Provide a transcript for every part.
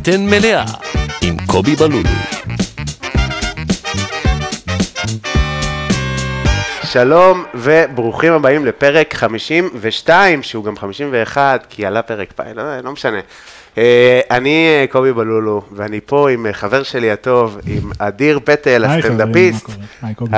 בטן מלאה עם קובי בלולו. שלום וברוכים הבאים לפרק 52, שהוא גם 51, כי עלה פרק פעם, לא, לא משנה. אה, אני אה, קובי בלולו, ואני פה עם אה, חבר שלי הטוב, עם אדיר פטל, היי, חברים, הסטנדאפיסט. מה קורה? היי, קובי.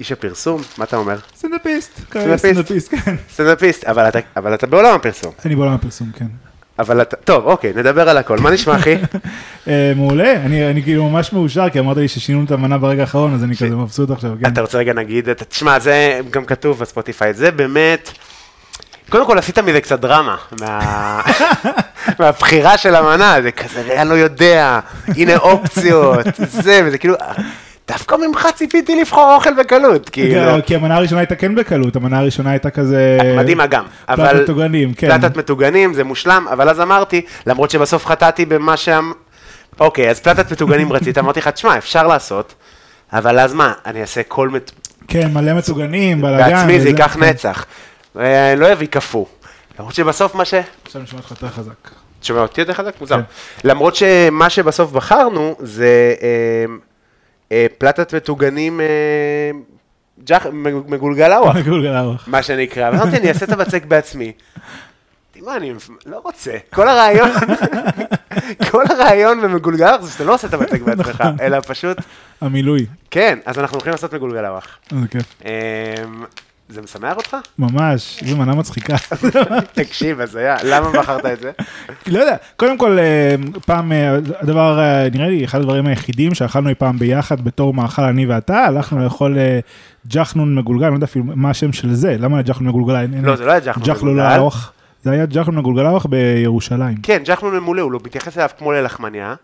איש- הפרסום, מה אתה אומר? סטנדאפיסט, סטנדאפיסט. סטנדאפיסט, כן. סטנדאפיסט, אבל אתה- אבל אתה בעולם הפרסום. אני בעולם הפרסום, כן. אבל אתה, טוב, אוקיי, נדבר על הכל. מה נשמע, אחי? אה, מעולה, אני אני כאילו ממש מאושר, כי אמרת לי ששינו את המנה ברגע האחרון, אז אני כזה מבסוט עכשיו, כן. אתה רוצה רגע נגיד, תשמע, זה גם כתוב בספוטיפיי, זה באמת, קודם כל עשית מזה קצת דרמה, מה- מהבחירה של המנה, זה כזה, אני לא יודע, הנה אופציות, זה, וזה כאילו, דווקא ממך ציפיתי לבחור אוכל בקלות, כאילו, כי המנה הראשונה הייתה כן בקלות, המנה הראשונה הייתה כזה... מדהימה גם, אבל, פלטת מטוגנים, כן. פלטת מטוגנים, זה מושלם, אבל אז אמרתי, למרות שבסוף חטאתי במה שם, אוקיי, אז פלטת מטוגנים רצית, אמרתי לך, תשמע, אפשר לעשות, אבל אז מה, אני אעשה כל מט... כן, מלא מטוגנים, בלאגן. בעצמי זה ייקח כן. נצח. אה, לא אביא קפוא. למרות שבסוף מה ש... עכשיו אני שומע אותך יותר חזק. שומע אותי יותר חזק? מוזר. כן. למרות שמה שבסוף בחרנו זה אה, פלטת מטוגנים אה, ג'ח- מגולגל אווח, גולגל ארוך. מה שנקרא. ואמרתי, אני אעשה את הבצק בעצמי. מה, אני לא רוצה. כל הרעיון, כל הרעיון במגולגל אווח זה שאתה לא עושה את הבצק בעצמך, נכון. אלא פשוט, המילוי, כן, אז אנחנו הולכים לעשות מגולגל אווח. איזה כיף. זה משמח אותך? ממש, זו מנה מצחיקה. תקשיב, אז היה, למה בחרת את זה? לא יודע, קודם כל, אה, פעם, אה, הדבר, אה, נראה לי, אחד הדברים היחידים שאכלנו אי פעם ביחד בתור מאכל אני ואתה, הלכנו לאכול ג'חנון מגולגל, אני לא יודע אפילו מה השם של זה, למה ג'חנון מגולגל? לא, זה לא היה ג'חנון ג'חנון מגולגל. ארוך, זה היה ג'חנון מגולגל ארוך בירושלים. כן, ג'חנון ממולא, הוא לא מתייחס אליו כמו ללחמניה,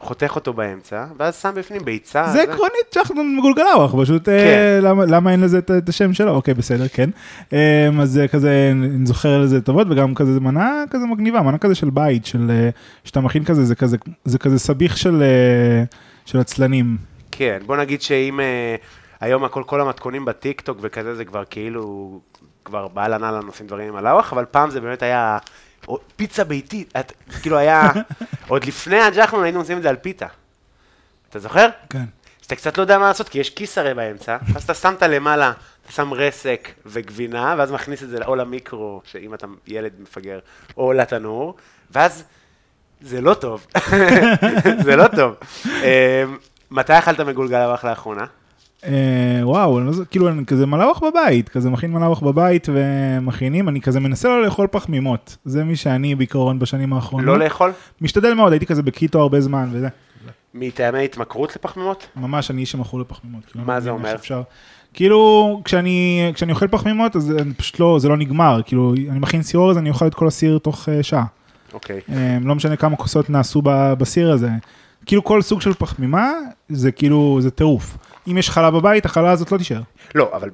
חותך אותו באמצע, ואז שם בפנים ביצה. זה עקרונית ג'חנון מגולגל ארוך, פשוט אה, כן. למה- אין לזה את- השם שלו? אוקיי, בסדר, כן. אה, אז זה כזה, אני זוכר לזה טובות, וגם כזה, זה מנה כזה מגניבה, מנה כזה של בית, של, אה, שאתה מכין כזה, זה כזה, זה כזה סביח של, אה, של עצלנים. כן, בוא נגיד שאם אה, היום הכל, כל המתכונים בטיקטוק וכזה, זה כבר כאילו, כבר באהלן אהלן עושים דברים עם הלאווח, אבל פעם זה באמת היה פיצה ביתית, את, כאילו היה, עוד לפני הג'חנון היינו עושים את זה על פיתה. אתה זוכר? כן. שאתה קצת לא יודע מה לעשות, כי יש כיס הרי באמצע, אז אתה שמת למעלה, אתה שם רסק וגבינה, ואז מכניס את זה או למיקרו, שאם אתה ילד מפגר, או לתנור, ואז זה לא טוב, זה לא טוב. אה, מתי אכלת מגולגל אבח לאחרונה? אה, וואו, אני לא, כאילו אני כזה מלאוך בבית, כזה מכין מלאוך בבית ומכינים, אני כזה מנסה לא לאכול פחמימות. זה מי שאני בעיקרון בשנים האחרונות. לא לאכול? משתדל מאוד, הייתי כזה בקיטו הרבה זמן וזה. מטעמי התמכרות לפחמימות? ממש אני איש שמכור לפחמימות. כאילו, מה זה אומר? אפשר. כאילו, כשאני, כשאני אוכל פחמימות, אז פשוט לא, זה לא נגמר. כאילו, אני מכין סיר אורז, אני אוכל את כל הסיר תוך אה, שעה. אוקיי. אה, לא משנה כמה כוסות נעשו ב- בסיר הזה. כאילו, כל סוג של פחמימה, זה כאילו, זה טירוף. אם יש חלה בבית, החלה הזאת לא תישאר. לא, אבל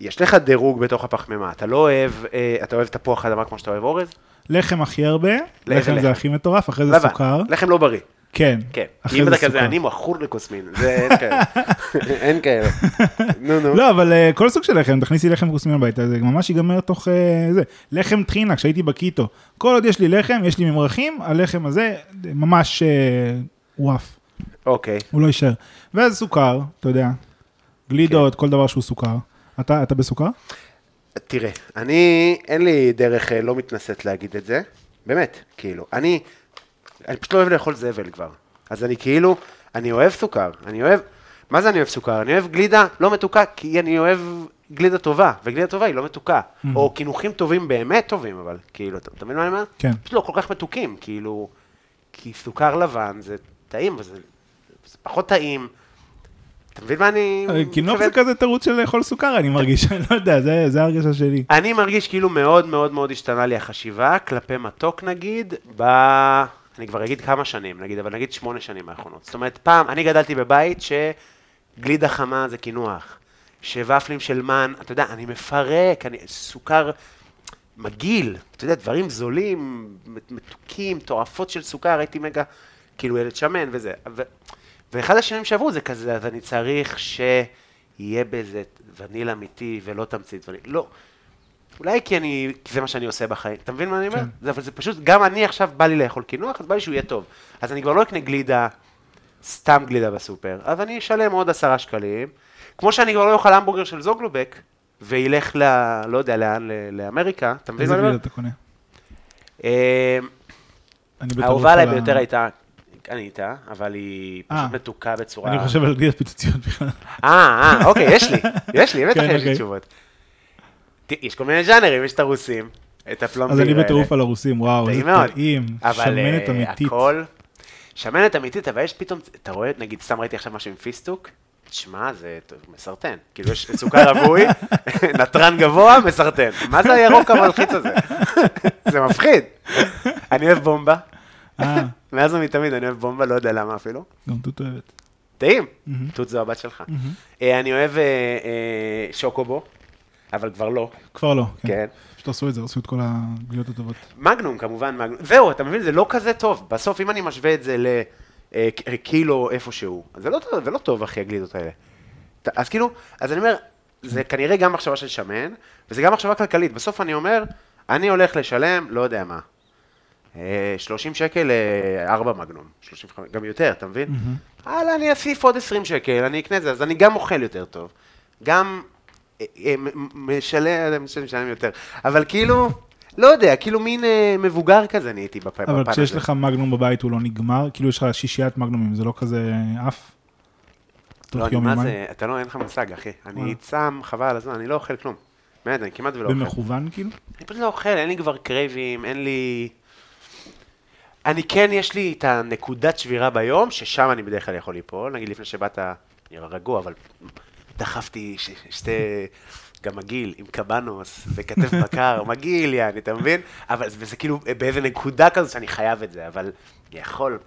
יש לך דירוג בתוך הפחמימה, אתה לא אוהב, אה, אתה אוהב תפוח אדמה כמו שאתה אוהב אורז? לחם הכי הרבה, לחם לחם? זה הכי מטורף, אחרי זה. סוכר. לחם לא בריא. כן. כן, אם אתה כזה. אני מכור לקוסמין, זה אין כאלה. אין כאלה. נו, נו. לא, אבל אה, כל סוג של לחם, תכניסי לחם כוסמין הביתה, זה ממש ייגמר תוך אה, זה. לחם טחינה, כשהייתי בקיטו, כל עוד יש לי לחם, יש לי ממרחים, הלחם הזה ממש אה, וואף, אוקיי. הוא לא יישאר. ואז סוכר, אתה יודע, גלידות, כל דבר שהוא סוכר. אתה אתה בסוכר? תראה, אני, אין לי דרך אה, לא מתנשאת להגיד את זה, באמת, כאילו, אני, אני פשוט לא אוהב לאכול זבל כבר. אז אני כאילו, אני אוהב סוכר, אני אוהב, מה זה אני אוהב סוכר? אני אוהב גלידה לא מתוקה, כי אני אוהב גלידה טובה, וגלידה טובה היא לא מתוקה. או קינוחים טובים באמת טובים, אבל כאילו, אתה אתה מבין מה אני אומר? כן. פשוט לא כל כך מתוקים, כאילו, כי סוכר לבן זה טעים, וזה זה פחות טעים. אתה מבין מה אני... קינוח מתכוון? זה כזה תירוץ של לאכול סוכר, אני מרגיש, אני לא יודע, זה- זה ההרגשה שלי. אני מרגיש כאילו מאוד מאוד מאוד השתנה לי החשיבה כלפי מתוק נגיד, ב... אני כבר אגיד כמה שנים נגיד, אבל נגיד שמונה שנים האחרונות. זאת אומרת, פעם, אני גדלתי בבית שגלידה חמה זה קינוח, שוואפלים של מן, אתה יודע, אני מפרק, אני... סוכר מגעיל, אתה יודע, דברים זולים, מתוקים, תועפות של סוכר, הייתי מגה, כאילו ילד שמן וזה. ואחד השנים שעברו זה כזה, אז אני צריך שיהיה בזה וניל אמיתי ולא תמצית וניל. לא. אולי כי אני, כי זה מה שאני עושה בחיים. אתה מבין מה אני אומר? כן. זה, אבל זה פשוט, גם אני עכשיו בא לי לאכול קינוח, אז בא לי שהוא יהיה טוב. אז אני כבר לא אקנה גלידה, סתם גלידה בסופר, אז אני אשלם עוד עשרה שקלים. כמו שאני כבר לא אוכל המבורגר של זוגלובק, וילך ל... לא יודע לאן, ל- לאמריקה, אתה מבין איזה מה אני אומר? גלידה אתה קונה? אה, האהובה עליי ביותר הייתה, אני איתה, אבל היא אה. פשוט מתוקה בצורה... אני חושב על גלידת פיצוציות בכלל. אה, אה, אוקיי, יש לי, יש לי, בטח כן, יש לי אוקיי. תשובות. יש כל מיני ז'אנרים, יש את הרוסים, את הפלומבים אז אני האלה. בטירוף על הרוסים, וואו, איזה טעים. אבל שמנת אה, אמיתית. הכל, שמנת אמיתית, אבל יש פתאום, אתה רואה, נגיד, סתם ראיתי עכשיו משהו עם פיסטוק, תשמע, זה מסרטן. כאילו, יש סוכר רווי, נתרן גבוה, מסרטן. מה זה הירוק המלחיץ הזה? זה מפחיד. אני אוהב בומבה, מאז ומתמיד אני אוהב בומבה, לא יודע למה אפילו. גם תות אוהבת. טעים. תות זו הבת שלך. אה, אני אוהב אה, אה, שוקובו, אבל כבר לא, כבר לא, כן. כן. פשוט עשו את זה, עשו את כל הגלידות הטובות. מגנום כמובן, מגנום. זהו, אתה מבין, זה לא כזה טוב. בסוף, אם אני משווה את זה לקילו איפשהו, זה לא טוב, זה לא טוב, אחי, הגלידות האלה. אז כאילו, אז אני אומר, זה כנראה גם מחשבה של שמן, וזה גם מחשבה כלכלית. בסוף אני אומר, אני הולך לשלם, לא יודע מה, אה, 30 שקל לארבע מגנום, 35, גם יותר, אתה מבין? הלאה, אני אוסיף עוד 20 שקל, אני אקנה את זה, אז אני גם אוכל יותר טוב. גם אה, אה, משלם, משלם יותר. אבל כאילו, לא יודע, כאילו מין אה, מבוגר כזה נהייתי בפ- בפן הזה. אבל כשיש לך מגנום בבית הוא לא נגמר, כאילו יש לך שישיית מגנומים, זה לא כזה עף? לא, אני מה? זה, אתה לא, אין לך מושג, אחי. אני. צם, חבל על הזמן, אני לא אוכל כלום. באמת, אני כמעט ולא אוכל. במכוון כאילו? אני פשוט לא אוכל, אין לי כבר קרייבים, אין לי... אני כן, יש לי את הנקודת שבירה ביום, ששם אני בדרך כלל יכול ליפול. נגיד לפני שבאת, אני רגוע, אבל דחפתי ש- שתי, גם מגעיל, עם קבנוס וכתף בקר, מגעיל, יעני, אתה מבין? אבל זה כאילו באיזה נקודה כזו שאני חייב את זה, אבל יכול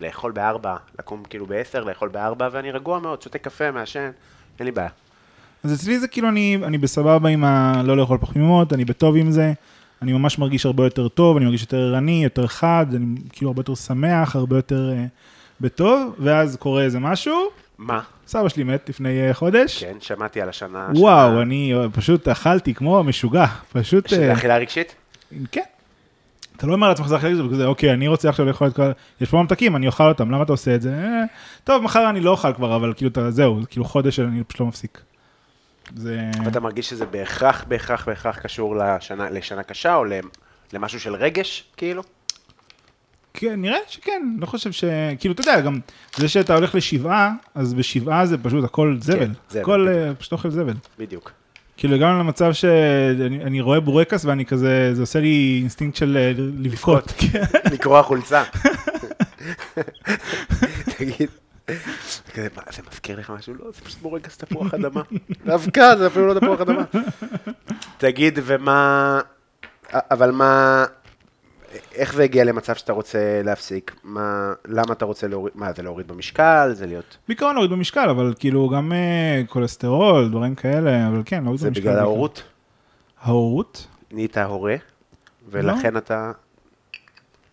לאכול בארבע, לקום כאילו בעשר, לאכול בארבע, ואני רגוע מאוד, שותה קפה, מעשן, אין לי בעיה. אז אצלי זה כאילו אני, אני בסבבה עם ה... לא לאכול פחמימות, אני בטוב עם זה, אני ממש מרגיש הרבה יותר טוב, אני מרגיש יותר ערני, יותר חד, אני כאילו הרבה יותר שמח, הרבה יותר uh, בטוב, ואז קורה איזה משהו, מה? סבא שלי מת לפני uh, חודש, כן, שמעתי על השנה. וואו, השנה- אני uh, פשוט אכלתי כמו משוגע, פשוט, שזה uh, אכילה רגשית? כן. אתה לא אומר לעצמך, זה אחרי זה, וכזה, אוקיי, אני רוצה עכשיו לאכול את כל... יש פה ממתקים, אני אוכל אותם, למה אתה עושה את זה? אה, טוב, מחר אני לא אוכל כבר, אבל כאילו, אתה, זהו, כאילו חודש אני פשוט לא מפסיק. זה... ואתה מרגיש שזה בהכרח, בהכרח, בהכרח קשור לשנה, לשנה קשה, או למשהו של רגש, כאילו? כן, נראה שכן, לא חושב ש... כאילו, אתה יודע, גם זה שאתה הולך לשבעה, אז בשבעה זה פשוט הכל זבל. זבל, הכל בדיוק. אה, פשוט אוכל זבל. בדיוק. כאילו, הגענו למצב שאני אני רואה בורקס ואני כזה, זה עושה לי אינסטינקט של אה, לבכות. כן. לקרוע חולצה. תגיד, כזה, מה, זה מזכיר לך משהו? לא, זה פשוט בורקס תפוח אדמה. דווקא, זה אפילו לא תפוח אדמה. תגיד, ומה... אבל מה... איך זה הגיע למצב שאתה רוצה להפסיק? מה, למה אתה רוצה להוריד? מה, זה להוריד במשקל? זה להיות... בעיקרון להוריד במשקל, אבל כאילו גם אה, כולסטרול, דברים כאלה, אבל כן, להוריד זה במשקל. בגלל בעיקר. ההורות? ההורות? נהיית הורה, ולכן אתה...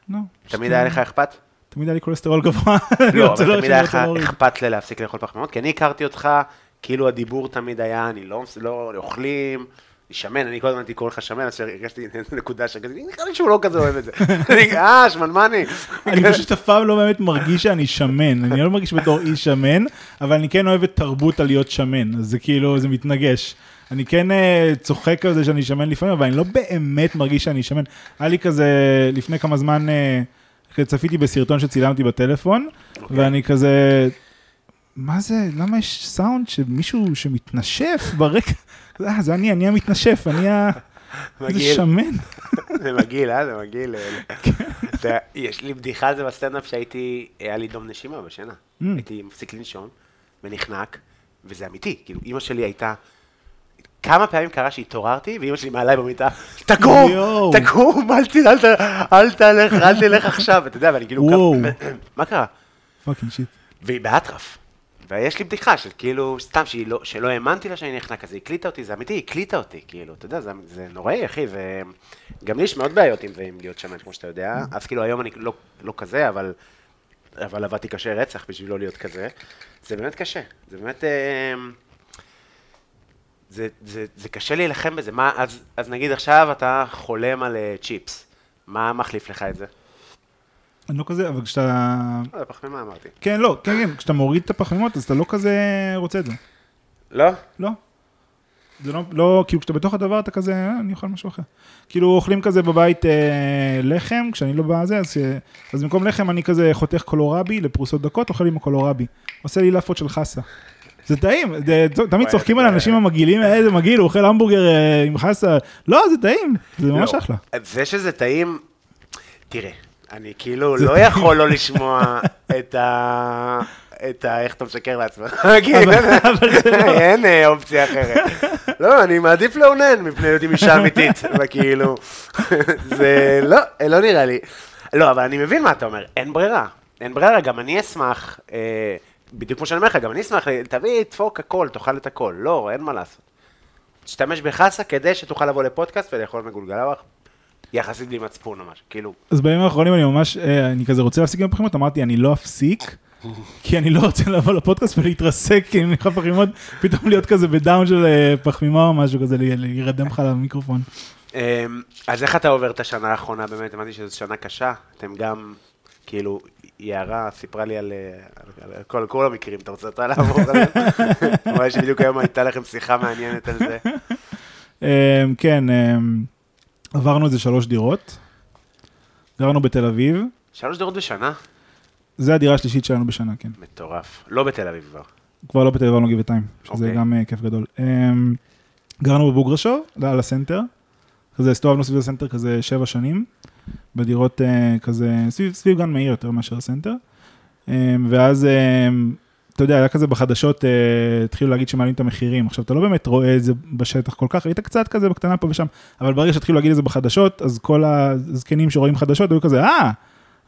לא. תמיד פשוט, היה לך אכפת? תמיד היה לי כולסטרול גבוה. לא, אבל להוריד, תמיד אני היה רוצה לך. אכפת ללהפסיק לאכול פחמימות, כי אני הכרתי אותך, כאילו הדיבור תמיד היה, אני לא, לא אוכלים, אני שמן, אני כל הזמן הייתי קורא לך שמן, אז הרגשתי נקודה שכזה, נראה לי שהוא לא כזה אוהב את זה. אני, אה, שמנמני. אני פשוט אף פעם לא באמת מרגיש שאני שמן, אני לא מרגיש בתור איש שמן, אבל אני כן אוהב את תרבות על להיות שמן, אז זה כאילו, זה מתנגש. אני כן אה, צוחק על זה שאני שמן לפעמים, אבל אני לא באמת מרגיש שאני שמן. היה לי כזה, לפני כמה זמן, אה, צפיתי בסרטון שצילמתי בטלפון, אוקיי. ואני כזה, מה זה, למה יש סאונד שמישהו שמתנשף ברקע? אה, זה אני, אני המתנשף, אני ה... מגעיל. שמן. זה מגעיל, אה? זה מגעיל. יודע, יש לי בדיחה על זה בסטנדאפ שהייתי, היה לי דום נשימה בשינה. Mm. הייתי מפסיק לנשום ונחנק, וזה אמיתי. כאילו, אימא שלי הייתה... כמה פעמים קרה שהתעוררתי, ואימא שלי מעליי במיטה, תקום. תקום, אל ת- אל תלך, אל תלך עכשיו, אתה יודע, ואני כאילו, מה קרה? fucking shit. והיא באטרף. ויש לי בדיחה של כאילו, סתם שהיא לא, שלא האמנתי לה שאני נחנק, אז היא הקליטה אותי, זה אמיתי, היא הקליטה אותי, כאילו, אתה יודע, זה, זה נוראי, אחי, וגם לי יש מאוד בעיות עם עם להיות שמן, כמו שאתה יודע, אז כאילו היום אני לא, לא כזה, אבל, אבל עבדתי קשה רצח בשביל לא להיות כזה. זה באמת קשה, זה באמת... אה, זה, זה, זה קשה להילחם בזה. מה, אז, אז נגיד עכשיו אתה חולם על אה, צ'יפס, מה מחליף לך את זה? אני לא כזה, אבל כשאתה... לא, פחמימה אמרתי. כן, לא, כן, כן, כשאתה מוריד את הפחמימות, אז אתה לא כזה רוצה את זה. לא? לא. זה לא, לא, כאילו כשאתה בתוך הדבר אתה כזה, אה, אני אוכל משהו אחר. כאילו אוכלים כזה בבית אה, לחם, כשאני לא בזה, אז, אה, אז במקום לחם אני כזה חותך קולורבי לפרוסות דקות, אוכל עם הקולורבי. עושה לי לאפות של חסה. זה טעים, תמיד צוחקים על האנשים המגעילים, אה, איזה מגעיל, הוא אוכל המבורגר אה, עם חסה. לא, זה טעים, זה ממש לא. אחלה. זה שזה טעים, תראה, אני כאילו לא יכול לא לשמוע את ה... את ה... איך אתה משקר לעצמך? כאילו, אין אה, אופציה אחרת. לא, אני מעדיף לאונן מפני להיות עם אישה אמיתית, וכאילו, זה לא, לא נראה לי. לא, אבל אני מבין מה אתה אומר, אין ברירה. אין ברירה, גם אני אשמח, אה, בדיוק כמו שאני אומר לך, גם אני אשמח, תביא, תפוק הכל, תאכל את הכל. לא, אין מה לעשות. תשתמש בחסה כדי שתוכל לבוא לפודקאסט ולאכול מגולגלח, יחסית בלי מצפון משהו, כאילו, אז בימים האחרונים אני ממש, אה, אני כזה רוצה להפסיק עם הפחמימות, אמרתי, אני לא אפסיק, כי אני לא רוצה לבוא לפודקאסט ולהתרסק, אוכל פחמימות, פתאום להיות כזה בדאון של אה, פחמימה או משהו כזה, להירדם לך למיקרופון. אמ, אז איך אתה עובר את השנה האחרונה באמת? הבנתי שזו שנה קשה, אתם גם, כאילו, יערה סיפרה לי על, אה, על, על כל, כל המקרים, אתה רוצה אתה לעבור על זה? אמרה שבדיוק היום הייתה לכם שיחה מעניינת על זה. אה, כן, אה, עברנו איזה שלוש דירות, גרנו בתל אביב, שלוש דירות בשנה? זו הדירה השלישית שלנו בשנה, כן. מטורף. לא בתל אביב כבר. כבר לא בתל אביב, עברנו גבעתיים, שזה אוקיי. גם אה, כיף גדול. אה, גרנו בבוגרשוב, על הסנטר, כזה הסתובבנו סביב הסנטר כזה שבע שנים, בדירות אה, כזה, סביב, סביב גן מאיר יותר מאשר הסנטר. אה, ואז, אה, אתה יודע, היה כזה בחדשות, התחילו להגיד שמעלים את המחירים. עכשיו, אתה לא באמת רואה את זה בשטח כל כך, היית קצת כזה בקטנה פה ושם, אבל ברגע שהתחילו להגיד את זה בחדשות, אז כל הזקנים שרואים חדשות היו כזה, אה,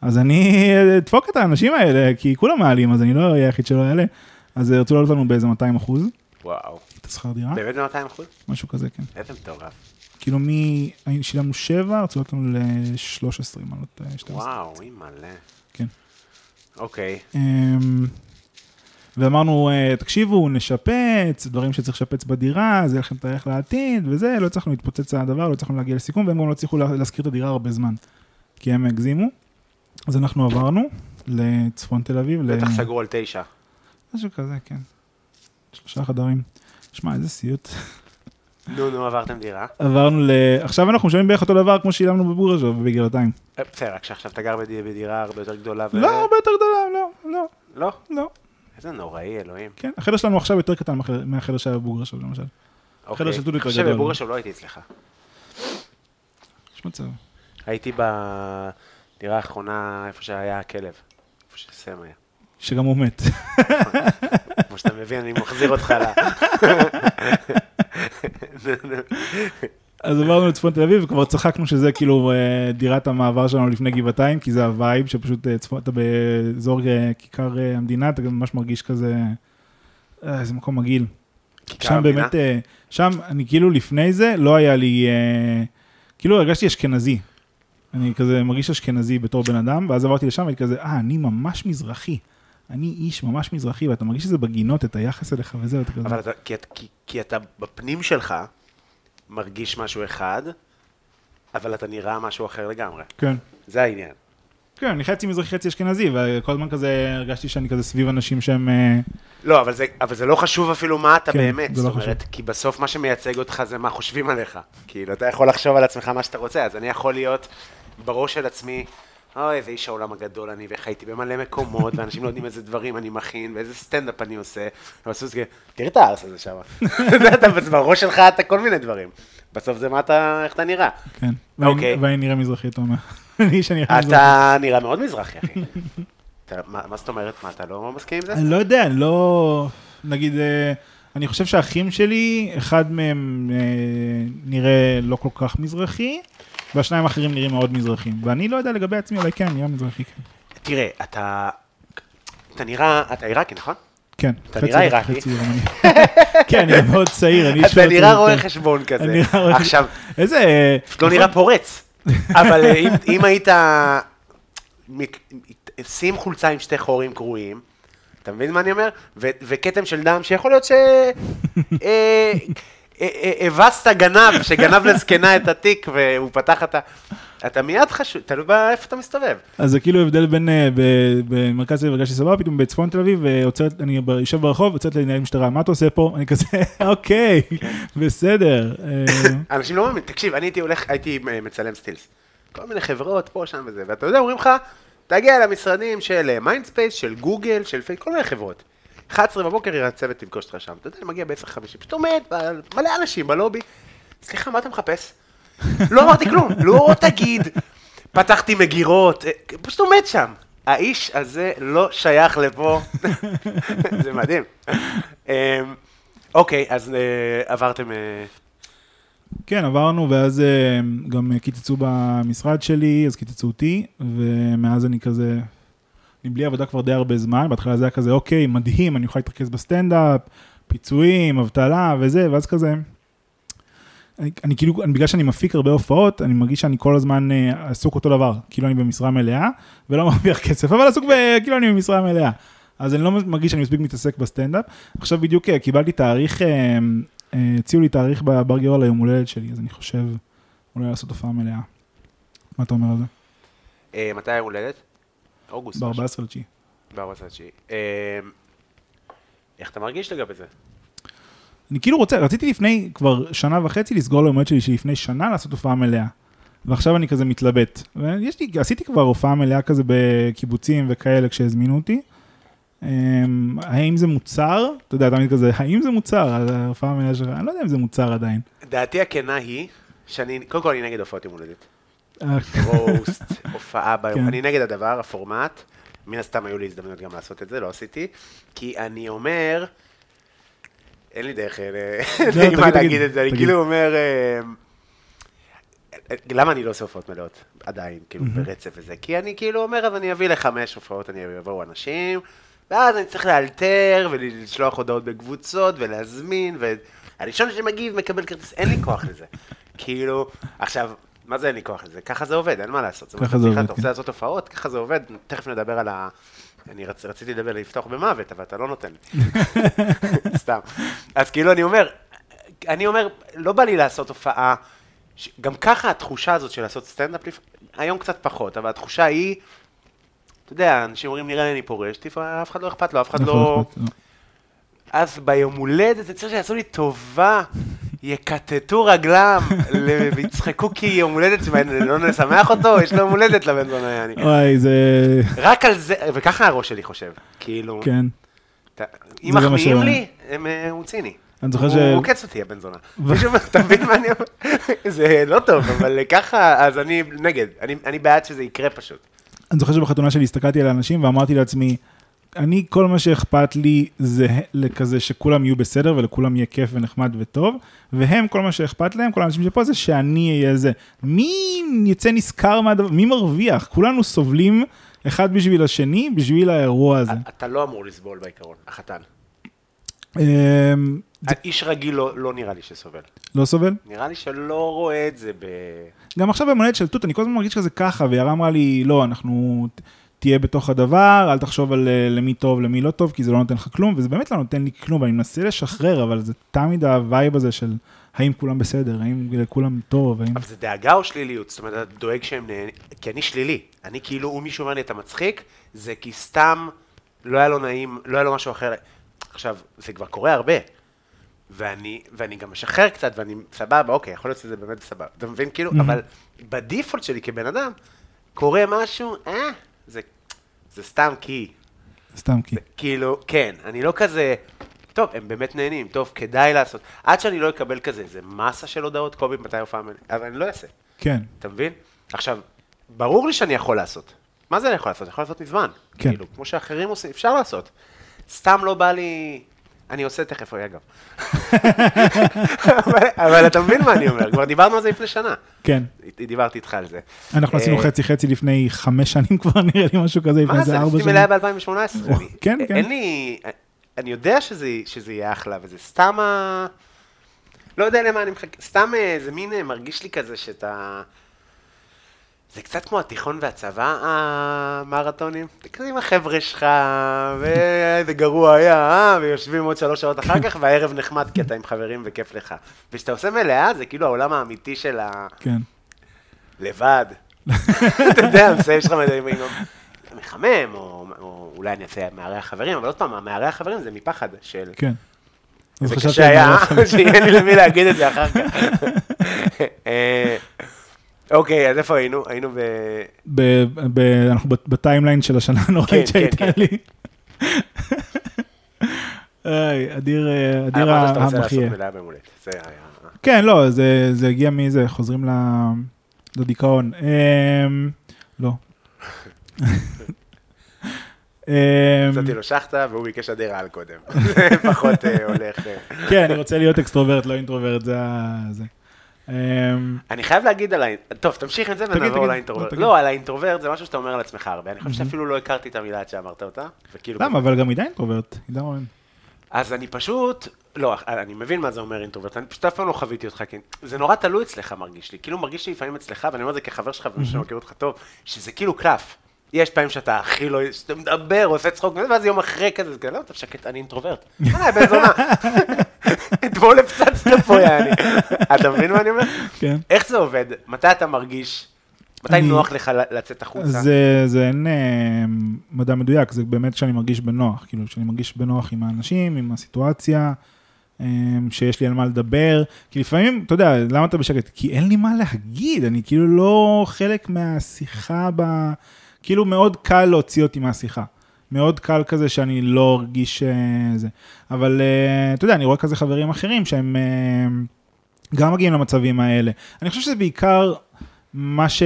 אז אני אדפוק את האנשים האלה, כי כולם מעלים, אז אני לא אהיה היחיד שלא יעלה. אז אה, רצו לעלות לנו באיזה 200 אחוז, וואו. את השכר דירה, באמת ב-200 אחוז? משהו כזה, כן. איזה מטורף. כאילו מ... היינו- שילמנו 7, רצו לעלות לנו ל-13, אם אני לא טועה, 12. וואו, היא מלא. כן. אוקיי. אמ, ואמרנו, אה, תקשיבו, נשפץ, דברים שצריך לשפץ בדירה, זה יהיה לכם את הערך לעתיד, וזה, לא הצלחנו להתפוצץ הדבר, לא הצלחנו להגיע לסיכום, והם גם לא הצליחו לה- להשכיר את הדירה הרבה זמן, כי הם הגזימו. אז אנחנו עברנו לצפון תל אביב, ל- בטח סגרו על תשע. משהו כזה, כן. שלושה חדרים. שמע, איזה סיוט. נו, נו, עברתם דירה. עברנו ל... עכשיו אנחנו משלמים בערך אותו דבר כמו שילמנו בבורג'וב בגבעתיים. אה, בסדר, רק שעכשיו אתה גר בדי- בדירה הרבה יותר גדולה. לא, הרבה יותר גדולה, לא, לא, לא? לא. איזה נוראי, אלוהים. כן, החדר שלנו עכשיו יותר קטן מהחדר- שהיה בבורג'וב למשל. אוקיי. של דודו יותר גדול. בבורגשוב לא הייתי אצלך. יש מצב. הייתי בדירה האחרונה, איפה שהיה הכלב. איפה שסם היה. שגם הוא מת. כמו שאתה מבין, אני מחזיר אותך ל... אז עברנו לצפון תל אביב וכבר צחקנו שזה כאילו אה, דירת המעבר שלנו לפני גבעתיים, כי זה ה vibe שפשוט אה, צפון, אתה באזור אה, כיכר המדינה, אתה גם ממש מרגיש כזה, איזה מקום מגעיל. שם המדינה? באמת, שם אני כאילו לפני זה לא היה לי, כאילו הרגשתי אשכנזי. אני כזה מרגיש אשכנזי בתור בן אדם, ואז עברתי לשם והייתי כזה, אה, אני ממש מזרחי. אני איש ממש מזרחי, ואתה מרגיש שזה בגינות, את היחס אליך וזה, ואתה כזה... אבל אתה, כי, כי, כי אתה בפנים שלך מרגיש משהו אחד, אבל אתה נראה משהו אחר לגמרי. כן. זה העניין. כן, אני חצי מזרחי, חצי אשכנזי, וכל הזמן כזה הרגשתי שאני כזה סביב אנשים שהם... אה, לא, אבל זה, אבל זה לא חשוב אפילו מה אתה כן, באמת. זה זאת לא אומרת, כי בסוף מה שמייצג אותך זה מה חושבים עליך. כאילו, אתה יכול לחשוב על עצמך מה שאתה רוצה, אז אני יכול להיות בראש של עצמי, אוי, איזה איש העולם הגדול אני, ואיך הייתי במלא מקומות, ואנשים לא יודעים איזה דברים אני מכין, ואיזה סטנדאפ אני עושה. ובסוף זה, תראה את הארס הזה שם. אתה בראש שלך אתה כל מיני דברים. בסוף זה מה אתה, איך אתה נראה. כן. אוקיי. ואני- נראה מזרחי, אתה אומר. אני שנראה מזרחי. אתה נראה מאוד מזרחי, אחי. מה זאת אומרת? מה, אתה לא מסכים עם זה? אני לא יודע, אני לא... נגיד, אה, אני חושב שהאחים שלי, אחד מהם אה, נראה לא כל כך מזרחי, והשניים האחרים נראים מאוד מזרחים. ואני לא יודע לגבי עצמי, אולי כן, נראה מזרחי, כן. תראה, אתה... אתה נראה, אתה עיראקי, נכון? כן. אתה נראה עיראקי. כן, אני מאוד צעיר, אני אתה נראה רואה. חשבון כזה. אני נראה רואה- עכשיו, איזה... לא נראה פורץ. אבל אה, אם- היית... שים חולצה עם שתי חורים קרועים, אתה מבין מה אני אומר? ו- וכתם של דם שיכול להיות ש... אה, ה- ה- הבסת גנב, שגנב לזקנה את התיק והוא פתח את ה... אתה מיד חשוב, תלוי באיפה אתה מסתובב. אז זה כאילו הבדל בין, אה, במרכז תל אביב הרגשתי סבבה, פתאום בצפון תל אביב, ועוצרת, אני יושב ברחוב, יוצאת לנהל משטרה, מה אתה עושה פה? אני כזה, אוקיי, בסדר. אה, אנשים לא מאמינים, תקשיב, אני הייתי הולך, הייתי אה, מצלם סטילס. כל מיני חברות, פה, שם וזה, ואתה יודע, אומרים לך, תגיע למשרדים של מיינדספייס, של גוגל, של פייק, כל מיני חברות. 11 בבוקר הצוות תפגוש אותך שם. אתה יודע, אני מגיע ב-10:50, פשוט עומד, ב- מלא אנשים בלובי. סליחה, מה אתה מחפש? לא אמרתי כלום, לא תגיד. פתחתי מגירות, אה, פשוט עומד שם. האיש הזה לא שייך לפה. זה מדהים. אמ, אוקיי, אז אה, עברתם... כן, עברנו, ואז אה, גם קיצצו במשרד שלי, אז קיצצו אותי, ומאז אני כזה, אני בלי עבודה כבר די הרבה זמן, בהתחלה זה היה כזה, אוקיי, מדהים, אני אוכל להתרכז בסטנדאפ, פיצויים, אבטלה וזה, ואז כזה, אני, אני כאילו, אני, בגלל שאני מפיק הרבה הופעות, אני מרגיש שאני כל הזמן אה, עסוק אותו דבר, כאילו אני במשרה מלאה, ולא מרוויח כסף, אבל עסוק ב... כאילו אני במשרה מלאה. אז אני לא מרגיש שאני מספיק מתעסק בסטנדאפ. עכשיו בדיוק אה, קיבלתי תאריך, הציעו לי תאריך בבר גיורא ליום הולדת שלי, אז אני חושב אולי לעשות הופעה מלאה. מה אתה אומר על זה? אה, מתי היום הולדת? אוגוסט. משהו. ב-14 לתשיעי. ב-14 לתשיעי. אה, איך אתה מרגיש לגבי זה? אני כאילו רוצה, רציתי לפני כבר שנה וחצי לסגור ליום הולדת שלי שלפני שנה לעשות הופעה מלאה. ועכשיו אני כזה מתלבט. ויש לי, עשיתי כבר הופעה מלאה כזה בקיבוצים וכאלה כשהזמינו אותי. אמ, האם זה מוצר? אתה יודע, תמיד כזה, האם זה מוצר? ההופעה המלאה שלך, אני לא יודע אם זה מוצר עדיין. דעתי הכנה היא, שאני, קודם כל אני נגד הופעות יום הולדת. אה, רוסט, הופעה ביום, כן. אני נגד הדבר, הפורמט. מן הסתם היו לי הזדמנויות גם לעשות את זה, לא עשיתי. כי אני אומר, אין לי דרך אה, לא, להגיד את זה, אני. כאילו אומר, אה, למה אני לא עושה הופעות מלאות עדיין, כאילו ברצף וזה? כי אני כאילו אומר, אז אני אביא לחמש הופעות, אני אבואו אנשים, ואז אני צריך לאלתר ולשלוח הודעות בקבוצות ולהזמין, והראשון שמגיב מקבל כרטיס, אין לי כוח לזה. כאילו, עכשיו, מה זה אין לי כוח לזה? ככה זה עובד, אין מה לעשות. ככה זה אתה עובד, רוצה כן. לעשות הופעות, ככה זה עובד, תכף נדבר על ה... אני רצ... רציתי לדבר, לפתוח במוות, אבל אתה לא נותן לי. סתם. אז כאילו, אני אומר, אני אומר, לא בא לי לעשות הופעה, ש... גם ככה התחושה הזאת של לעשות סטנדאפ. היום קצת פחות, אבל התחושה היא, אתה יודע, אנשים אומרים, נראה לי אני פורש, טיפה, אף אחד לא אכפת לו, אף אחד לא... לא. אז ביום הולדת, זה צריך שיעשו לי טובה, יכתתו רגלם, ויצחקו כי יום הולדת, לא נשמח אותו? יש לו יום הולדת לבן זונה, יעני. וואי, זה... רק על זה, וככה הראש שלי חושב, כאילו, כן. אם מחמיאים לי, אה, הוא ציני. אני זוכר ש... הוא עוקץ אותי, הבן זונה. מישהו אתה מבין מה אני אומר? זה לא טוב, אבל ככה, אז אני נגד. אני- אני בעד שזה יקרה פשוט. אני זוכר שבחתונה שלי הסתכלתי על האנשים ואמרתי לעצמי, אני, כל מה שאכפת לי זה לכזה שכולם יהיו בסדר ולכולם יהיה כיף ונחמד וטוב, והם, כל מה שאכפת להם, כל האנשים שפה זה שאני אהיה זה. מי יצא נשכר מהדבר, מי מרוויח? כולנו סובלים אחד בשביל השני, בשביל האירוע הזה. אתה לא אמור לסבול בעיקרון, החתן. אמ, איש רגיל לא לא נראה לי שסובל. לא סובל? נראה לי שלא רואה את זה ב... גם עכשיו ביום הולדת של תות, אני כל הזמן מרגיש כזה ככה, ויערה אמרה לי, לא, אנחנו, תהיה בתוך הדבר, אל תחשוב על אה, למי טוב, למי לא טוב, כי זה לא נותן לך כלום, וזה באמת לא נותן לי כלום, ואני מנסה לשחרר, אבל זה תמיד ה vibe הזה של האם כולם בסדר, האם לכולם טוב, האם... אבל זה דאגה או שליליות? זאת אומרת, אתה דואג שהם נהנים... כי אני שלילי. אני כאילו, אם מישהו אומר לי, אתה מצחיק, זה כי סתם לא היה לו נעים, לא היה לו משהו אחר. עכשיו, זה כבר קורה הרבה. ואני, ואני גם משחרר קצת, ואני סבבה, אוקיי, יכול להיות שזה באמת סבבה. אתה מבין? כאילו, Mhm. אבל בדיפולט שלי כבן אדם, קורה משהו, אה, זה, זה סתם כי. סתם כי. כאילו, כן, אני לא כזה, טוב, הם באמת נהנים, טוב, כדאי לעשות. עד שאני לא אקבל כזה, איזה מסה של הודעות, קובי, מתי הופעה מלאה, אבל אני לא אעשה, כן, אתה מבין? עכשיו, ברור לי שאני יכול לעשות. מה זה אני יכול לעשות? אני יכול לעשות מזמן. כן. כאילו, כמו שאחרים עושים, אפשר לעשות. סתם לא בא לי... אני עושה תכף, רגע. אבל, אבל אתה מבין מה אני אומר, כבר דיברנו על זה לפני שנה. כן. דיברתי איתך על זה. אנחנו עשינו אה, חצי חצי לפני חמש שנים כבר, נראה לי משהו כזה, לפני מה איזה זה, ארבע עשיתי שנים. מלאה ב-2018. או, כן, כן. אין לי... אני יודע שזה, יהיה אחלה, וזה סתם ה... לא יודע למה אני מחכה, סתם אה, זה מין אה, מרגיש לי כזה שאתה... זה קצת כמו התיכון והצבא, המרתונים. זה כזה עם החבר'ה שלך, ואיזה גרוע היה, אה? ויושבים עוד שלוש שעות אחר כך, והערב נחמד כי אתה עם חברים וכיף לך. וכשאתה עושה מלאה, זה כאילו העולם האמיתי של ה... כן. לבד. אתה יודע, מסיים שלך מחמם, או או אולי אני אעשה מערי החברים, אבל עוד פעם, מערי החברים זה מפחד של... כן. זה קשה היה, חברים. שיהיה לי למי להגיד את זה אחר כך. אוקיי, אז איפה היינו? היינו ב... ב- ב- אנחנו ב timeline של השנה הנוראית כן, שהייתה כן. לי. אדיר, אה, אדיר המחיה. כן, לא, זה זה הגיע מזה, חוזרים לדיכאון. אמ, לא. אמ, נתתי לו שחטה והוא ביקש אדיר על קודם. פחות אה, הולך... אה. כן, אני רוצה להיות extrovert, לא introvert, זה ה... אמ, אני חייב להגיד על ה... טוב, תמשיך את זה ונעבור. לאינטרוברט. לא. לא, על האינטרוברט זה משהו שאתה אומר על עצמך הרבה. אני חושב שאפילו לא הכרתי את המילה עד שאמרת אותה. למה? אבל גם עידן אינטרוברט. עידן רונן. אז אני פשוט, לא, אני מבין מה זה אומר אינטרוברט, אני פשוט אף פעם לא חוויתי אותך, כי זה נורא תלוי אצלך מרגיש לי, כאילו מרגיש לי לפעמים אצלך, ואני אומר את זה כחבר שלך ומי שמכיר אותך טוב, שזה כאילו קלף. יש פעמים שאתה הכי לא, שאתה מדבר, עושה צחוק, ואז יום אחרי כזה, זה כזה, לא, אתה שקט, אני אינטרוברט. אה, בן זונה. אתמול הפצצת פה, יעני. אתה מבין מה אני אומר? כן. איך זה עובד? מתי אתה מרגיש, מתי אני- נוח לך לצאת החוצה? זה, זה אין אה, מדע מדויק, זה באמת שאני מרגיש בנוח, כאילו שאני מרגיש בנוח עם האנשים, עם הסיטואציה, אה, שיש לי על מה לדבר, כי לפעמים, אתה יודע, למה אתה בשקט? כי אין לי מה להגיד, אני כאילו לא חלק מהשיחה ב... כאילו מאוד קל להוציא אותי מהשיחה. מאוד קל כזה שאני לא ארגיש אה, זה. אבל אה, אתה יודע, אני רואה כזה חברים אחרים שהם אה, גם מגיעים למצבים האלה. אני חושב שזה בעיקר מה, ש...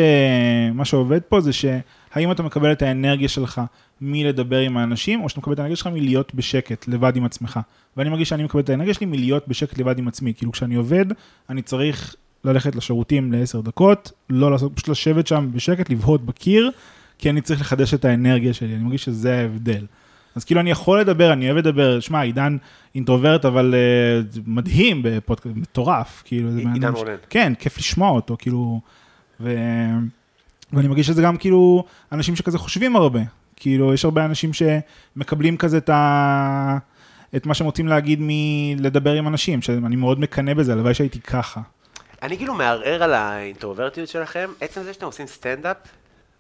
מה שעובד פה זה שהאם אתה מקבל את האנרגיה שלך מלדבר עם האנשים, או שאתה מקבל את האנרגיה שלך מלהיות בשקט, לבד עם עצמך. ואני מרגיש שאני מקבל את האנרגיה שלי מלהיות בשקט לבד עם עצמי. כאילו כשאני עובד, אני צריך ללכת לשירותים לעשר דקות, לא לעשות, פשוט לשבת שם בשקט, לבהות בקיר, כי אני צריך לחדש את האנרגיה שלי, אני מרגיש שזה ההבדל. אז כאילו אני יכול לדבר, אני אוהב לדבר, שמע, עידן אינטרוברט, אבל uh, מדהים בפודקאסט, מטורף, כאילו, זה בן עידן אדם ש- רונן. כן, כיף לשמוע אותו, כאילו, ו... ואני מרגיש שזה גם כאילו אנשים שכזה חושבים הרבה, כאילו, יש הרבה אנשים שמקבלים כזה את ה... את מה שהם רוצים להגיד מלדבר עם אנשים, שאני מאוד מקנא בזה, הלוואי שהייתי ככה. אני כאילו מערער על האינטרוברטיות שלכם, עצם זה שאתם עושים סטנדאפ,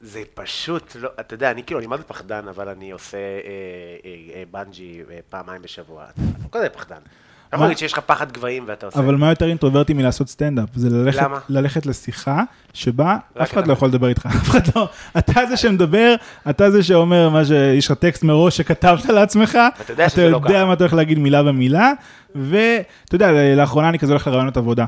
זה פשוט לא, אתה יודע, אני כאילו, אני מה זה פחדן, אבל אני עושה אה, אה, אה, בנג'י אה, פעמיים בשבוע. אתה לא כזה פחדן. אתה יכול? להגיד שיש לך פחד גבהים ואתה עושה... אבל מה יותר אינטרוברטי מלעשות סטנדאפ? זה ללכת, למה? ללכת לשיחה שבה אף אחד אתה. לא יכול לדבר איתך, אף אחד לא, אתה זה שמדבר, אתה זה שאומר מה שיש לך טקסט מראש שכתבת לעצמך, ואתה יודע אתה שזה לא יודע ככה. מה אתה הולך להגיד מילה במילה, ואתה יודע, לאחרונה אני כזה הולך לראיונות עבודה.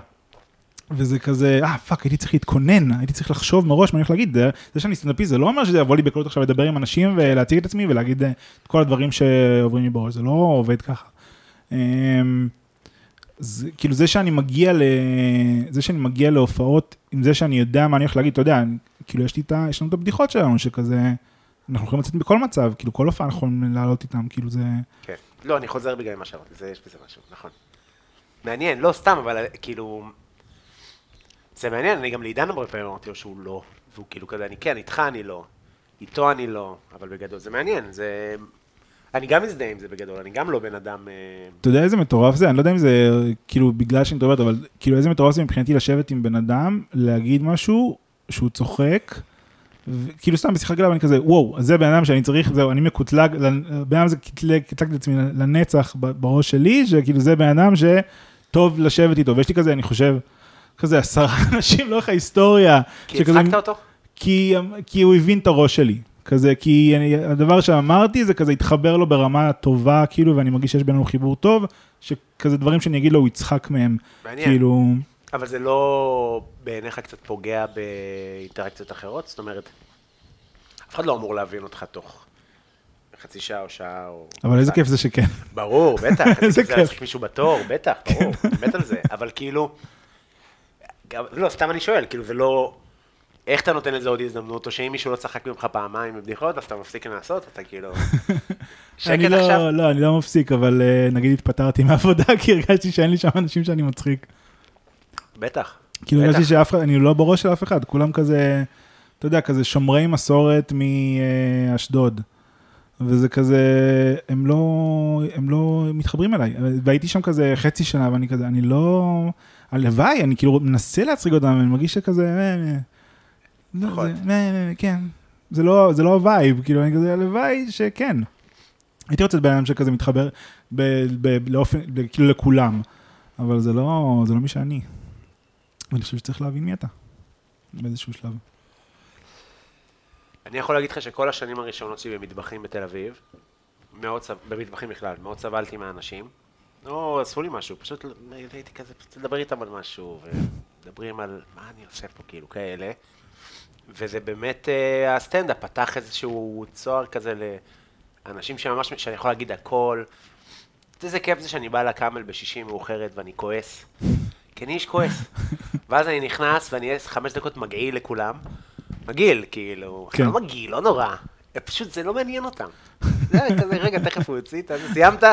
וזה כזה, אה, fuck, הייתי צריך להתכונן, הייתי צריך לחשוב מראש מה אני הולך להגיד. זה, שאני סטנדאפיסט, זה לא אומר שזה יבוא לי בקלות עכשיו לדבר עם אנשים ולהציג את עצמי ולהגיד אה, את כל הדברים שעוברים לי בראש, זה לא עובד ככה. אמ, זה, כאילו זה שאני מגיע ל... זה שאני מגיע להופעות עם זה שאני יודע מה אני הולך להגיד, אתה יודע, כאילו יש את ה... יש לנו את הבדיחות שלנו שכזה, אנחנו יכולים לצאת בכל מצב, כאילו כל הופעה אנחנו יכולים לעלות איתם, כאילו זה... כן. לא, אני חוזר בגלל מה שאמרתי, זה, יש בזה משהו, נכון. מעניין, לא סתם, אבל אה, כאילו... זה מעניין, אני גם לעידן הרבה פעמים אמרתי לו שהוא לא, והוא כאילו כזה, אני כן, איתך אני לא, איתו אני לא, אבל בגדול זה מעניין, זה... אני גם מזדהה עם זה בגדול, אני גם לא בן אדם... אה, אתה יודע איזה מטורף זה? אני לא יודע אם זה כאילו בגלל שאני מדברת, אבל כאילו איזה מטורף זה מבחינתי לשבת עם בן אדם, להגיד משהו שהוא צוחק, כאילו סתם בשיחה גדולה ואני כזה, וואו, זה בן אדם שאני צריך, זהו, אני מקוטלג, בן אדם הזה קטלג את עצמי לנצח בראש שלי, שכאילו זה בן אדם שטוב לשבת איתו, ויש לי כזה, אני חושב, כזה עשרה אנשים לאורך ההיסטוריה, כי שכזה- הצחקת אותו? כי, כי הוא הבין את הראש שלי. כזה, כי אני, הדבר שאמרתי זה כזה התחבר לו ברמה טובה, כאילו, ואני מרגיש שיש בינינו חיבור טוב, שכזה דברים שאני אגיד לו, הוא יצחק מהם. מעניין. כאילו, אבל זה לא בעיניך קצת פוגע באינטראקציות אחרות? זאת אומרת, אף אחד לא אמור להבין אותך תוך חצי שעה או שעה או... אבל איזה כיף זה שכן. ברור, בטח. איזה כיף. כיף. להצחיק מישהו בתור, בטח, ברור, מת על זה. אבל כאילו, גם- לא, סתם אני שואל, כאילו זה לא... איך אתה נותן לזה עוד הזדמנות, או שאם מישהו לא צחק ממך פעמיים בבדיחות, אז אתה מפסיק לנסות, אתה כאילו... שקט אני עכשיו? לא, לא, אני לא מפסיק, אבל אה, נגיד התפטרתי מהעבודה, כי הרגשתי שאין לי שם אנשים שאני מצחיק. בטח. כאילו. הרגשתי שאף אחד, אני לא בראש של אף אחד, כולם כזה אתה יודע, כזה שומרי מסורת מאשדוד. וזה כזה, הם לא, הם לא מתחברים אליי. והייתי שם כזה חצי שנה, ואני כזה, אני לא... הלוואי, אני כאילו מנסה להצחיק אותם, אני מרגיש שכזה... זה- כן. זה לא, זה לא ה vibe, כאילו, אני כזה, הלוואי שכן. הייתי רוצה בן אדם שכזה מתחבר ב, ב, לאופן, כאילו לכולם, אבל זה לא, זה לא מי שאני. ואני חושב שצריך להבין מי אתה, באיזשהו שלב. אני יכול להגיד לך שכל השנים הראשונות שלי במטבחים בתל אביב, מאוד. במטבחים בכלל, מאוד סבלתי מהאנשים. לא עשו לי משהו, פשוט הייתי כזה, פשוט לדבר איתם על משהו, ומדברים על מה אני עושה פה, כאילו, כאלה. וזה באמת, אה, הסטנדאפ פתח איזשהו צוהר כזה לאנשים שממש, שאני יכול להגיד הכל. איזה כיף זה שאני בא לקאמל בשישי מאוחרת ואני כועס. כי אני איש כועס. ואז אני נכנס ואני אהיה חמש דקות מגעיל לכולם. מגעיל, כאילו, כן. לא מגעיל, לא נורא. פשוט זה לא מעניין אותם. זה כזה, רגע, תכף הוא יוציא, אתה סיימת?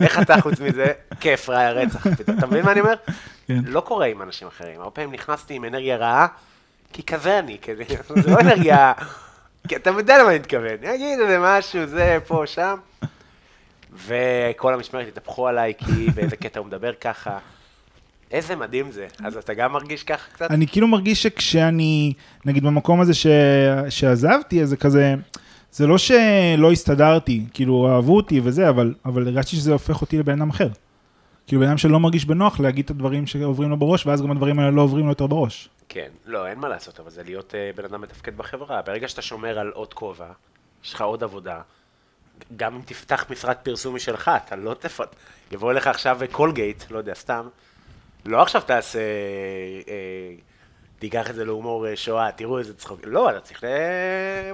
איך אתה חוץ מזה? כיף, ראי רצח. אתה מבין מה אני אומר? כן. לא קורה עם אנשים אחרים. הרבה פעמים נכנסתי עם אנרגיה רעה, כי כזה אני, כזה, זה לא אנרגיה... כי אתה יודע למה אני מתכוון. אני אגיד איזה משהו, זה, פה, שם. וכל המשמרת התהפכו עליי, כי באיזה קטע הוא מדבר ככה. איזה מדהים זה. אז אתה גם מרגיש ככה קצת? אני כאילו מרגיש שכשאני, נגיד במקום הזה ש... שעזבתי, אז זה כזה, זה לא שלא הסתדרתי, כאילו אהבו אותי וזה, אבל, אבל הרגשתי שזה הופך אותי לבן אדם אחר. כאילו בן אדם שלא מרגיש בנוח להגיד את הדברים שעוברים לו בראש, ואז גם הדברים האלה לא עוברים לו יותר בראש. כן, לא, אין מה לעשות, אבל זה להיות אה, בן אדם מתפקד בחברה. ברגע שאתה שומר על עוד כובע, יש לך עוד עבודה, גם אם תפתח משרד פרסום משלך, אתה לא תפת... יבוא אליך עכשיו קולגייט, לא יודע, סתם, לא עכשיו תעשה, אה, תיקח את זה להומור אה, שואה, תראו איזה צחוק, לא, אתה צריך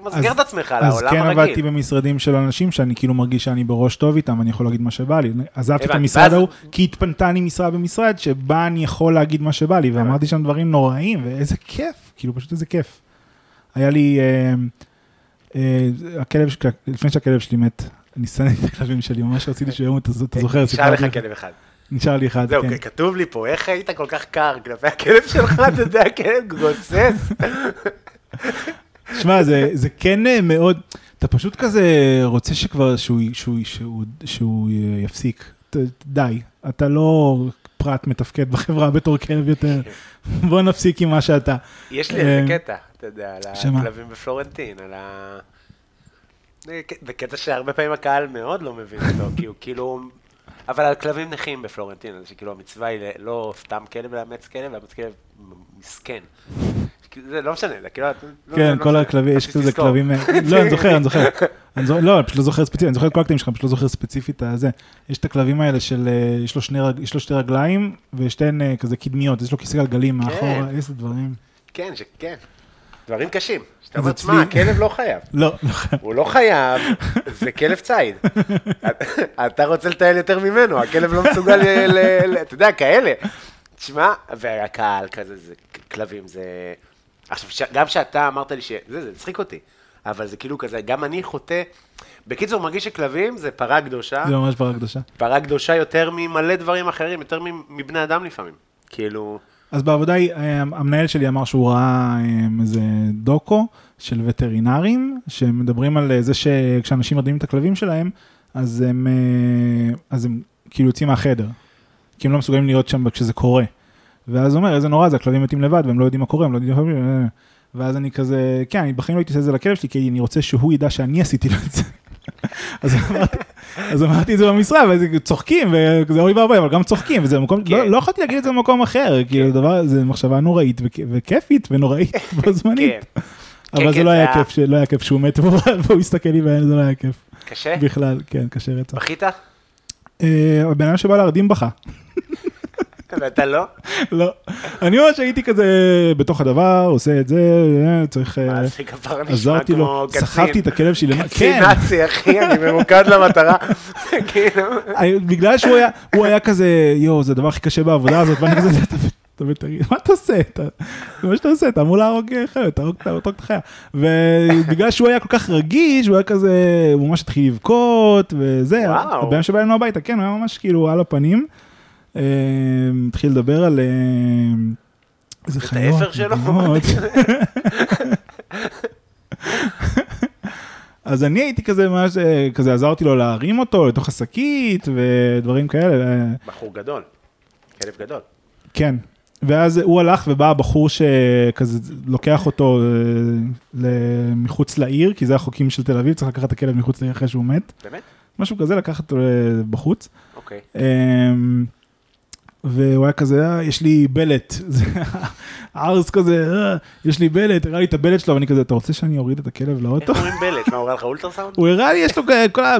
למסגר את עצמך אז לעולם כן הרגיל. עבדתי במשרדים של אנשים שאני כאילו מרגיש שאני בראש טוב איתם, אני יכול להגיד מה שבא לי. עזבתי את המשרד ההוא, כי התפנתני משרה במשרד שבה אני יכול להגיד מה שבא לי, ואמרתי שם דברים נוראים, ואיזה כיף, כאילו פשוט איזה כיף. היה לי, אה, אה, הכלב, לפני שהכלב שלי מת, אני שונא את הכלבים שלי, ממש רציתי אז אתה זוכר, נשאר לך. כלב אחד. נשאר לי אחד, זהו, כן. כתוב לי פה, איך היית כל כך קר כלפי הכלב שלך, אתה יודע, הכלב גוסס. שמע, זה, זה כן אה, מאוד, אתה פשוט כזה רוצה שכבר, שהוא, שהוא, שהוא, שהוא אה, יפסיק. ת- די, אתה לא פרט מתפקד בחברה בתור כלב יותר. בוא נפסיק עם מה שאתה. יש לי איזה אה, קטע, אתה יודע, על? הכלבים בפלורנטין, על ה... זה קטע שהרבה פעמים הקהל מאוד לא מבין אותו, כי הוא כאילו... אבל על כלבים נכים בפלורנטין, אז שכאילו המצווה היא לא סתם כלב לאמץ כלב, לאמץ כלב מסכן. כאילו, זה לא משנה, זה כאילו... לא- כן, לא כל. הכלבים, יש כזה לזכור. כלבים, אה, לא, אני זוכר, אני זוכר. אני לא, אני פשוט לא זוכר ספציפית, אני זוכר את כל הקטעים שלך, פשוט לא זוכר ספציפית את הזה. יש את הכלבים האלה של, אה, יש לו שתי רגליים, ושתיהן אה, כזה קדמיות, יש לו כיסא גלגלים מאחורה, איזה דברים. כן, ש- כן. דברים קשים. שאתה אומר, תשמע, הכלב לא חייב. לא, לא חייב. הוא לא חייב, זה כלב ציד. אתה רוצה לטייל יותר ממנו, הכלב לא מסוגל, ל- אתה יודע, כאלה. תשמע, והקהל כזה, זה כלבים, זה... עכשיו, ש- גם שאתה אמרת לי שזה, זה הצחיק אותי, אבל זה כאילו כזה, גם אני חוטא... בקיצור, מרגיש שכלבים זה פרה קדושה, זה ממש פרה קדושה. פרה קדושה יותר ממלא דברים אחרים, יותר מבני אדם לפעמים. כאילו, אז בעבודה, אה, המנהל שלי אמר שהוא ראה אה, איזה דוקו של וטרינרים, שמדברים על אה, זה שכשאנשים מרדימים את הכלבים שלהם, אז הם, אז הם כאילו יוצאים מהחדר, כי הם לא מסוגלים להיות שם כשזה קורה. ואז הוא אומר, איזה נורא זה, הכלבים מתים לבד, והם לא יודעים מה קורה, הם לא יודעים מה... אה." ואז אני כזה, כן, אני בחיים לא הייתי עושה את זה לכלב שלי, כי אני רוצה שהוא ידע שאני עשיתי לו את זה. אז אמרתי, את זה במשרד, ואז צוחקים, וכזה אוי ואבוי, אבל גם צוחקים, וזה מקום, כן. לא, לא יכולתי להגיד את זה במקום אחר, כאילו, דבר, זה מחשבה נוראית וכ- וכיפית ונוראית בו זמנית. כן. אבל כן, זה כן, לא היה כיף, לא היה כיף שהוא מת והוא והוא הסתכל לי בעין, זה לא היה כיף. קשה? בכלל, כן, קשה רצח. בכית? אה, הבן אדם שבא להרדים בכה. ואתה לא? לא. אני ממש הייתי כזה בתוך הדבר, עושה את זה, אה, צריך... אה, מה זה כבר נשמע כמו קצין. סחבתי את הכלב שלי. למטה. קצין כן, נאצי, אחי, אני ממוקד למטרה. כאילו, בגלל שהוא היה, כזה, יואו, זה הדבר הכי קשה בעבודה הזאת, ואני כזה, אתה אתה ותגיד, מה אתה עושה? אתה- זה מה שאתה עושה, אתה אמור להרוג אה, חיות, תהרוג תהרוג את החיה. ובגלל שהוא היה כל כך רגיש, הוא היה כזה, הוא ממש התחיל לבכות, וזה, וואו. הבן שבא אלינו הביתה, כן, הוא היה ממש כאילו על הפנים. אה, התחיל לדבר על... אה, איזה את חיות. האפר שלו? אז אני הייתי כזה, ממש, כזה עזרתי לו להרים אותו לתוך השקית ודברים כאלה. בחור גדול, כלב גדול. כן. ואז הוא הלך ובא הבחור שכזה לוקח אותו אה, מחוץ לעיר, כי זה החוקים של תל אביב, צריך לקחת את הכלב מחוץ לעיר אחרי שהוא מת. באמת? משהו כזה, לקחת אותו אה, בחוץ. אוקיי. אמ, והוא היה כזה, אה, יש לי בלט, זה ארס כזה, אה, יש לי בלט, הראה לי את הבלט שלו, ואני כזה, אתה רוצה שאני אוריד את הכלב לאוטו? איך אומרים בלט? מה, הוא הראה לך אולטרסאונד? הוא הראה לי, יש לו כל ה...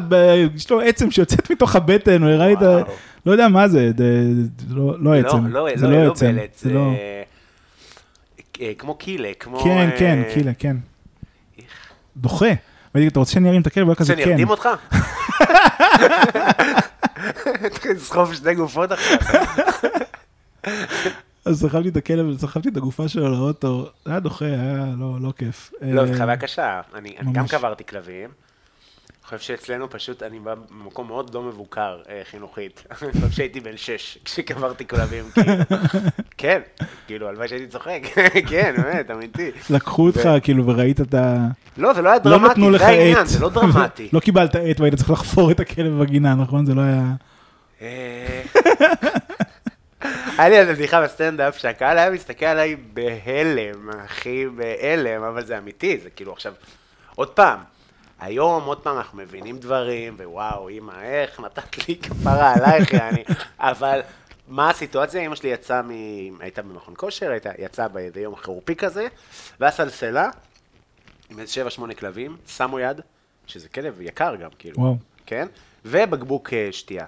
יש לו עצם שיוצאת מתוך הבטן, הוא הראה לי את ה... לא יודע מה זה, זה לא לא עצם, לא, זה לא, לא לא עצם, זה זה לא... אה, כמו קילה, כמו... כן, אה, כן, קילה, כן. דוחה. ואני אתה רוצה שאני ארים את הכלב? הוא היה כזה, שאני כן. ארדים אותך? צריך לסחוב שתי גופות עכשיו. אז סחבתי את הכלב, סחבתי את הגופה שלו לאוטו, היה דוחה, היה לא לא כיף. לא, אה, זו חוויה קשה. אני אני גם. קברתי כלבים. אני חושב שאצלנו פשוט, אני בא ממקום מאוד לא מבוקר אה, חינוכית. אני חושב שהייתי בן שש כשקברתי כלבים, כאילו. כן, כאילו, הלוואי שהייתי צוחק. כן, באמת, אמיתי. לקחו אותך, כאילו, וראית את ה... לא, זה לא היה לא דרמטי, זה העניין. זה לא דרמטי. לא קיבלת עט והיית צריך לחפור את הכלב בגינה, נכון? זה לא היה... אה, היה לי איזה בדיחה בסטנדאפ שהקהל היה מסתכל עליי בהלם, אחי, בהלם, אבל זה אמיתי, זה כאילו עכשיו, עוד פעם, היום עוד פעם אנחנו מבינים דברים, ווואו, אמא, איך נתת לי כפרה עלייך, יעני, אבל מה הסיטואציה? אמא שלי יצאה מ... הייתה במכון כושר, הייתה, יצאה באיזה יום חורפי כזה, והסלסלה, עם איזה שבע, שמונה כלבים, שמו יד, שזה כלב יקר גם, כאילו, וואו. כן? ובקבוק אה, שתייה.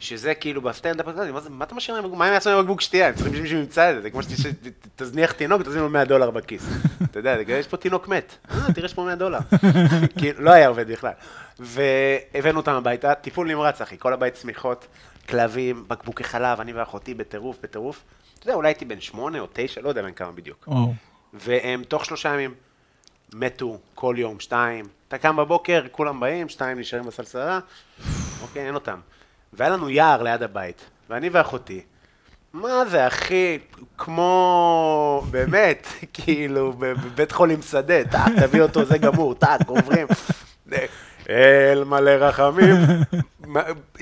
שזה כאילו בסטנדאפ מה, אתה משאיר להם, מה הם יעשו עם בקבוק שתייה? הם צריכים שמישהו ימצא את זה, זה כמו שתזניח תינוק, תזמין לו 100 דולר בכיס. אתה יודע, יש פה תינוק מת, אה, תראה יש פה 100 דולר. כאילו, לא היה עובד בכלל. והבאנו אותם הביתה, טיפול נמרץ, אחי, כל הבית צמיחות, כלבים, בקבוקי חלב, אני ואחותי בטירוף, בטירוף. אתה יודע, אולי הייתי בן שמונה או תשע, לא יודע בן כמה בדיוק. והם תוך שלושה ימים מתו כל יום, שתיים. אתה קם בבוקר, כולם באים, שתיים נשארים בסלסלה, אוקיי, אין אותם. והיה לנו יער ליד הבית, ואני ואחותי, מה זה, אחי, כמו, באמת, כאילו, בבית חולים שדה, טאק, תביא אותו, זה גמור, טאק, עוברים. אל מלא רחמים.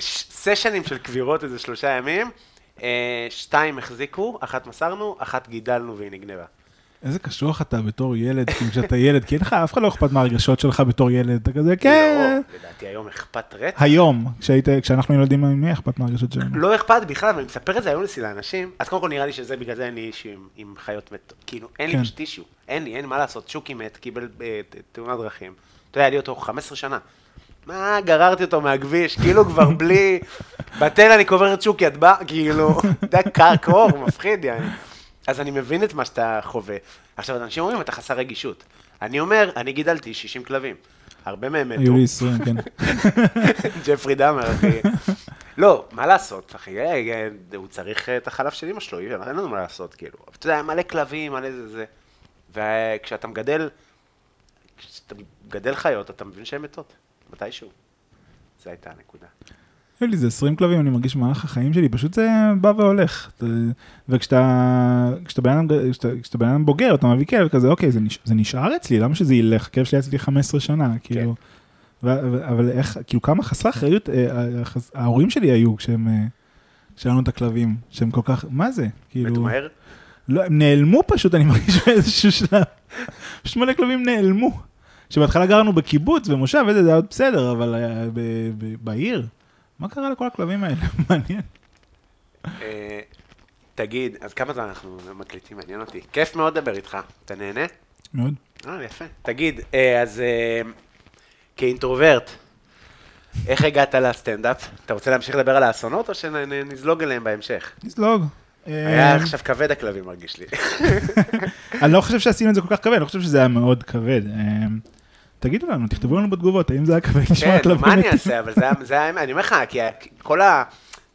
סשנים של קבירות איזה שלושה ימים, אה, שתיים החזיקו, אחת מסרנו, אחת גידלנו והיא נגנבה. איזה קשוח אתה בתור ילד, כאילו כשאתה ילד, כי אין לך, אף אחד לא אכפת מהרגשות שלך בתור ילד, אתה כזה, כן. לא, לדעתי היום אכפת רצח. היום, כשאנחנו ילדים, מי אכפת מהרגשות שלנו? לא אכפת בכלל, ואני מספר את זה היום לאנשים, אז קודם כל נראה לי שזה בגלל זה אין לי אישו עם, חיות מתות. כאילו, אין לי כן. פשוט אישו, אין לי, אין מה לעשות. שוקי מת, קיבל אה, תאונת דרכים. אתה יודע, היה לי אותו 15 שנה. מה, גררתי אותו מהכביש, כאילו כבר בלי... בתל אני קובר את שוקי, את באה, כאילו, אתה יודע, קר, קור, מפחיד, יעני. אז אני מבין את מה שאתה חווה. עכשיו, אנשים אומרים, אתה חסר רגישות. אני אומר, אני גידלתי 60 כלבים. הרבה מהם מתו. היו לי 20, כן. ג'פרי דאמר, אחי. לא, מה לעשות, אחי, אה, אה, הוא צריך אה, את החלב של אמא שלו, אין לנו מה לעשות, כאילו. אבל אתה יודע, מלא כלבים, מלא זה זה. וכשאתה מגדל, כשאתה מגדל חיות, אתה מבין שהן מתות, מתישהו. זו הייתה הנקודה. היו לי איזה 20 כלבים, אני מרגיש במהלך החיים שלי, פשוט זה בא והולך. אתה- וכשאתה כשאתה בן אדם- בוגר, אתה מביא כלב כזה, אוקיי, זה נש- זה נשאר אצלי, למה שזה ילך? הכלב שלי היה אצלי 15 שנה, כאילו. ו- אבל איך, כאילו כמה חסר אחריות אה, החס- ההורים שלי היו כשהם, אה, כשהיו לנו את הכלבים, שהם כל כך, מה זה? כאילו, מתו מהר? לא, הם נעלמו פשוט, אני מרגיש באיזשהו שלב. פשוט מלא כלבים נעלמו. שבהתחלה גרנו בקיבוץ, במושב, וזה זה היה עוד בסדר, אבל בעיר, מה קרה לכל הכלבים האלה? מעניין. אה, תגיד, אז כמה זמן אנחנו מקליטים? מעניין אותי. כיף מאוד לדבר איתך. אתה נהנה? מאוד. אה, יפה. תגיד, אה, אז אה, כאינטרוברט, איך הגעת לסטנדאפ? אתה רוצה להמשיך לדבר על האסונות, או שנזלוג אליהם בהמשך? נזלוג. היה עכשיו כבד הכלבים, מרגיש לי. אני לא חושב שעשינו את זה כל כך כבד, אני לא חושב שזה היה מאוד כבד. תגידו לנו, תכתבו לנו בתגובות, האם זה היה לשמוע כן, כלבים מה אני? אעשה? אבל זה היה- אני אומר לך, כי כל ה...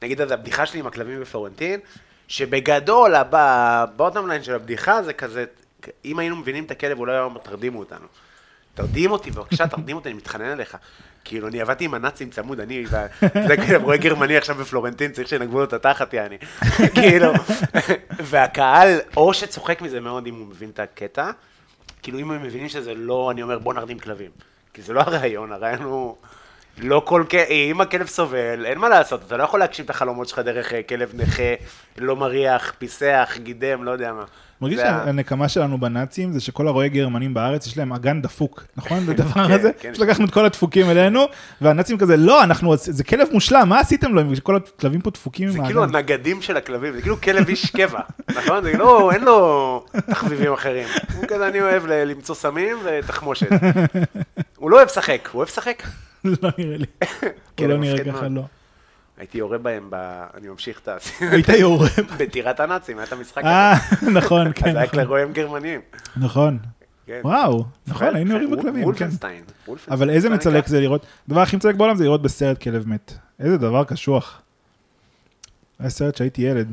נגיד, אז הבדיחה שלי עם הכלבים בפלורנטין, שבגדול, הבוטום ליין של הבדיחה זה כזה, אם היינו מבינים את הכלב, אולי היום תרדימו אותנו. תרדים אותי, בבקשה, תרדים אותי, אני מתחנן עליך. כאילו, אני עבדתי עם הנאצים צמוד, אני, זה כאילו, רואה גרמני עכשיו בפלורנטין, צריך שינגבו לו את התחת, יעני. כאילו, והקהל, או שצוחק מזה מאוד אם הוא מבין את הקטע, כאילו, אם הם מבינים שזה לא, אני אומר, בוא נרדים כלבים. כי זה לא הרעיון, הרעיון הוא... לא כל כלב, אם הכלב סובל, אין מה לעשות, אתה לא יכול להגשים את החלומות שלך דרך אה, כלב נכה, לא מריח, פיסח, גידם, לא יודע מה. מרגיש זה שהנקמה שלנו בנאצים זה שכל הרועי גרמנים בארץ יש להם אגן דפוק, נכון? זה הדבר כן, הזה? כן. שלקחנו את כל הדפוקים אלינו, והנאצים כזה, לא, אנחנו, זה כלב מושלם, מה עשיתם לו? כל הכלבים פה דפוקים עם זה האגן. כאילו הנגדים של הכלבים, זה כאילו כלב איש קבע, נכון? זה לא, אין לו תחביבים אחרים. הוא כזה, אני אוהב למצוא סמים ותחמושת. הוא לא אוהב לשחק, הוא אוהב לשחק. לא נראה לי. הוא כלב לא נראה ככה. לא. הייתי יורה בהם, ב... אני ממשיך את ה... היית יורה. בטירת הנאצים, היה את המשחק הזה. אה, נכון, אז כן, היה נכון. כלבים גרמניים. נכון. כן. וואו, נכון, זוכר? היינו יורים בכלבים, כן. וולפנשטיין. אבל איזה זה מצלק? זה לראות, הדבר הכי מצלק בעולם זה לראות בסרט כלב מת. איזה דבר קשוח. היה סרט שהייתי ילד.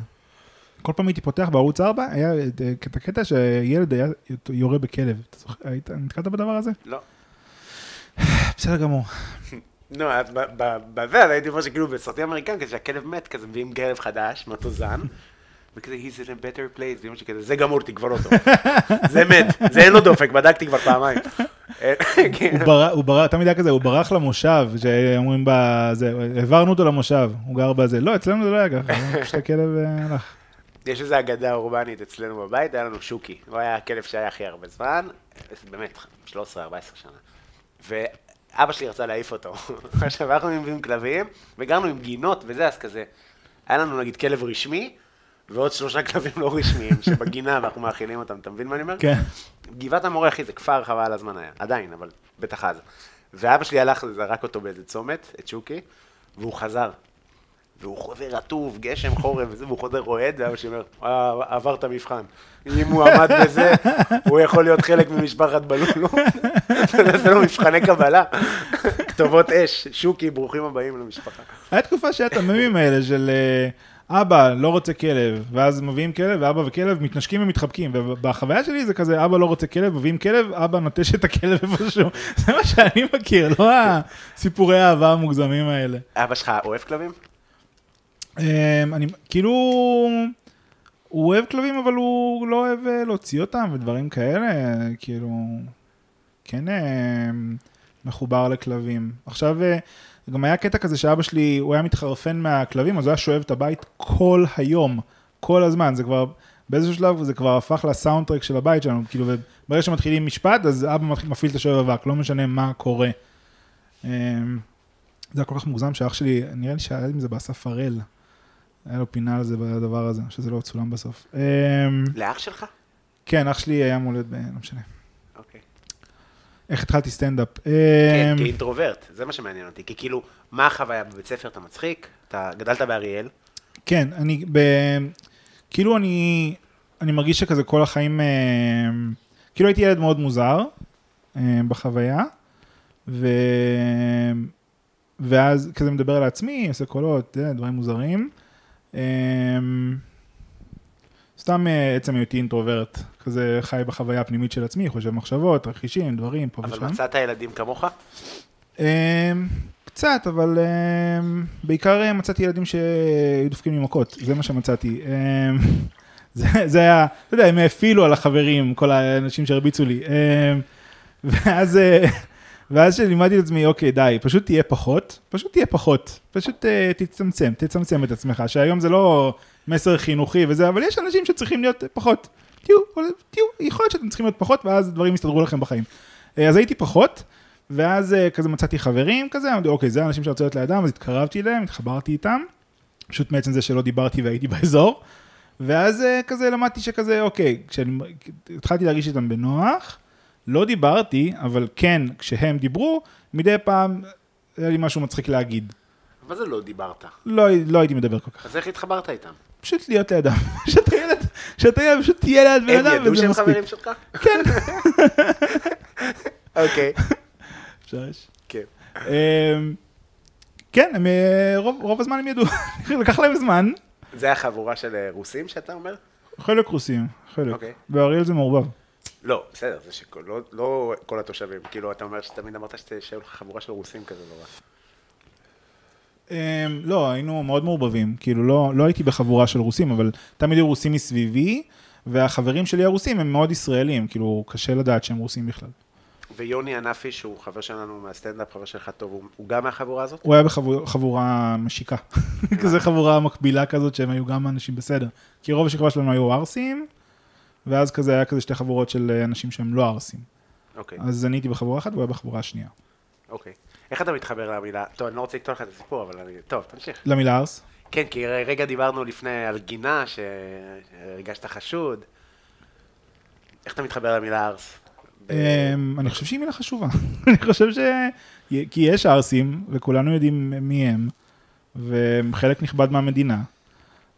כל פעם הייתי פותח בערוץ 4, היה את אה, את הקטע שילד היה יורה בכלב. אתה זוכר, היית, נתקלת בדבר הזה? לא. בסדר גמור. נו, אז בזה, אז הייתי אומר שכאילו בסרטים אמריקאים, כזה שהכלב מת, כזה מביאים כלב חדש, מטוזן, וכזה, he's in a better place, זה משהו כזה, זה גמור, תקבור אותו. זה מת, זה אין לו דופק, בדקתי כבר פעמיים. כן. הוא ברח, הוא ברח, תמיד היה כזה, הוא ברח למושב, שאומרים בזה, העברנו אותו למושב, הוא גר בזה. לא, אצלנו זה לא היה ככה, פשוט הכלב אה, הלך. יש איזו אגדה אורבנית אצלנו בבית, היה לנו שוקי. הוא היה הכלב שהיה הכי הרבה זמן, באמת, 13-14 שנה. ואבא שלי רצה להעיף אותו. עכשיו, אנחנו מביאים כלבים, וגרנו עם גינות וזה, אז כזה, היה לנו נגיד כלב רשמי, ועוד שלושה כלבים לא רשמיים, שבגינה ואנחנו מאכילים אותם, אתה מבין מה אני אומר? כן. גבעת המורה, אחי, זה כפר חבל הזמן היה, עדיין, אבל בטח אז. ואבא שלי הלך, זרק אותו באיזה צומת, את שוקי, והוא חזר. והוא חוזר רטוב, גשם, חורף וזה, והוא חוזר רועד, ואבא שלי אומר, "אה, עבר את המבחן. אם הוא עמד בזה, הוא יכול להיות חלק ממשפחת בלולו. זה לו מבחני קבלה. כתובות אש, שוקי, ברוכים הבאים למשפחה. היה תקופה שהיה את הממים האלה של אה, אבא לא רוצה כלב, ואז מביאים כלב, ואבא וכלב מתנשקים ומתחבקים, ובחוויה שלי זה כזה, אבא לא רוצה כלב, מביאים כלב, אבא נוטש את הכלב איפשהו. זה מה שאני מכיר, לא הסיפורי האהבה המוגזמים האלה. אבא שלך אוהב כלבים? אמ, אני, כאילו, הוא אוהב כלבים, אבל הוא לא אוהב אה, להוציא אותם ודברים כאלה, כאילו, כן אמ, מחובר לכלבים. עכשיו, אה, גם היה קטע כזה שאבא שלי, הוא היה מתחרפן מהכלבים, אז הוא היה שואב את הבית כל היום, כל הזמן, זה כבר, באיזשהו שלב זה כבר הפך לסאונד טרק של הבית שלנו, כאילו, וברגע שמתחילים משפט, אז אבא מפעיל את השואב אבק, לא משנה מה קורה. אמ, זה היה כל כך מוגזם שאח שלי, נראה לי שהיה עם זה באסף הראל. היה לו פינה על זה בדבר הזה, שזה לא צולם בסוף. אמ, לאח שלך? כן, אח שלי היה מולד ב... לא משנה. אוקיי. איך התחלתי סטנדאפ? כן, אמ, כאינטרוברט, זה מה שמעניין אותי. כי כאילו, מה החוויה בבית ספר? אתה מצחיק? אתה גדלת באריאל? כן, אני, ב... כאילו אני, אני מרגיש שכזה כל החיים, אמ, כאילו הייתי ילד מאוד מוזר בחוויה, ו... ואז כזה מדבר על עצמי, עושה קולות, זה, דברים מוזרים. אמ, סתם אה, עצם היותי אינטרוברט, כזה חי בחוויה הפנימית של עצמי, חושב מחשבות, רכישים, דברים, פה אבל ושם. מצאת ילדים כמוך? אמ, קצת, אבל אמ, בעיקר אה, מצאתי ילדים שהיו דופקים לי מכות, זה מה שמצאתי. זה, זה היה, אתה יודע, הם האפילו על החברים, כל האנשים שהרביצו לי. ואז, אה, ואז שלימדתי את עצמי, אוקיי, די, פשוט תהיה פחות, פשוט תהיה פחות, פשוט אה, תצמצם, תצמצם את עצמך, שהיום זה לא מסר חינוכי וזה, אבל יש אנשים שצריכים להיות פחות. תהיו, תהיו, יכול להיות שאתם צריכים להיות פחות, ואז דברים יסתדרו לכם בחיים. אה, אז הייתי פחות, ואז אה, כזה מצאתי חברים כזה, אמרתי, אוקיי, זה האנשים שרצו להיות לידם, אז התקרבתי אליהם, התחברתי איתם, פשוט מעצם זה שלא דיברתי והייתי באזור, ואז אה, כזה למדתי שכזה, אוקיי, כשאני התחלתי להרגיש איתם בנוח, לא דיברתי, אבל כן, כשהם דיברו, מדי פעם היה לי משהו מצחיק להגיד. מה זה לא דיברת? לא, לא הייתי מדבר כל כך, אז איך התחברת איתם? פשוט להיות לידם. כשאתה ילד, כשאתה ילד, פשוט תהיה ליד בן הם אדם, ידעו וזה שהם מספיק. חברים שלך? כן. אוקיי. שש. כן. אמ, כן, הם, אה, רוב, רוב הזמן הם ידעו, לקח להם זמן, זה היה חבורה של אה, רוסים שאתה אומר? חלק רוסים, חלק. אוקיי. באריאל זה מעורבב. לא, בסדר, זה שכל, לא, לא כל התושבים, כאילו, אתה אומר שתמיד אמרת שת- שהיו לך חבורה של רוסים כזה נורא. אמ, לא, היינו מאוד מעורבבים, כאילו לא, לא הייתי בחבורה של רוסים, אבל תמיד היו רוסים מסביבי, והחברים שלי הרוסים הם מאוד ישראלים, כאילו קשה לדעת שהם רוסים בכלל. ויוני ענפי, שהוא חבר שלנו מהסטנדאפ, חבר שלך טוב, הוא- הוא גם מהחבורה הזאת? הוא היה בחבורה משיקה, כזה חבורה מקבילה כזאת שהם היו גם אנשים בסדר. כי רוב השכבה שלנו היו ערסים, ואז כזה היה כזה שתי חבורות של אה, אנשים שהם לא ערסים. אוקיי, אז אני הייתי בחבורה אחת והוא היה בחבורה השנייה. אוקיי. איך אתה מתחבר למילה? טוב, אני לא רוצה לקטוע לך את הסיפור, אבל אני... טוב, תמשיך. למילה ערס? כן, כי רגע דיברנו לפני על גינה, שהרגשת חשוד. איך אתה מתחבר למילה ארס? ב- אמ, אני חושב שהיא מילה חשובה. אני חושב ש... כי יש ערסים, וכולנו יודעים מי הם, והם חלק נכבד מהמדינה,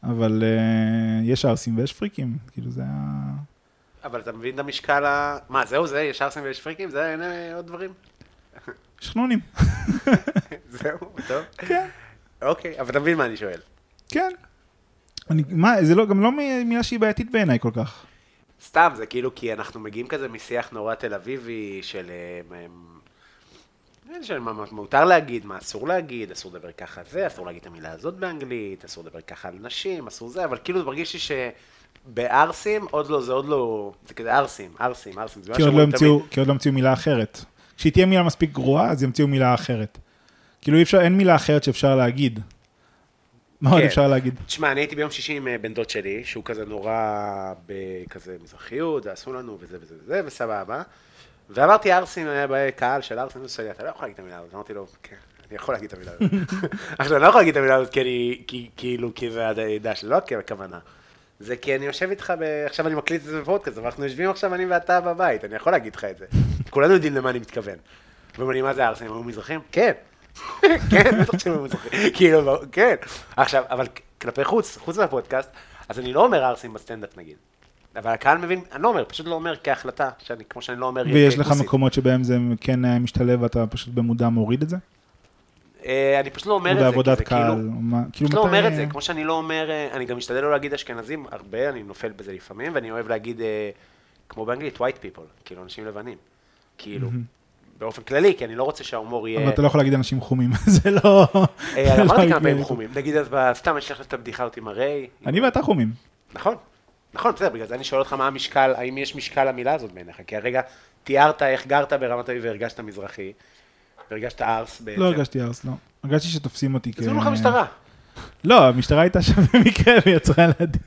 אבל אה, יש ערסים ויש פריקים, כאילו זה ה... אבל אתה מבין את המשקל ה... מה, זהו זה? יש ארסים ויש פריקים? זה אין אה, עוד דברים? יש חנונים. זהו, טוב. כן. אוקיי, אבל אתה מבין מה אני שואל. כן. אני, מה, זה לא, גם לא מילה שהיא בעייתית בעיניי כל כך. סתם, זה כאילו כי אנחנו מגיעים כזה משיח נורא תל אביבי של... אה, מה מה מותר להגיד, מה אסור להגיד, אסור לדבר ככה זה, אסור להגיד את המילה הזאת באנגלית, אסור לדבר ככה על נשים, אסור זה, אבל כאילו זה מרגיש לי שבערסים, עוד לא, זה עוד לא, זה כזה ערסים, ערסים, ערסים, כי עוד, לא המציאו. כי עוד לא המציאו מילה אחרת. כשהיא תהיה מילה מספיק גרועה, אז ימציאו מילה אחרת. כאילו אי אפשר, אין מילה אחרת שאפשר להגיד. מה עוד כן. אפשר להגיד? תשמע, אני הייתי ביום שישי עם אה, בן דוד שלי, שהוא כזה נורא בכזה מזרחיות, ועשו לנו וזה וזה וזה, וסבבה. ואמרתי ערסים, היה בקהל של עושה לי, אתה לא יכול להגיד את המילה הזאת. אמרתי לו, כן, אני יכול להגיד את המילה הזאת. עכשיו, אני לא יכול להגיד את המילה הזאת כי כי- כאילו, כי זה העדה שלי, לא ככוונה. זה כי אני יושב איתך, ב... עכשיו אני מקליט את זה בפודקאסט, אבל אנחנו יושבים עכשיו אני ואתה בבית, אני יכול להגיד לך את זה. כולנו יודעים למה אני מתכוון. ואומרים מה זה ערסים? הם היו מזרחים? כן. כן, בטח שהם היו מזרחים. כאילו, כן. עכשיו, אבל כלפי חוץ, חוץ מהפודקאסט, אז אני לא אומר ערסים בסטנדאפ נגיד. אבל הקהל מבין, אני לא אומר, פשוט לא אומר כהחלטה, שאני, כמו שאני לא אומר... ויש לך. מקומות שבהם זה כן משתלב ואתה פשוט במודע מוריד את זה? אה, אני פשוט לא אומר או את זה, בעבודת קהל? כאילו... כאילו פשוט לא אומר את זה, כמו שאני לא אומר, אה, אני גם משתדל לא להגיד אשכנזים הרבה, אני נופל בזה לפעמים, ואני אוהב להגיד, אה, כמו באנגלית, white people, כאילו אנשים לבנים. כאילו, באופן כללי, כי אני לא רוצה שההומור יהיה... אבל אתה לא יכול להגיד אנשים חומים, זה לא... זה אמרתי לא כמה הגיוני. פעמים חומים. נגיד, אז סתם יש לך את הבדיחה אותי עם. אני ואתה חומים. נכון, נכון, בסדר, בגלל זה אני שואל אותך מה המשקל, האם יש משקל למילה הזאת בעיניך, כי הרגע תיארת איך גרת ברמת אביב והרגשת מזרחי, והרגשת ארס בעצם. לא הרגשתי ארס, לא. הרגשתי שתופסים אותי כ... הזמינו לך משטרה. לא, המשטרה הייתה שם במקרה ויצרה לדין.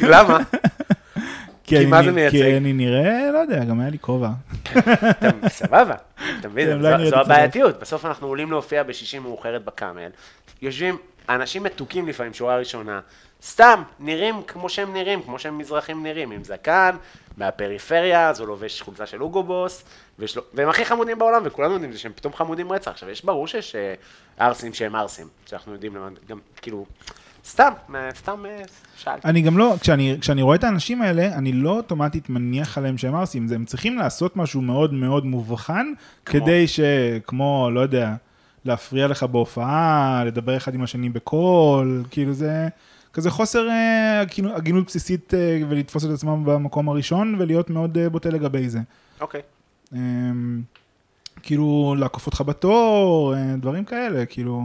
למה? כי מה זה מייצג? כי אני נראה, לא יודע, גם היה לי כובע. אתה- סבבה, אתה מבין, כן, זו- הייתי הבעייתיות, בסוף אנחנו עולים להופיע בשישי מאוחרת בקאמל, יושבים אנשים מתוקים לפעמים, שורה ראשונה, סתם, נראים כמו שהם נראים, כמו שהם מזרחים נראים, עם זקן, מהפריפריה, אז הוא לובש חולצה של אוגו בוס, לו- והם הכי חמודים בעולם, וכולנו יודעים שהם פתאום חמודים רצח. עכשיו, יש ברור שיש אה, ערסים שהם ערסים, שאנחנו יודעים גם, כאילו, סתם, סתם אה, שאלתי. אני גם לא, כשאני, כשאני רואה את האנשים האלה, אני לא אוטומטית מניח עליהם שהם ערסים, הם צריכים לעשות משהו מאוד מאוד מובחן, כמו? כדי שכמו, לא יודע, להפריע לך בהופעה, לדבר אחד עם השני בקול, כאילו זה כזה חוסר אה, הגינות- בסיסית אה, ולתפוס את עצמם במקום הראשון ולהיות מאוד אה, בוטה לגבי זה. אוקיי. אמ, כאילו לעקוף אותך בתור, דברים כאלה, כאילו...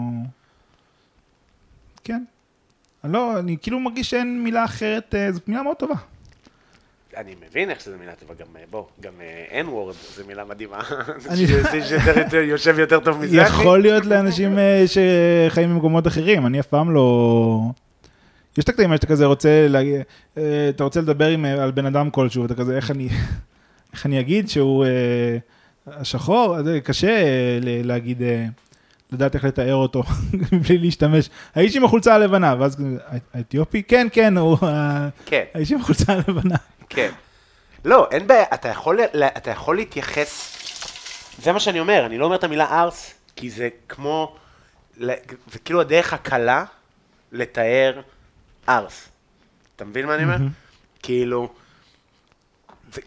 כן. אני לא, אני כאילו מרגיש שאין מילה אחרת, זאת מילה מאוד טובה. אני מבין איך שזה מילה טובה, גם בוא, גם אין וורד זו מילה מדהימה. אני- יותר- יושב יותר טוב מזה. יכול להיות לאנשים שחיים במקומות אחרים, אני אף פעם לא... יש את הקטעים שאתה כזה רוצה, להגיד, אה, אתה רוצה לדבר עם, אה, על בן אדם כלשהו, ואתה כזה, איך אני, איך אני אגיד שהוא אה, השחור? זה קשה אה, להגיד, אה, לדעת איך לתאר אותו בלי להשתמש. האיש עם החולצה הלבנה, ואז כזה, "הא- האתיופי? כן, כן, הוא כן, האיש עם החולצה הלבנה. כן. לא, אין בעיה, אתה יכול, ל- אתה יכול להתייחס, זה מה שאני אומר, אני לא אומר את המילה ארס, כי זה כמו, זה כאילו הדרך הקלה לתאר ארס. אתה מבין מה אני אומר? כאילו, זה,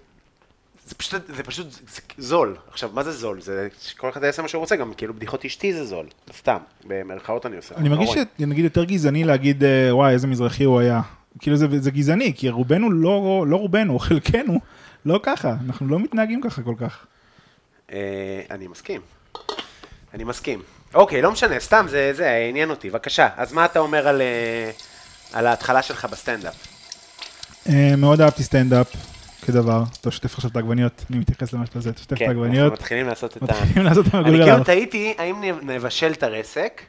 זה פשוט, זה פשוט זה זול. עכשיו, מה זה זול? זה שכל אחד יעשה מה שהוא רוצה, גם כאילו בדיחות אשתי זה זול. סתם, במרכאות אני עושה. אני מרגיש רואים. שנגיד יותר גזעני להגיד, אה, וואי, איזה מזרחי הוא היה. כאילו זה, זה גזעני, כי רובנו לא, לא רובנו, חלקנו, לא ככה, אנחנו לא מתנהגים ככה כל כך. אה, אני מסכים. אני מסכים. אוקיי, לא משנה, סתם, זה, זה עניין אותי. בבקשה, אז מה אתה אומר על, אה, על ההתחלה שלך בסטנדאפ? אה, מאוד אהבתי סטנדאפ. כדבר. אתה שוטף עכשיו את העגבניות, אני מתייחס למה שאתה עושה, אתה שוטף את כן, אנחנו העגבניות, מתחילים לעשות את ה... מתחילים לעשות את אני המגולגל. כאילו טעיתי, האם נבשל את הרסק,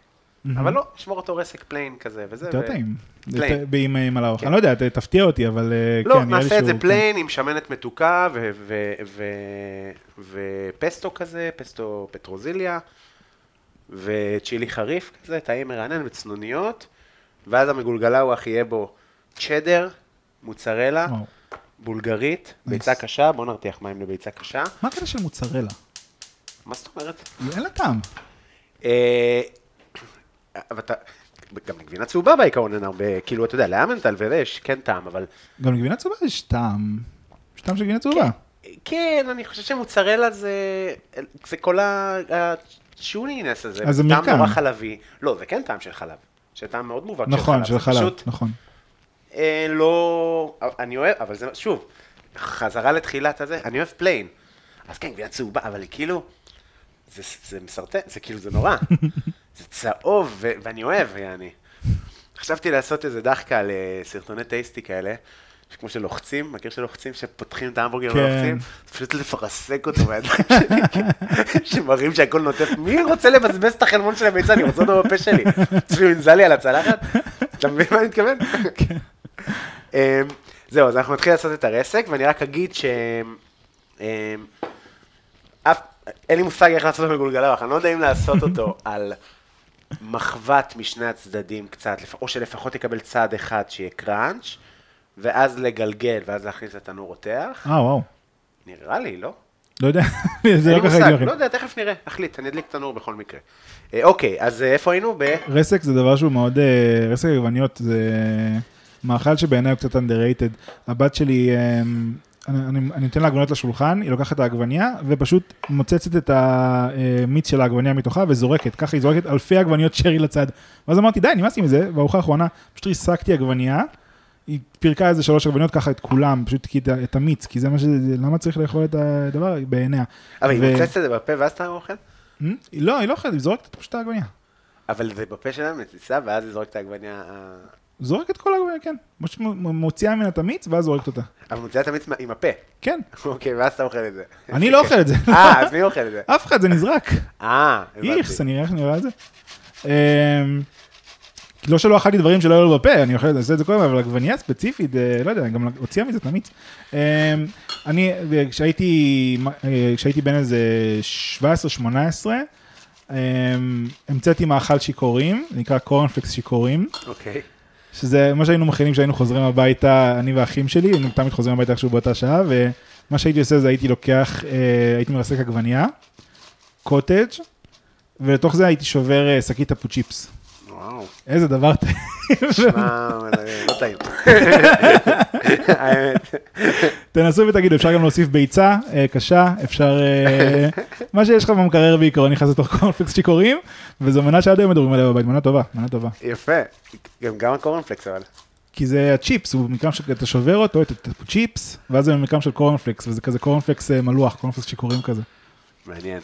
אבל לא, נשמור אותו רסק plain כזה וזה. יותר טעים. plain. עם מלארוך. כן. אני לא יודע, תפתיע אותי, אבל אה, לא, כן, לי נעשה את זה plain עם שמנת מתוקה ופסטו כזה, פסטו פטרוזיליה, וצ'ילי חריף כזה, טעים מרענן וצנוניות, ואז המגולגלוואח יהיה בו צ'דר, מוצרלה, וואו. בולגרית, ביצה קשה, בוא נרתיח מים לביצה קשה. מה הקטע של מוצרלה? מה זאת אומרת? אין לה טעם. אה, אבל אתה, גם לגבינה צהובה בעיקרון אין הרבה, כאילו, אתה יודע, לאמנטל וזה יש כן טעם, אבל גם לגבינה צהובה יש טעם. יש טעם של גבינה צהובה. כן, אני חושב שמוצרלה זה, זה כל ה chewiness הזה, אז זה טעם. נורא חלבי. לא, זה כן טעם של חלב, זה טעם מאוד מובהק נכון, של חלב, פשוט נכון. אה, לא, אני אוהב, אבל זה, שוב, חזרה לתחילת הזה, אני אוהב plain. אז כן, גבינה צהובה, אבל היא כאילו, זה, זה מסרטן, זה כאילו, זה נורא. זה צהוב, ו- ואני אוהב, יעני. חשבתי לעשות איזה דחקה על אה, סרטוני טייסטי כאלה, שכמו שלוחצים, מכיר שלוחצים, שפותחים את ההמבורגר כן. ולוחצים? אז פשוט לפרסק אותו בידיים שלי, שמראים שהכל נוטף. מי רוצה לבזבז את החלמון של הביצה? אני רוצה אותו בפה שלי. צריך לנזל לי על הצלחת? אתה מבין מה אני מתכוון? אמ, זהו, אז אנחנו נתחיל לעשות את הרסק, ואני רק אגיד ש... אמ, אף, אין לי מושג איך לעשות מגולגלח, אני לא יודע אם לעשות אותו על מחבת משני הצדדים קצת, או שלפחות יקבל צד אחד שיהיה קראנץ', ואז לגלגל, ואז להכניס לתנור רותח. אה, וואו. נראה לי, לא? לא יודע, זה לא ככה הגיוני. לא יודע, תכף נראה, נחליט, אני אדליק תנור בכל מקרה. אה, אוקיי, אז אה, איפה היינו? ב... רסק זה דבר שהוא מאוד, אה, רסק עגבניות זה מאכל שבעיניי הוא קצת underrated. הבת שלי, אני, אני, נותן לה עגבניות לשולחן, היא לוקחת את העגבנייה ופשוט מוצצת את המיץ של העגבנייה מתוכה וזורקת, ככה היא זורקת אלפי עגבניות שרי לצד. ואז אמרתי, די, נמאס לי מזה, בארוחה האחרונה פשוט ריסקתי עגבנייה, היא פירקה איזה שלוש עגבניות ככה את כולם, פשוט כי את, המיץ, כי זה מה ש... למה צריך לאכול את הדבר בעיניה? אבל היא מוצצת את זה בפה ואז אתה אוכל? Hmm? לא, היא לא אוכלת, היא זורקת פשוט את העגבנייה. אבל זה בפה שלה מציצה, ואז היא זורקת את העגבניה... אה, זורקת כל העגבניה, כן. פשוט מוציאה ממנה את המיץ ואז זורקת אותה. אבל מוציאה את המיץ עם הפה. כן. אוקיי, ואז אתה אוכל את זה. אני לא אוכל את זה. אה, אז מי אוכל את זה? אף אחד, זה נזרק. אה, הבנתי. איכס, אני נראה את זה. לא שלא אכלתי דברים שלא היו לו בפה, אני אוכל, אני עושה את זה כל הזמן, אבל עגבנייה ספציפית, אה, לא יודע, גם הוציאה מזה את המיץ. אמ, אני, כשהייתי, אה, כשהייתי בן איזה 17-18, אמ, המצאתי מאכל שיכורים, נקרא קורנפלקס שיכורים. אוקיי. שזה מה שהיינו מכינים כשהיינו חוזרים הביתה, אני והאחים שלי, היינו תמיד חוזרים הביתה איכשהו באותה שעה, ומה שהייתי עושה זה הייתי לוקח, אה, הייתי מרסק עגבנייה, קוטג', ולתוך זה הייתי שובר אה, שקית טפו צ'יפס. וואו. איזה דבר טעים. מה, לא טעים. האמת. תנסו ותגידו, אפשר גם להוסיף ביצה אה, קשה, אפשר, אה, מה שיש לך במקרר בעיקרון נכנס לתוך קורנפלקס שיכורים, וזו מנה שעד היום מדברים עליה בבית, מנה טובה, מנה טובה. יפה. גם הקורנפלקס אבל. כי זה הצ'יפס, הוא במקום שאתה שובר אותו, את הצ'יפס, ואז זה במקום של קורנפלקס, וזה כזה קורנפלקס אה, מלוח, קורנפלקס שיכורים כזה. מעניין.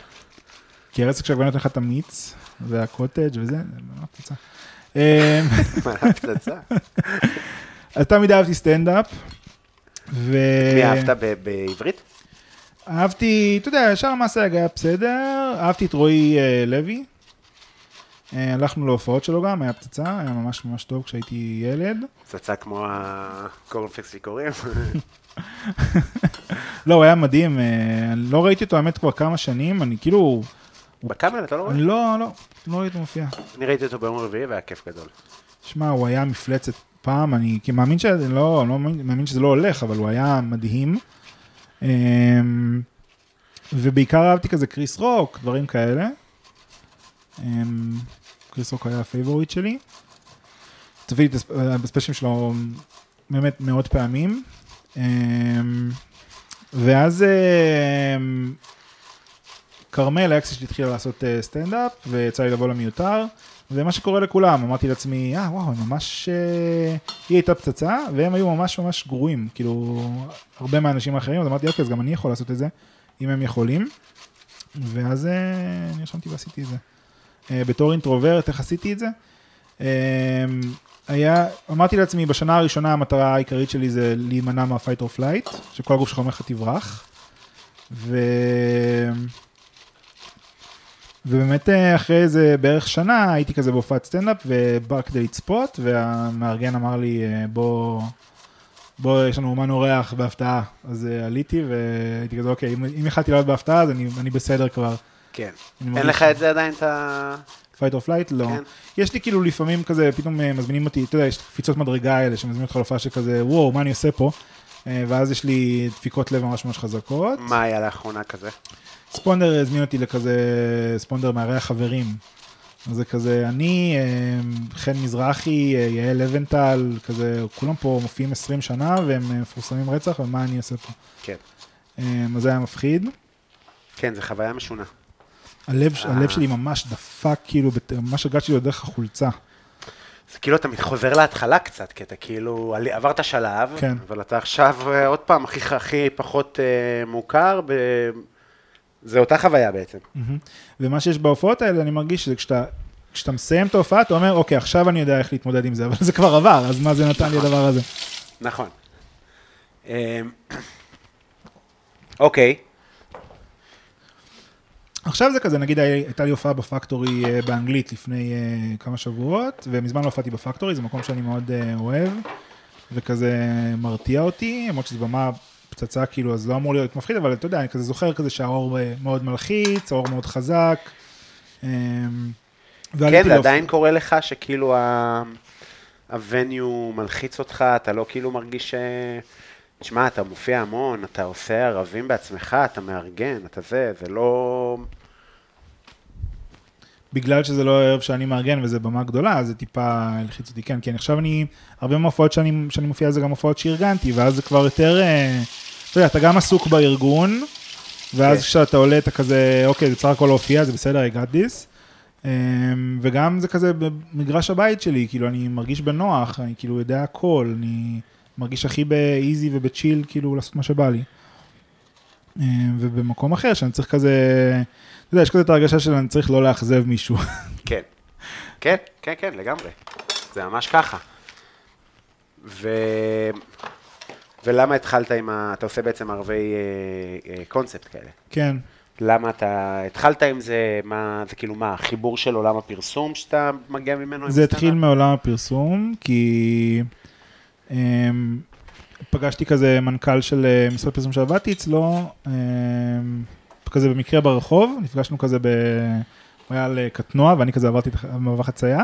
כי הרסק של עגבניות נותן לך את המיץ, והקוטג' וזה, זה ממש פצצה. אה, מה, פצצה? אז תמיד אהבתי סטנדאפ, ו... מי אהבת בעברית? אהבתי, אתה יודע, שאר המעשה היה בסדר, אהבתי את רועי אה, לוי. אה, הלכנו להופעות שלו גם, היה פצצה, היה ממש ממש טוב כשהייתי ילד. פצצה כמו הקורנפלקס שקוראים. לא, הוא היה מדהים, אה, לא ראיתי אותו האמת כבר כמה שנים, אני כאילו, בקאמל אתה לא רואה? לא, לא, לא ראיתי מופיע. אני ראיתי אותו ביום רביעי והיה כיף גדול. שמע, הוא היה מפלצת פעם, אני מאמין שזה לא, לא מאמין שזה לא הולך, אבל הוא היה מדהים. אמ, ובעיקר אהבתי כזה קריס רוק, דברים כאלה. אמ, קריס רוק היה ה favorite שלי. צפיתי את הספ- ב specialים שלו באמת מאות פעמים. אמ, ואז כרמל, האקסית שלי התחילה לעשות אה, סטנדאפ, ויצא לי לבוא למיותר. ומה שקורה לכולם, אמרתי לעצמי, אה, וואו, הם ממש... אה, היא הייתה פצצה, והם היו ממש ממש גרועים, כאילו, הרבה מהאנשים האחרים, אז אמרתי, אוקיי, אז גם אני יכול לעשות את זה, אם הם יכולים. ואז אה, נרשמתי ועשיתי את זה. בתור אינטרוברט, איך עשיתי את זה? היה, אמרתי לעצמי, בשנה הראשונה המטרה העיקרית שלי זה להימנע מה fight or flight, שכל הגוף שלך אומר לך תברח. ו... ובאמת אה, אחרי איזה בערך שנה הייתי כזה בהופעת סטנדאפ ובא כדי לצפות והמארגן אמר לי אה, בוא, בוא יש לנו אומן אורח בהפתעה אז אה, עליתי והייתי כזה אוקיי אם, אם יכלתי לעלות בהפתעה אז אני, אני בסדר כבר. כן. אין לך את זה עדיין, את ה... fight or flight? לא. כן. יש לי כאילו לפעמים כזה, פתאום מזמינים אותי, אתה יודע, יש קפיצות מדרגה האלה שמזמינים אותך להופעה שכזה, וואו, מה אני עושה פה? ואז יש לי דפיקות לב ממש ממש חזקות. מה היה לאחרונה כזה? ספונדר הזמין אותי לכזה, ספונדר מארח חברים. אז זה כזה, אני, אה, חן מזרחי, אה, יעל לבנטל, כזה, כולם פה מופיעים 20 שנה והם אה, מפורסמים רצח, ומה אני אעשה פה? כן. אז זה היה מפחיד. כן, זו חוויה משונה. הלב, אה. הלב שלי ממש דפק, כאילו, ממש הרגשתי לו דרך החולצה. זה כאילו אתה חוזר להתחלה קצת, כי אתה כאילו עברת שלב, כן. אבל אתה עכשיו עוד פעם הכי, הכי פחות אה, מוכר, ב... זה אותה חוויה בעצם. ומה שיש בהופעות האלה, אני מרגיש שזה כשאתה, כשאתה מסיים את ההופעה, אתה אומר, אוקיי, עכשיו אני יודע איך להתמודד עם זה, אבל זה כבר עבר, אז מה זה נתן לי הדבר הזה? נכון. אה, אוקיי, עכשיו זה כזה, נגיד הי- הייתה לי הופעה בפקטורי אה, באנגלית לפני אה, כמה שבועות, ומזמן לא הופעתי בפקטורי, זה מקום שאני מאוד אה, אוהב, וכזה מרתיע אותי, למרות שזו במה פצצה כאילו, אז לא אמור להיות מפחיד, אבל אתה יודע, אני כזה זוכר כזה שהאור אה, מאוד מלחיץ, האור מאוד חזק. אה, כן, זה עדיין קורה לך שכאילו הווניו מלחיץ אותך, אתה לא כאילו מרגיש ש... תשמע, אתה מופיע המון, אתה עושה ערבים בעצמך, אתה מארגן, אתה זה, זה לא... בגלל שזה לא ערב שאני מארגן וזה במה גדולה, אז זה טיפה הלחיץ אותי, כן, כי אני עכשיו אני, הרבה מההופעות שאני, שאני מופיע זה גם הופעות שארגנתי, ואז זה כבר יותר, אה, אתה יודע, אתה גם עסוק בארגון, ואז כן. כשאתה עולה אתה כזה, אוקיי, זה בסך הכל להופיע, זה בסדר, I got this, אה, וגם זה כזה במגרש הבית שלי, כאילו אני מרגיש בנוח, אני כאילו יודע הכל, אני מרגיש הכי באיזי ובצ'יל, כאילו לעשות מה שבא לי. אה, ובמקום אחר שאני צריך כזה, אתה יודע, יש כזה את ההרגשה של אני צריך לא לאכזב מישהו. כן. כן, כן, כן, לגמרי. זה ממש ככה. ו... ולמה התחלת עם ה... אתה עושה בעצם ערבי אה, אה, קונספט כאלה. כן, למה אתה התחלת עם זה, מה, זה כאילו מה, חיבור של עולם הפרסום שאתה מגיע ממנו? זה התחיל? מעולם הפרסום, כי אמ, פגשתי כזה מנכ"ל של אה, משרד פרסום שעבדתי אצלו, אמ, כזה במקרה ברחוב, נפגשנו כזה ב... הוא היה על אה, קטנוע ואני כזה עברתי את הח- מעבר חצייה.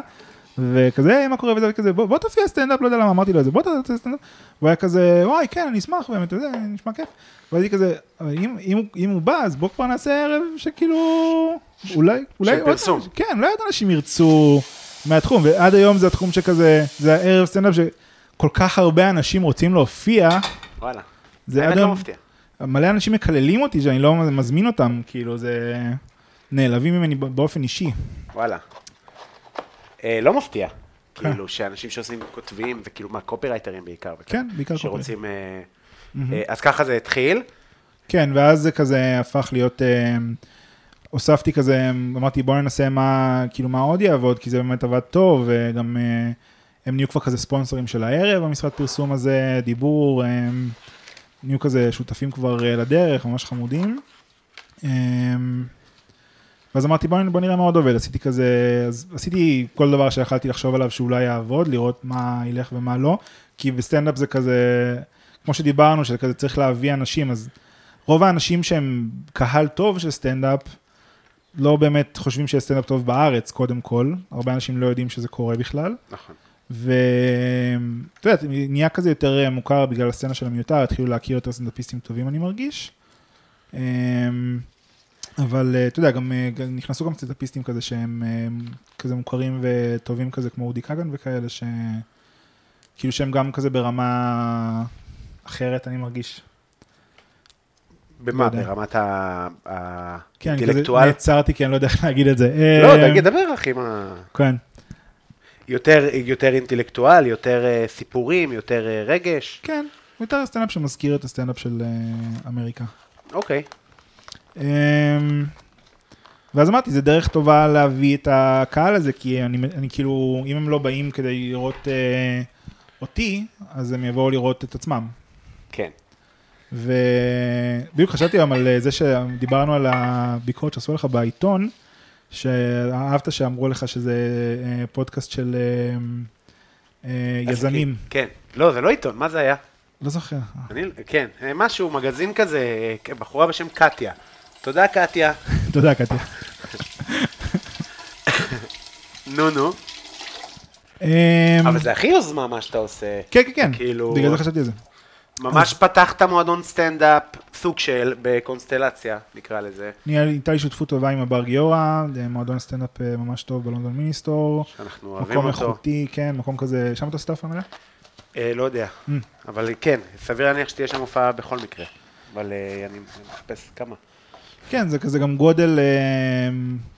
וכזה, "היי, מה קורה וזה, וכזה, בוא, בוא תופיע סטנדאפ, לא יודע למה, אמרתי לו את זה, בוא תופיע סטנדאפ. הוא היה כזה, וואי, כן, אני אשמח, באמת, אתה יודע, נשמע כיף. ואז הייתי כזה, "אבל אם, אם, אם הוא בא, אז בוא כבר נעשה ערב שכאילו, אולי, אולי עוד פרסום. כן, אולי עוד אנשים ירצו מהתחום, ועד היום זה התחום שכזה, זה הערב סטנדאפ שכל כך הרבה אנשים רוצים להופיע, וואלה. זה עד לא היום, מפתיע. מלא אנשים מקללים אותי שאני לא מזמין אותם, כאילו זה, נעלבים ממני באופן אישי. וואלה. אה, לא מפתיע. כן. כאילו, שאנשים שעושים, כותבים, וכאילו, מה, קופירייטרים בעיקר. כן, בעיקר שרוצים... אה, אה, אז ככה זה התחיל. כן, ואז זה כזה הפך להיות, הוספתי כזה, אמרתי בוא ננסה מה, כאילו מה עוד יעבוד, כי זה באמת עבד טוב, וגם הם נהיו כבר כזה ספונסרים של הערב, המשרד פרסום הזה, דיבור, הם נהיו כזה שותפים כבר לדרך, ממש חמודים. ואז אמרתי בוא, בוא נראה מה עוד עובד, עשיתי כזה, אז עשיתי כל דבר שיכלתי לחשוב עליו שאולי יעבוד, לראות מה ילך ומה לא, כי בסטנדאפ זה כזה, כמו שדיברנו, שזה כזה צריך להביא אנשים, אז רוב האנשים שהם קהל טוב של סטנדאפ, לא באמת חושבים שיש סטנדאפ טוב בארץ, קודם כל. הרבה אנשים לא יודעים שזה קורה בכלל. נכון. ואתה יודע, נהיה כזה יותר אה, מוכר בגלל הסצנה של המיותר, התחילו להכיר יותר סטנדאפיסטים טובים, אני מרגיש. אבל אה, אתה יודע, גם אה, נכנסו גם סטנדאפיסטים כזה שהם אה, כזה מוכרים וטובים כזה, כמו אודי כגן וכאלה, ש... כאילו שהם גם כזה ברמה אחרת, אני מרגיש. במה? לא. ברמת ה- כן, האינטלקטואל? נעצרתי כי אני לא יודע איך להגיד את זה. לא, תגיד, דבר, אחי, מה... כן. יותר, יותר אינטלקטואל, יותר סיפורים, יותר רגש. כן, יותר סטנדאפ שמזכיר את הסטנדאפ של אמריקה. אוקיי. אמ, ואז אמרתי, זה דרך טובה להביא את הקהל הזה, כי אני, אני כאילו, אם הם לא באים כדי לראות אה, אותי, אז הם יבואו לראות את עצמם. כן. ובדיוק חשבתי היום על אה, זה שדיברנו על הביקורת שעשו לך בעיתון, שאהבת שאמרו לך שזה אה, פודקאסט של אה, אה, יזמים. כן. לא, זה לא עיתון, מה זה היה? לא זוכר. אני, כן, אה, משהו, מגזין כזה, בחורה בשם קטיה. תודה, קטיה. תודה, קטיה. נו, נו. אמ, אבל זה הכי יוזמה מה שאתה עושה. כן, כן, כן, כאילו- בגלל זה חשבתי על זה. ממש פתחת מועדון סטנדאפ, סוג של, בקונסטלציה, נקרא לזה. אני- הייתה לי שותפות טובה עם הבר גיורא, מועדון סטנדאפ אה, ממש טוב בלונדון מיניסטור. שאנחנו אוהבים מקום אותו. איכותי, כן, מקום כזה, שם אתה עושה את ההופעה מלאה? אה, לא יודע, אמ. אבל כן, סביר להניח שתהיה שם הופעה בכל מקרה. אבל אה, אני מחפש כמה. כן, זה כזה גם גודל אה,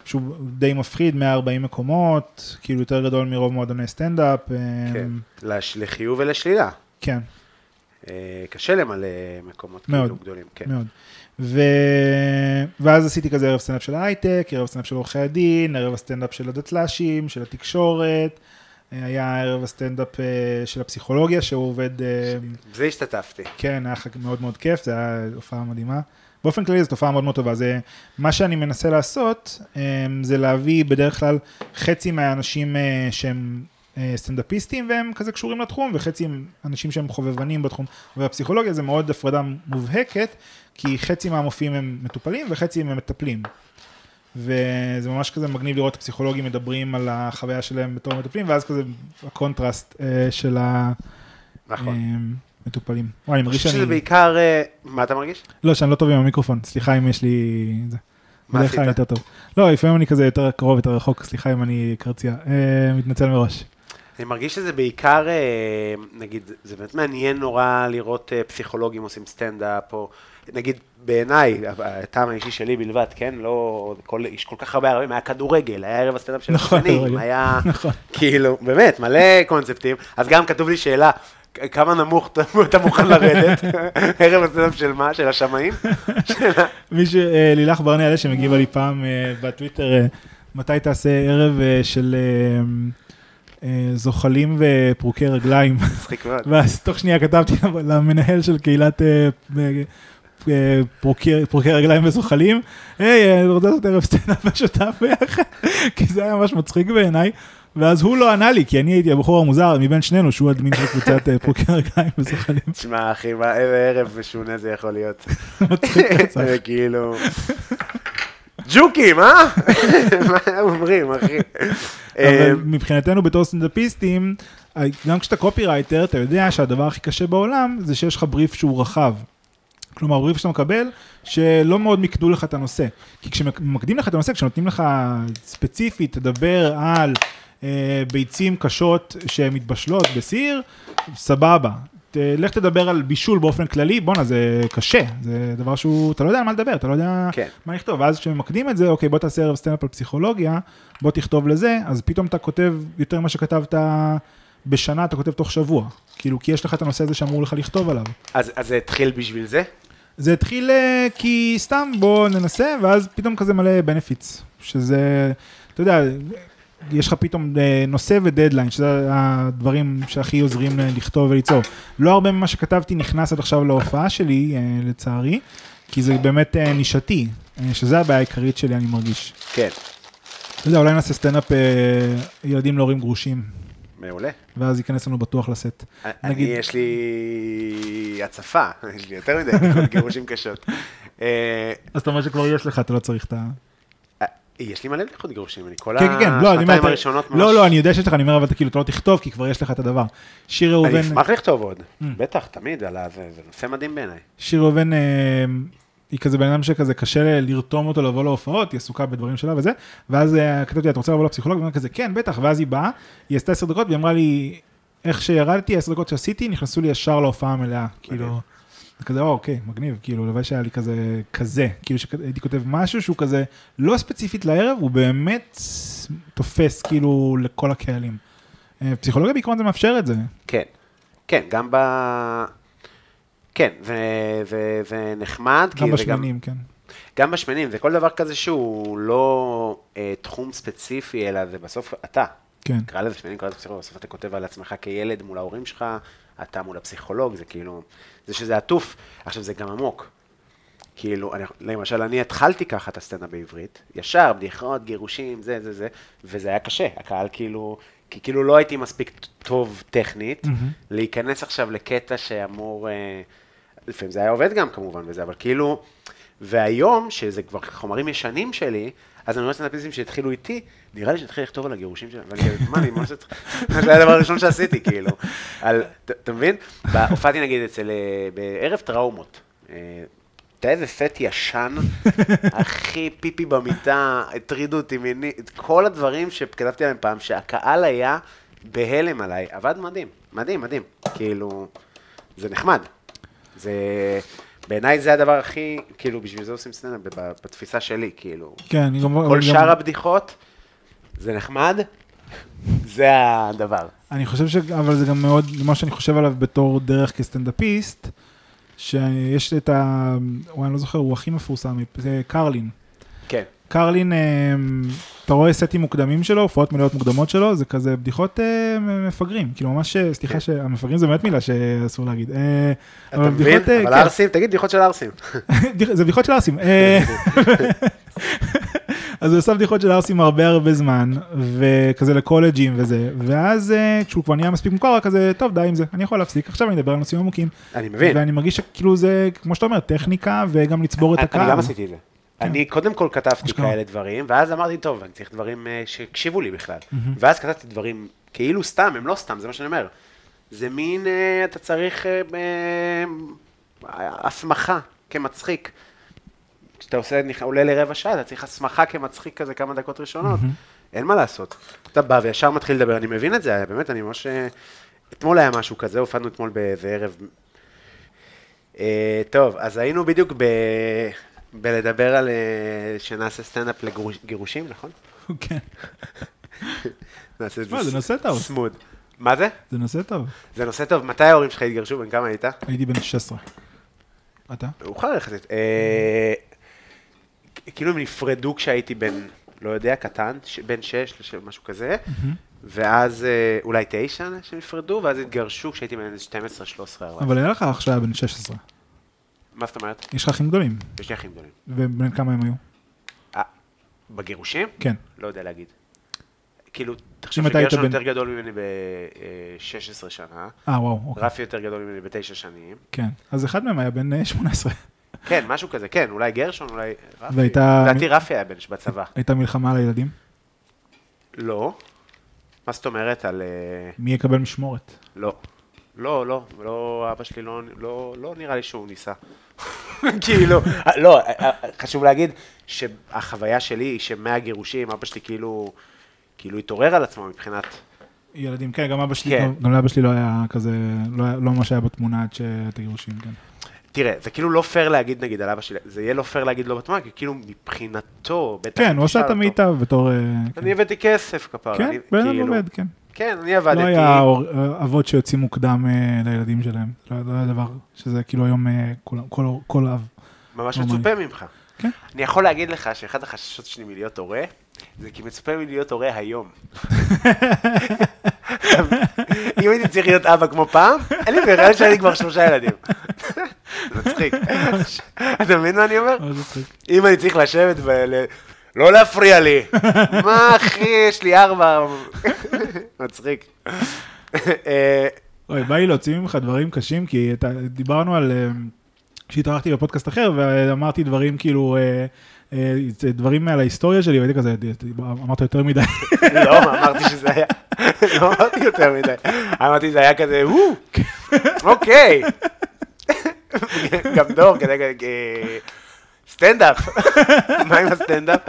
שהוא די מפחיד, 140 מקומות, כאילו יותר גדול מרוב מועדוני סטנדאפ. אה, כן, לחיוב ולשלילה. כן, אה, קשה למלא מקומות מאוד, כאילו גדולים. כן. מאוד. ו... ואז עשיתי כזה ערב סטנדאפ של ההייטק, ערב סטנדאפ של עורכי הדין, ערב הסטנדאפ של הדתל"שים, של התקשורת, היה ערב הסטנדאפ של הפסיכולוגיה, שהוא עובד, בזה השתתפתי. כן, היה מאוד מאוד כיף, זו הייתה הופעה מדהימה. באופן כללי זו תופעה מאוד מאוד טובה. זה, מה שאני מנסה לעשות, אה, זה להביא בדרך כלל חצי מהאנשים אה, שהם אה, סטנדאפיסטים והם כזה קשורים לתחום, וחצי הם אנשים שהם חובבנים בתחום. והפסיכולוגיה זה מאוד הפרדה מובהקת, כי חצי מהמופיעים הם מטופלים וחצי הם מטפלים. וזה ממש כזה מגניב לראות את הפסיכולוגים מדברים על החוויה שלהם בתור מטפלים, ואז כזה הקונטרסט אה, של נכון. המטופלים. וואי, אני אני מרגיש חושב שזה שאני... בעיקר... אה, מה אתה מרגיש? לא, שאני לא טוב עם המיקרופון, סליחה אם יש לי... זה. מה אני עשית? יותר טוב. לא, לפעמים אני כזה יותר קרוב, יותר רחוק, סליחה אם אני קרצייה. אה, מתנצל מראש. אני מרגיש שזה בעיקר, אה, נגיד, זה באמת מעניין נורא לראות אה, פסיכולוגים עושים סטנדאפ, או נגיד, בעיניי, הטעם האישי שלי בלבד, כן? לא, כל, יש כל כך הרבה ערבים, היה כדורגל, היה ערב הסטנדאפ של נכון, כדורגל. היה, נכון. כאילו, באמת, מלא קונספטים. אז גם כתוב לי שאלה, כמה נמוך אתה- מוכן לרדת? ערב הסטנדאפ של מה? של השמאים? של ה- מי ש... אה, לילך ברנע שמגיבה לי פעם אה, בטוויטר, אה, מתי תעשה ערב של זוחלים ופרוקי רגליים. מצחיק מאוד. ואז תוך שנייה כתבתי למנהל של קהילת פרוקי רגליים וזוחלים, היי, אני רוצה לעשות ערב סטנדאפ משותף ביחד, כי זה היה ממש מצחיק בעיניי. ואז הוא לא ענה לי, כי אני הייתי הבחור המוזר מבין שנינו, שהוא אדמין של קבוצת אה, פרוקי רגליים וזוחלים. תשמע, אחי, מה- איזה ערב משונה זה יכול להיות. מצחיק רצח. כאילו... ג'וקים, אה? מה הם אומרים, אחי? אבל אה, מבחינתנו בתור סטנדאפיסטים, גם כשאתה קופירייטר, אתה יודע שהדבר הכי קשה בעולם זה שיש לך בריף שהוא רחב. כלומר, בריף שאתה מקבל, שלא מאוד מיקדו לך את הנושא. כי כשמקדים לך את הנושא, כשנותנים לך ספציפית, תדבר על אה, ביצים קשות שמתבשלות בסיר, סבבה. לך תדבר על בישול באופן כללי, בואנה, זה קשה, זה דבר שהוא, אתה לא יודע על מה לדבר, אתה לא יודע כן. מה לכתוב, ואז כשממקדים את זה, אוקיי, בוא תעשה ערב סטנדאפ על פסיכולוגיה, בוא תכתוב לזה, אז פתאום אתה כותב יותר ממה שכתבת בשנה, אתה כותב תוך שבוע. כאילו, כי יש לך את הנושא הזה שאמור לך לכתוב עליו. אז אז זה התחיל בשביל זה? זה התחיל אה, כי סתם בוא ננסה, ואז פתאום כזה מלא בנפיץ, שזה, אתה יודע, יש לך פתאום אה, נושא ודדליין, שזה הדברים שהכי עוזרים ל- לכתוב וליצור. לא הרבה ממה שכתבתי נכנס עד עכשיו להופעה שלי, אה, לצערי, כי זה באמת אה, נישתי, אה, שזה הבעיה העיקרית שלי, אני מרגיש. כן. אתה יודע, אולי נעשה סטנדאפ אה, ילדים להורים גרושים, מעולה. ואז ייכנס לנו בטוח לסט. אני, יש לי הצפה, יש לי יותר מדי גירושים קשות. אה, אז אתה אומר שכבר יש לך, אתה לא צריך את ה... אה, יש לי מלא בדיקות גירושים, אני כל כן, כן, כן, לא, אני אומר, הראשונות ממש... לא, לא, אני יודע שיש לך, אני אומר, אבל אתה כאילו, אתה לא תכתוב, כי כבר יש לך את הדבר. שיר ראובן, אני אשמח לכתוב עוד, Mm. בטח, תמיד, על ה- זה זה נושא מדהים בעיניי. שיר ראובן, אה, היא כזה בן אדם שכזה קשה לרתום אותו לבוא להופעות, היא עסוקה בדברים שלה וזה, ואז אה, כתבתי לה, אתה רוצה לבוא לפסיכולוג? אומר כזה, כן, בטח, ואז היא באה, היא עשתה עשר דקות, והיא אמרה לי, איך שירדתי, עשר דקות שעשיתי, נכנסו לי ישר להופעה המלאה, כאילו, זה כזה, "או, אוקיי, מגניב, כאילו, לוואי שהיה לי כזה, כזה, כאילו שהייתי כותב משהו שהוא כזה, לא ספציפית לערב, הוא באמת תופס כאילו לכל הקהלים. אה, פסיכולוגיה בעיקרון זה מאפשר את זה. כן, כן, גם ב... כן, זה, זה, זה נחמד, גם כי זה גם... בשמנים, כן. גם בשמנים, זה כל דבר כזה שהוא לא אה, תחום ספציפי, אלא זה בסוף אתה. כן. קרא לזה שמנים, קרא לזה פסיכולוג, בסוף אתה כותב על עצמך כילד מול ההורים שלך, אתה מול הפסיכולוג, זה כאילו, זה שזה עטוף. עכשיו, זה גם עמוק. כאילו, אני, למשל, אני התחלתי ככה את הסצנה בעברית, ישר, בדיחות, גירושים, זה, זה, זה, וזה היה קשה, הקהל כאילו, כי כאילו לא הייתי מספיק טוב טכנית, מהמם. להיכנס עכשיו לקטע שאמור, אה, לפעמים זה היה עובד גם כמובן וזה, אבל כאילו, והיום, שזה כבר חומרים ישנים שלי, אז אני רואה סטנדאפיסטים שהתחילו איתי, נראה לי שהתחיל לכתוב על הגירושים שלהם, ואני כאילו, מה, אני ממש זה היה הדבר הראשון שעשיתי, כאילו, אתה מבין? הופעתי נגיד אצל, אה, בערב טראומות. אה, אתה איזה סט ישן, הכי פיפי במיטה, הטרידו אותי מינית, את כל הדברים שכתבתי עליהם פעם, שהקהל היה בהלם עליי, עבד מדהים, מדהים, מדהים, כאילו, זה נחמד. זה, בעיניי זה הדבר הכי, כאילו, בשביל זה עושים סצנה, ב- בתפיסה שלי, כאילו. כן, אני גם... כל שאר הבדיחות, זה נחמד, זה הדבר. אני חושב ש... אבל זה גם מאוד, מה שאני חושב עליו בתור דרך כסטנדאפיסט, שיש את ה... וואי, אני לא זוכר, הוא הכי מפורסם, זה קרלין. כן. קרלין, אה, אתה רואה סטים מוקדמים שלו, הופעות מלאות מוקדמות שלו, זה כזה בדיחות אה, מפגרים, כאילו ממש, אה, סליחה כן. שהמפגרים זה באמת מילה שאסור להגיד. אתה מבין? בדיחות, אבל כן. ערסים, תגיד בדיחות של ערסים. זה בדיחות של ערסים. אז הוא עושה בדיחות של ערסים הרבה הרבה זמן, וכזה לקולג'ים וזה, ואז אה, כשהוא כבר נהיה מספיק מוכר, כזה, טוב, די עם זה, אני יכול להפסיק, עכשיו אני אדבר על נושאים עמוקים. אני מבין. ואני מרגיש שכאילו זה, כמו שאתה אומר, טכניקה, וגם לצבור את הקהל. אני גם עשיתי את זה. אני קודם כל כתבתי אשכרה. כאלה דברים, ואז אמרתי, טוב, אני צריך דברים אה, שיקשיבו לי בכלל. ואז כתבתי דברים כאילו סתם, הם לא סתם, זה מה שאני אומר. זה מין, אה, אתה צריך הסמכה כמצחיק. כשאתה עושה, עולה לרבע שעה, אתה צריך הסמכה כמצחיק כזה כמה דקות ראשונות. מהמם. אין מה לעשות. אתה בא וישר מתחיל לדבר, אני מבין את זה, באמת, אני ממש... אה, אתמול היה משהו כזה, הופענו אתמול באיזה ערב. אה, טוב, אז היינו בדיוק ב... בלדבר על... אה, שנעשה סטנדאפ לגירושים, נכון? כן, נעשה את זה נושא טוב. סמוד. מה זה? זה נושא טוב. זה נושא טוב. מתי ההורים שלך התגרשו? בן כמה היית? הייתי בן 16. אתה? מאוחר יחסית. אה, כאילו הם נפרדו כשהייתי בן, לא יודע, קטן, ש- בן שש, משהו כזה, ואז אה, אולי תשע שהם נפרדו, ואז התגרשו כשהייתי בן 12, 13, 14. אבל היה לך אח שהיה בן 16. מה זאת אומרת? יש לך אחים גדולים. יש לי אחים גדולים. ובן כמה הם היו? אה, בגירושים? כן. לא יודע להגיד. כאילו, תחשוב שגרשון בן- יותר גדול ממני ב-16 שנה, אה, וואו, אוקיי. רפי יותר גדול ממני בתשע שנים. כן. אז אחד מהם היה בן אה, 18. כן, משהו כזה, כן, אולי גרשון, אולי רפי. והייתה- לדעתי רפי היה בן בצבא. הייתה מלחמה על הילדים? לא. מה זאת אומרת על... אה, מי יקבל משמורת? לא. לא, לא, לא, אבא שלי לא, לא, לא נראה לי שהוא ניסה. כאילו, לא, חשוב להגיד שהחוויה שלי היא שמהגירושים, אבא שלי כאילו, כאילו התעורר על עצמו מבחינת... ילדים, כן, גם אבא שלי, כן. גם- גם לאבא שלי לא היה כזה, לא לא ממש היה בתמונה עד שאת הגירושים, כן. תראה, זה כאילו לא פייר להגיד נגיד על אבא שלי, זה יהיה לא פייר להגיד לא בתמונה, כי כאילו מבחינתו, בטח... כן, הוא עשה את המיטב בתור... אה, כן. אני הבאתי כסף כפרה. כן, בן אדם כאילו- עובד, כן. כן, אני עבדתי. לא היה אבות שיוצאים מוקדם אה, לילדים שלהם, לא לא היה דבר, שזה כאילו היום אה, כל- אב. ממש לא מצופה ממך. כן. אני יכול להגיד לך שאחד החששות שלי מלהיות הורה, זה כי מצופה ממני להיות הורה היום. אם הייתי צריך להיות אבא כמו פעם, אין לי ברירה שהיה לי כבר שלושה ילדים. מצחיק. אתה מבין מה אני אומר? אם אני צריך לשבת ול... לא להפריע לי. מה אחי, יש לי ארבע. מצחיק. אה, אוי, בא לי להוציא ממך דברים קשים, כי דיברנו על... אה, שהתארחתי בפודקאסט אחר, ואמרתי דברים כאילו... אה, אה, דברים על ההיסטוריה שלי, והייתי כזה, אמרת יותר מדי. לא, אמרתי שזה היה, לא אמרתי יותר מדי. אמרתי שזה היה כזה, וואו, אוקיי. גם דור, כזה, כזה, סטנדאפ. מה עם הסטנדאפ?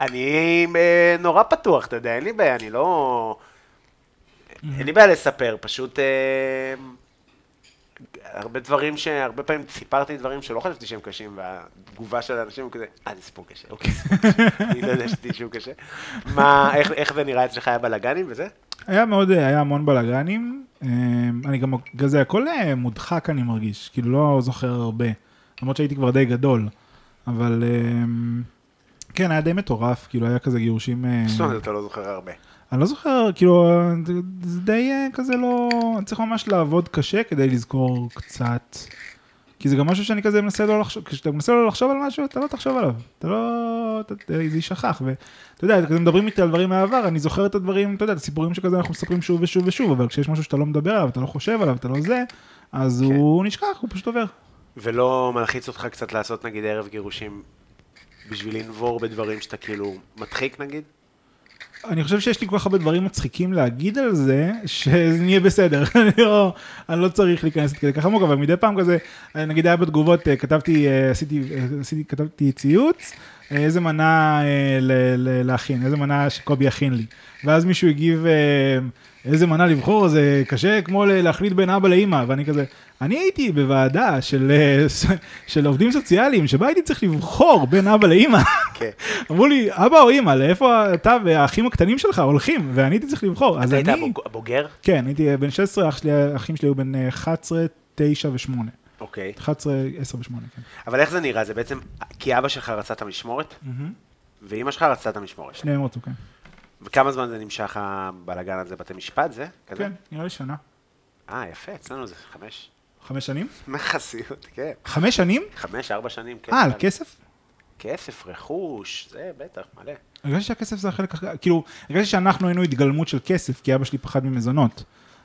אני אה, נורא פתוח, אתה יודע, אין לי בעיה, אני לא... אין לי בעיה לספר, פשוט... אה, הרבה דברים ש... הרבה פעמים סיפרתי דברים שלא חשבתי שהם קשים, והתגובה של האנשים הוא כזה, אה, זה סיפור קשה, אוקיי. אני לא ידעתי שהוא קשה. מה, איך, איך זה נראה אצלך, היה בלאגנים וזה? היה מאוד, היה המון בלאגנים, אה, אני גם, כזה הכל אה, מודחק אני מרגיש, כאילו לא זוכר הרבה, למרות שהייתי כבר די גדול. אבל אמ, כן, היה די מטורף, כאילו היה כזה גירושים... אה, זאת אומרת, אתה לא זוכר הרבה. אני לא זוכר, כאילו, זה- די אה, כזה לא... צריך ממש לעבוד קשה כדי לזכור קצת. כי זה גם משהו שאני כזה מנסה לא לחשוב, כשאתה מנסה לא לחשוב על משהו, אתה לא תחשוב עליו. אתה לא... אתה, זה יישכח. ואתה יודע, כזה מדברים איתי על דברים מהעבר, אני זוכר את הדברים, אתה יודע, את הסיפורים שכזה אנחנו מספרים שוב ושוב ושוב, אבל כשיש משהו שאתה לא מדבר עליו, אתה לא חושב עליו, אתה לא זה, אז כן. הוא נשכח, הוא פשוט עובר. ולא מלחיץ אותך קצת לעשות נגיד ערב גירושים בשביל לנבור בדברים שאתה כאילו מדחיק נגיד? אני חושב שיש לי כל כך הרבה דברים מצחיקים להגיד על זה, שזה נהיה בסדר. אני לא, אני לא צריך להיכנס כדי כך עמוק, אבל מדי פעם כזה, נגיד היה בתגובות, אה, כתבתי, אה, עשיתי, אה, עשיתי, כתבתי ציוץ, איזה מנה אה, להכין, איזה מנה שקובי יכין לי. ואז מישהו הגיב, אה, איזה מנה לבחור, זה קשה כמו להחליט בין אבא לאימא, ואני כזה, אני הייתי בוועדה של, אה, של עובדים סוציאליים, שבה הייתי צריך לבחור בין אבא לאימא. כן. אמרו לי, אבא או אימא, לאיפה אתה והאחים הקטנים שלך הולכים? ואני הייתי צריך לבחור. אתה היית אני... הבוגר? כן, הייתי בן 16, אח שלי, האחים שלי היו בן אה, 11, 9 ו-8. אוקיי. 11, 10 ו-8, כן. אבל איך זה נראה? זה בעצם, כי אבא שלך רצה את המשמורת, ואימא שלך רצתה את המשמורת. שניהם רצו, כן. וכמה זמן זה נמשך הבלאגן הזה? בתי משפט זה? כזה? כן, נראה לי שנה. אה, יפה, אצלנו זה חמש. חמש שנים? מחסיות, כן. חמש שנים? חמש, ארבע שנים, כן. אה, על כסף? כסף, רכוש, זה בטח, מלא. הרגשתי שהכסף זה החלק, כאילו, הרגשתי שאנחנו היינו התגלמות של כסף, כי אבא שלי פחד ממזונות.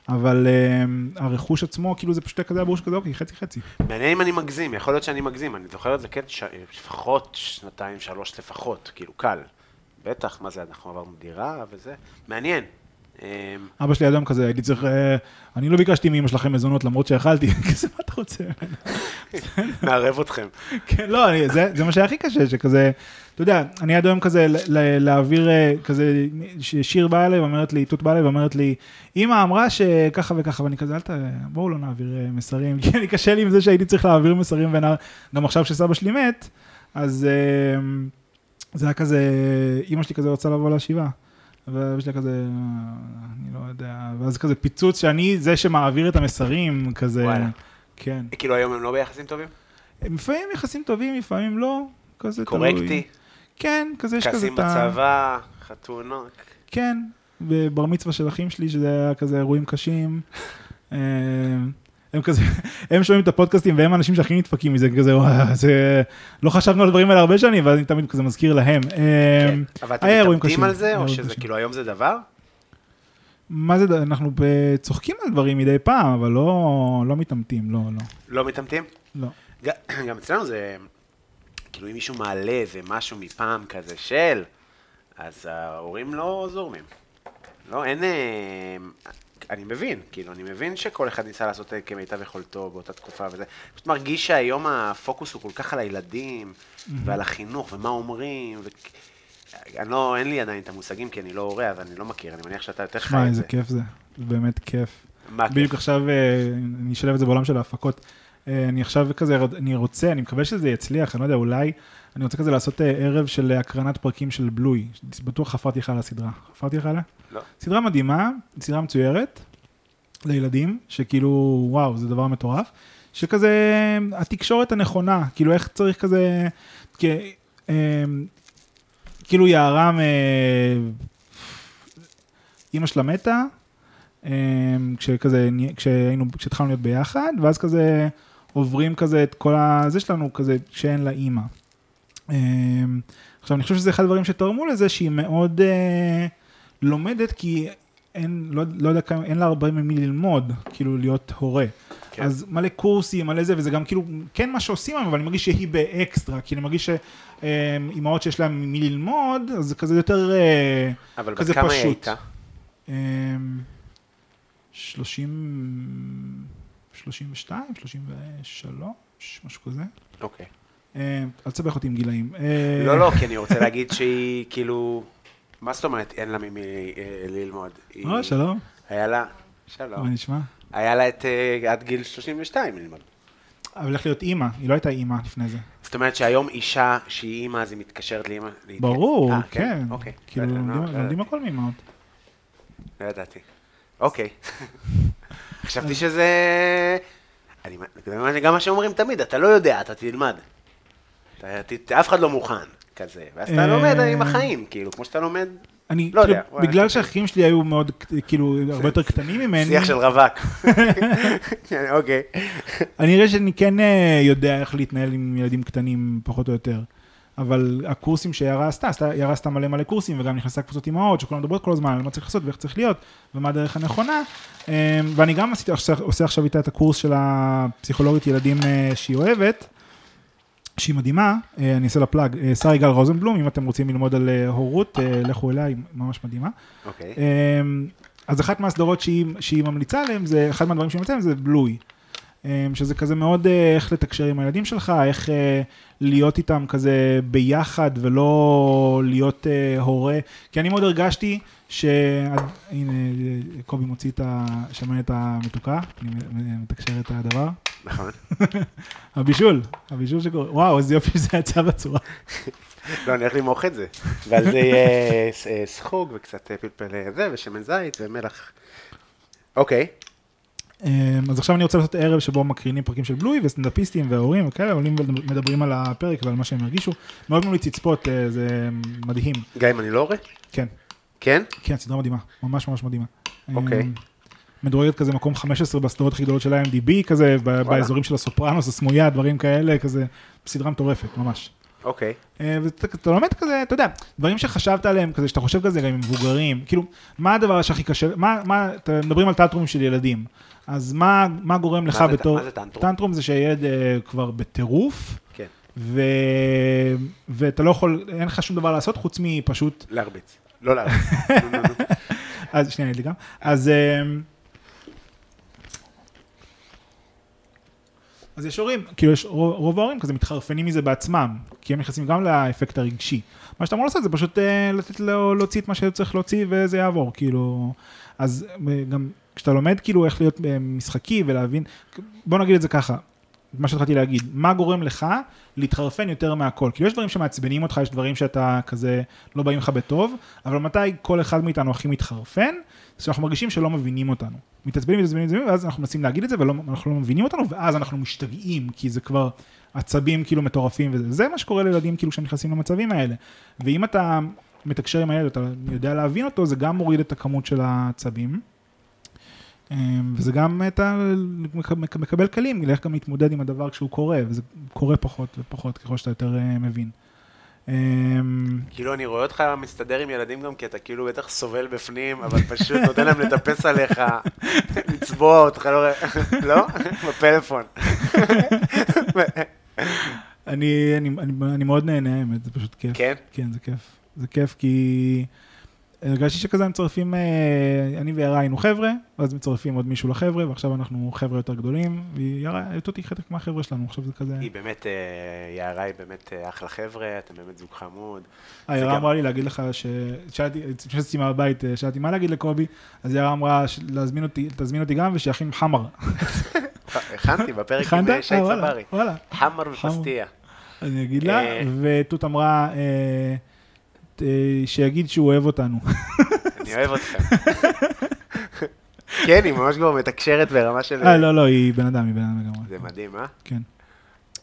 אבל אה, הרכוש עצמו, כאילו זה פשוט כזה הברור שכזה, אוקיי, חצי חצי. מעניין אם אני מגזים, יכול להיות שאני מגזים, אני זוכר את זה, כן. לפחות שנתיים, שלוש לפחות, כאילו, קל. בטח, מה זה, אנחנו עברנו דירה וזה, מעניין. אמ, אבא שלי אדם כזה, הייתי צריך, אה, אני לא ביקשתי מאמא שלכם מזונות למרות שאכלתי, כזה, מה אתה רוצה? מערב אתכם. כן, לא, זה, מה שהיה הכי קשה, שכזה, אתה יודע, אני עד היום כזה, להעביר, אה, כזה, ששיר באה אליי ואומרת לי, תות באה אליי ואומרת לי, אמא אמרה שככה וככה, ואני כזה, אל ת... בואו לא נעביר אה, מסרים, כי אני קשה לי עם זה שהייתי צריך להעביר מסרים, ונע... גם עכשיו שסבא שלי מת, אז זה היה כזה, אמא שלי כזה רוצה לבוא לשבעה. ואבא שלי כזה, "אה, אני לא יודע, ואז כזה פיצוץ שאני זה שמעביר את המסרים, כזה, וואלה. כן. כאילו, היום הם לא ביחסים טובים? לפעמים יחסים טובים, לפעמים לא, כזה קורקטי, כן, כזה יש כזה את ה... בצבא, חתונות. כן, בבר מצווה של אחים שלי, שזה היה כזה אירועים קשים. אה, הם כזה, הם שומעים את הפודקאסטים והם האנשים שהכי נדפקים מזה, כזה, וואי, זה... לא חשבנו על הדברים האלה הרבה שנים, ואז אני תמיד כזה מזכיר להם. אה, כן. אבל אתם מתאבדים על זה, או שזה. כאילו היום זה דבר? מה זה, אנחנו ב- צוחקים על דברים מדי פעם, אבל לא לא מתעמתים, לא, לא, לא מתאמתים? לא. גם אצלנו זה, כאילו אם מישהו מעלה איזה משהו מפעם כזה של, אז ההורים לא זורמים. לא, אין... אני מבין, כאילו, אני מבין שכל אחד ניסה לעשות אה, כמיטב יכולתו באותה תקופה וזה. פשוט מרגיש שהיום הפוקוס הוא כל כך על הילדים, ועל החינוך, ומה אומרים, ו... אני לא, אין לי עדיין את המושגים, כי אני לא הורה, אז אני לא מכיר, אני מניח שאתה יותר חי שמע, את איזה זה. כיף זה, זה באמת כיף. מה כיף? בדיוק עכשיו, אה, אני אשלב את זה בעולם של ההפקות. אה, אני עכשיו כזה, אני רוצה, אני מקווה שזה יצליח, אני לא יודע, אולי, אני רוצה כזה לעשות אה, ערב של הקרנת פרקים של בלוי. בטוח חפרתי לך על הסדרה. חפרתי לך עליה? לא. סדרה מדהימה, סדרה מצוירת, לילדים, שכאילו, וואו, זה דבר מטורף. שכזה, התקשורת הנכונה, כאילו איך צריך כזה, כ, אה, כאילו יערם, אה, אימא שלה מתה, אה, כשכזה, כשהיינו, כשהתחלנו להיות ביחד, ואז כזה עוברים כזה את כל הזה שלנו, כזה, שאין לה אימא. אה, עכשיו, אני חושב שזה אחד הדברים שתרמו לזה, שהיא מאוד אה, לומדת, כי אין, לא, לא יודע כמה, אין לה הרבה ממי ללמוד, כאילו להיות הורה. כן. אז מלא קורסים, מלא זה, וזה גם כאילו, כן מה שעושים היום, אבל אני מרגיש שהיא באקסטרה, כי אני מרגיש שאימהות שיש להן ממי ללמוד, אז זה כזה יותר, אה, אבל בת כזה כמה היא פשוט. הייתה? אמ, 30, 32, 33, משהו כזה. אוקיי. אמ, אל תסבך אותי עם גילאים. אה, לא, לא, כי אני רוצה להגיד שהיא כאילו... מה זאת אומרת אין לה ממי אה, ללמוד? אה, שלום, היה לה... שלום. מה נשמע? היה לה את אה, עד גיל 32 ללמוד. אבל הולך להיות אימא, היא לא הייתה אימא לפני זה. זאת אומרת שהיום אישה שהיא אימא אז היא מתקשרת לאימא? ברור, אה, כן. אוקיי. כאילו, לא, לומדים- לא. הכל מאימהות. לא ידעתי. אוקיי. חשבתי שזה... אני, גם מה שאומרים תמיד, אתה לא יודע, אתה תלמד. אף אחד לא מוכן, כזה. ואז אתה לומד עם החיים, כאילו, כמו שאתה לומד, אני, לא כאילו, יודע, בגלל שהאחים שלי היו מאוד, כאילו, הרבה יותר קטנים ממני, שיח של רווק. אוקיי. אני אראה שאני כן אה, יודע איך להתנהל עם ילדים קטנים, פחות או יותר. אבל הקורסים שיערה עשתה, יערה עשתה מלא מלא קורסים, וגם נכנסה קבוצות אימהות, שכולם מדברות כל הזמן על מה צריך לעשות ואיך צריך להיות, ומה הדרך הנכונה. אה, ואני גם עשיתי, עושה, עושה עכשיו איתה את הקורס של הפסיכולוגית ילדים אה, שהיא אוהבת, שהיא מדהימה, אה, אני אעשה לה פלאג, אה, שרה יגאל רוזנבלום, אם אתם רוצים ללמוד על אה, הורות, לכו אליה, היא ממש מדהימה. אוקיי. אמ, אז אחת מהסדרות שהיא, שהיא ממליצה עליהן, זה, אחד מהדברים שהיא ממליצה עליהם זה בלוי. אמ, שזה כזה מאוד איך לתקשר עם הילדים שלך, איך להיות איתם כזה ביחד ולא להיות הורה. כי אני מאוד הרגשתי ש... הנה, אה, קובי מוציא את השמנת המתוקה, אני מתקשר את הדבר. נכון. הבישול, הבישול שקורה, וואו, איזה יופי שזה יצא בצורה. לא, אני הולך למעוך את זה. ועל זה יהיה אה, סחוג וקצת אה, פלפל אה, זה, ושמן זית ומלח. אוקיי. אמ, אז עכשיו אני רוצה לעשות ערב שבו מקרינים פרקים של בלוי וסטנדאפיסטים והורים וכאלה, עולים ומדברים על הפרק ועל מה שהם הרגישו. מאוד ממליץ לצפות, זה מדהים. גם אם אני לא הורה? כן, כן? כן, סדרה מדהימה, ממש ממש מדהימה. אוקיי. אמ, מדורגת כזה מקום 15 בסדרות הכי גדולות של ה-MDB, כזה ב- באזורים של הסופרנוס, הסמויה, דברים כאלה, כזה, סדרה מטורפת, ממש. אוקיי. אה, ואתה אתה לומד כזה, אתה יודע, דברים שחשבת עליהם, כזה שאתה חושב כזה גם עם מבוגרים, כאילו, מה הדבר שהכי קשה, מה, מה, אתה מדברים על טנטרומים של ילדים, אז מה, מה גורם לך זה- בתור, מה זה טנטרום? טנטרום זה שהילד אה, כבר בטירוף, כן. ו... ואתה לא יכול, אין לך שום דבר לעשות חוץ מפשוט, להרביץ. לא נו. אז שנייה, אני גם, אז... אה, אז יש הורים, כאילו יש רוב, רוב ההורים כזה מתחרפנים מזה בעצמם, כי הם נכנסים גם לאפקט הרגשי. מה שאתה אמור לעשות זה פשוט אה, לתת לו להוציא את מה שצריך להוציא וזה יעבור, כאילו, אז אה, גם כשאתה לומד כאילו איך להיות אה, משחקי ולהבין, בוא נגיד את זה ככה, מה שהתחלתי להגיד, מה גורם לך להתחרפן יותר מהכל? כאילו יש דברים שמעצבנים אותך, יש דברים שאתה כזה לא באים לך בטוב, אבל מתי כל אחד מאיתנו הכי מתחרפן? שאנחנו מרגישים שלא מבינים אותנו. מתעצבנים, מתעצבנים, מתעצבנים, ואז אנחנו מנסים להגיד את זה, ואנחנו לא מבינים אותנו, ואז אנחנו משתגעים, כי זה כבר עצבים כאילו מטורפים וזה. זה מה שקורה לילדים כאילו כשהם נכנסים למצבים האלה. ואם אתה מתקשר עם הילד, אתה יודע להבין אותו, זה גם מוריד את הכמות של העצבים. אמ, וזה גם אתה מק- מקבל כלים, איך גם להתמודד עם הדבר כשהוא קורה, וזה קורה פחות ופחות ככל שאתה יותר אה, מבין. אמ, כאילו, אני רואה אותך מסתדר עם ילדים גם, כי אתה כאילו בטח סובל בפנים, אבל פשוט נותן להם לטפס עליך, לצבוע אותך, לא לא? בפלאפון. אני מאוד נהנה, האמת, זה פשוט כיף. כן? כן, זה כיף. זה כיף כי הרגשתי שכזה הם מצרפים, אה, אני ויערה היינו חבר'ה, ואז מצרפים עוד מישהו לחבר'ה, ועכשיו אנחנו חבר'ה יותר גדולים, ויערה, אותי חלק מהחבר'ה שלנו, עכשיו זה כזה... היא באמת, אה, יערה היא באמת אה, אחלה חבר'ה, אתם באמת זוג חמוד. יערה אמרה לי להגיד לך, שאלתי, כשאצלי מהבית, שאלתי מה להגיד לקובי, אז יערה אמרה, להזמין אותי, תזמין אותי גם ושיכין חמר. הכנתי בפרק עם שי צברי. חמר. ופסטיה. אני אגיד לה. ותות אמרה, שיגיד שהוא אוהב אותנו. אני אוהב אתכם. כן, היא ממש כבר מתקשרת ברמה של... אה, לא, לא, היא בן אדם, היא בן אדם לגמרי. זה מדהים, אה? כן.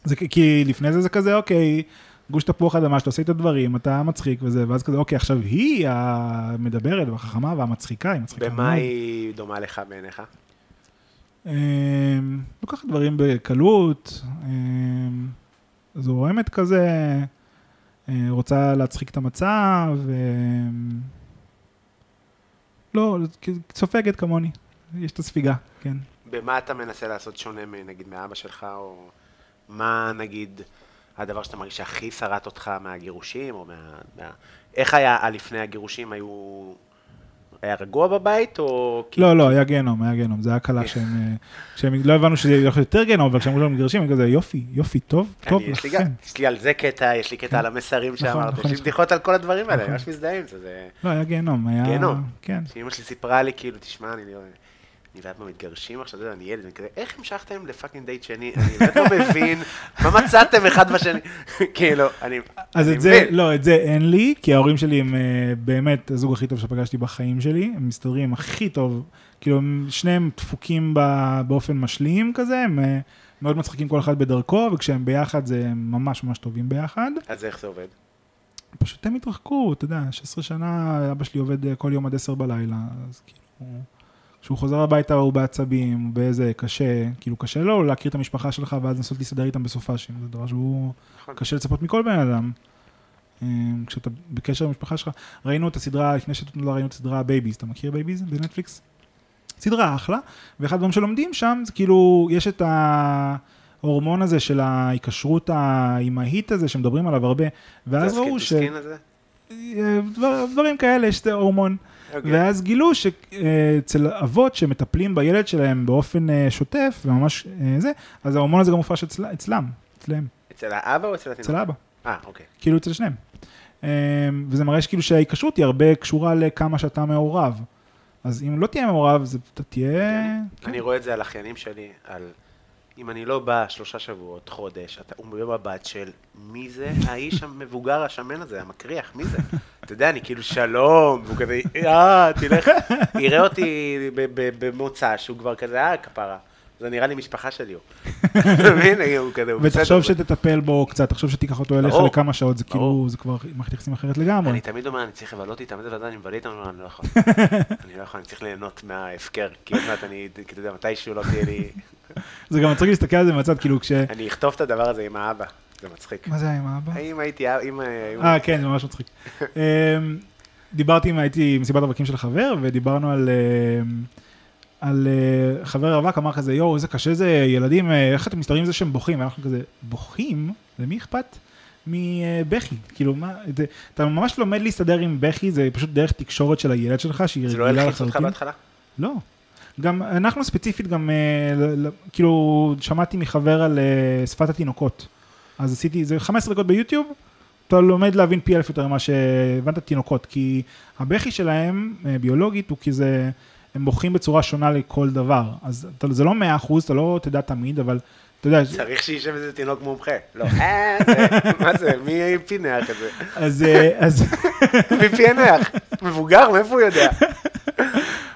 זה כי- לפני זה זה כזה, אוקיי, גוש תפוח אדמה, שאתה עושה את הדברים, אתה מצחיק וזה, ואז כזה, אוקיי, עכשיו היא המדברת והחכמה והמצחיקה, היא מצחיקה במה. היא דומה לך בעיניך? אמ, לוקחת דברים בקלות, אמ, זורמת כזה, אה, רוצה להצחיק את המצב, אמ, לא, סופגת כמוני, יש את הספיגה, כן. במה אתה מנסה לעשות שונה, נגיד, מאבא שלך, או מה, נגיד, הדבר שאתה מרגיש שהכי שרט אותך מהגירושים, או מה... מה... איך היה לפני הגירושים? היו... היה רגוע בבית, או... לא, לא, היה גיהנום, היה גיהנום, זה היה קלה שהם, אה, שהם לא הבנו שזה הולך יותר גיהנום, אבל כשאמרו לנו מגרשים, הם כזה, יופי, יופי, טוב, טוב אני, יש לי גם, לכם. יש לי על זה קטע, יש לי קטע על המסרים שאמרת, נכון, יש לי. בדיחות על כל הדברים האלה, נכון. ממש מזדהה עם זה, זה... לא, היה גיהנום, היה... גיהנום. כן. שאמא שלי סיפרה לי, כאילו, תשמע, אני לא... אני ואבא מתגרשים עכשיו, אתה יודע, אני ילד, אני כזה, איך המשכתם לפאקינג דייט שני? אני באמת לא מבין, מה מצאתם אחד בשני? כאילו, אני אז אני את זה, מבין. לא, את זה אין לי, כי ההורים שלי הם אה, באמת הזוג הכי טוב שפגשתי בחיים שלי, הם מסתדרים הכי טוב, כאילו, הם שניהם דפוקים באופן משלים כזה, הם אה, מאוד מצחיקים כל אחד בדרכו, וכשהם ביחד זה ממש ממש טובים ביחד. אז איך זה עובד? פשוט הם התרחקו, אתה יודע, 16 שנה, אבא שלי עובד אה, כל יום עד 10 בלילה, אז כאילו, כשהוא חוזר הביתה הוא בעצבים, הוא באיזה קשה, כאילו קשה לו להכיר את המשפחה שלך ואז לנסות להסתדר איתם בסופאשים, זה דבר שהוא נכון. קשה לצפות מכל בן אדם. אה, כשאתה בקשר עם המשפחה שלך, ראינו את הסדרה, לפני שנתיים ראינו את הסדרה בייביז, אתה מכיר בייביז בנטפליקס? סדרה אחלה, ואחד הדברים שלומדים שם זה כאילו, יש את ההורמון הזה של ההיקשרות האימהית הזה שמדברים עליו הרבה, ואז ראו ש... אה, דבר- דברים כאלה, יש את אוקיי. ואז גילו שאצל אבות שמטפלים בילד שלהם באופן אה, שוטף, וממש אה, זה, אז ההורמון הזה גם מופרש אצל- אצלם, אצלם, אצל האבא או אצל התינוק? אצל האבא, אה, אוקיי. כאילו אצל שניהם. אה, וזה מראה שכאילו שההיקשרות היא הרבה קשורה לכמה שאתה מעורב. אז אם לא תהיה מעורב, אתה תהיה... כן. אני רואה את זה על אחיינים שלי, על אם אני לא בא שלושה שבועות, חודש, אתה- הוא במבט של מי זה האיש המבוגר השמן הזה, המקריח, מי זה? אתה יודע, אני כאילו שלום, והוא כזה, אה, תלך, יראה אותי במוצא שהוא כבר כזה, אה, כפרה. זה נראה לי משפחה שלי הוא. אתה מבין? הוא כזה, הוא בסדר. ותחשוב שתטפל בו קצת, תחשוב שתיקח אותו אליך. לכמה שעות, זה כאילו. זה כבר מערכת יחסים אחרת לגמרי. אני תמיד אומר, אני צריך לבלות איתם, איזה ועדה אני מבלה איתם, אני לא יכול. אני לא יכול, אני צריך ליהנות מההפקר, כי עוד מעט אני, כי אתה יודע, מתישהו לא תהיה לי... זה גם מצחיק להסתכל על זה מהצד, כאילו כש... אני אכתוב את הדבר הזה עם האבא, זה מצחיק. מה זה עם האבא? אם הייתי, אה, כן, זה ממש מצחיק. אמ, דיברתי עם, הייתי במסיבת רווקים של חבר, ודיברנו על... אמ, על אה, חבר רווק אמר כזה, יואו, איזה קשה זה, ילדים, אה, איך אתם מסתדרים עם זה שהם בוכים? ואנחנו כזה, בוכים? למי אכפת? מבכי, כאילו מה, זה, אתה ממש לומד להסתדר עם בכי, זה פשוט דרך תקשורת של הילד שלך, שהיא זה לא רגילה ילחיץ אותך לחלוטין. בהתחלה? לא. גם אנחנו ספציפית גם, אה, כאילו, שמעתי מחבר על שפת התינוקות. אז עשיתי, זה 15 דקות ביוטיוב, אתה לומד להבין פי אלף יותר ממה שהבנת תינוקות, כי הבכי שלהם, ביולוגית, הוא כזה, הם בוכים בצורה שונה לכל דבר. אז אתה, זה לא 100 אתה לא תדע תמיד, אבל אתה יודע, צריך שישב איזה תינוק מומחה. לא, אה, מה זה, מי פינח את זה? אז, אה, אז, מי פענח? מבוגר, מאיפה הוא יודע?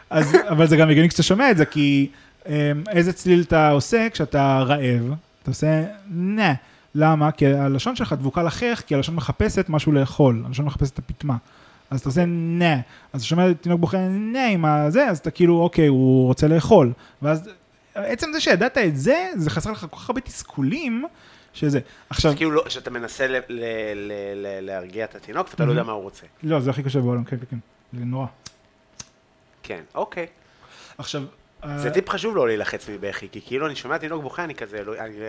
אז, אבל זה גם הגיוני כשאתה שומע את זה, כי אה, איזה צליל אתה עושה כשאתה רעב? אתה עושה נה. למה? כי הלשון שלך דבוקה לחך, כי הלשון מחפשת משהו לאכול, הלשון מחפשת את הפטמה. אז אתה עושה נה. אז אתה שומע תינוק בוכה נה עם הזה, אז אתה כאילו, אוקיי, הוא רוצה לאכול. ואז עצם זה שידעת את זה, זה חסר לך כל כך הרבה תסכולים, שזה. עכשיו, כאילו, לא- שאתה מנסה ל- ל- ל- ל- להרגיע את התינוק, ואתה לא יודע מה הוא רוצה. לא, זה הכי קשה בעולם, כן, כן, כן. זה נורא. כן, אוקיי. עכשיו, זה אה, טיפ חשוב לא להילחץ מבכי, כי כאילו אני שומע תינוק בוכה, אני כזה,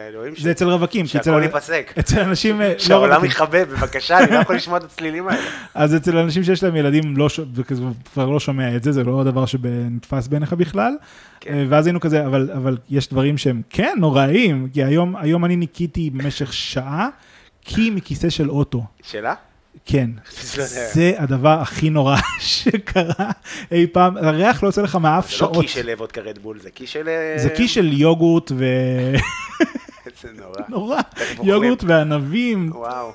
אלוהים ש- זה אצל רווקים, כי. שהכל ייפסק. אצל אנשים... אה, לא שהעולם. יכבה, בבקשה, אני לא יכול לשמוע את הצלילים האלה. אז אצל אנשים שיש להם ילדים, לא. וכזה כבר לא שומע את זה, זה לא דבר שנתפס בעיניך בכלל. כן. אה, ואז היינו כזה, אבל, יש דברים שהם כן נוראיים, כי היום, היום אני ניקיתי במשך שעה, קי מכיסא של אוטו. שאלה? כן. זה הדבר הכי נורא שקרה אי פעם, הריח לא יוצא לך מהאף זה לא שעות. קי של וודקה רדבול, זה קי של... אה, זה קי של יוגורט ונורא, זה נורא. אוכלים. יוגורט וענבים. וואו.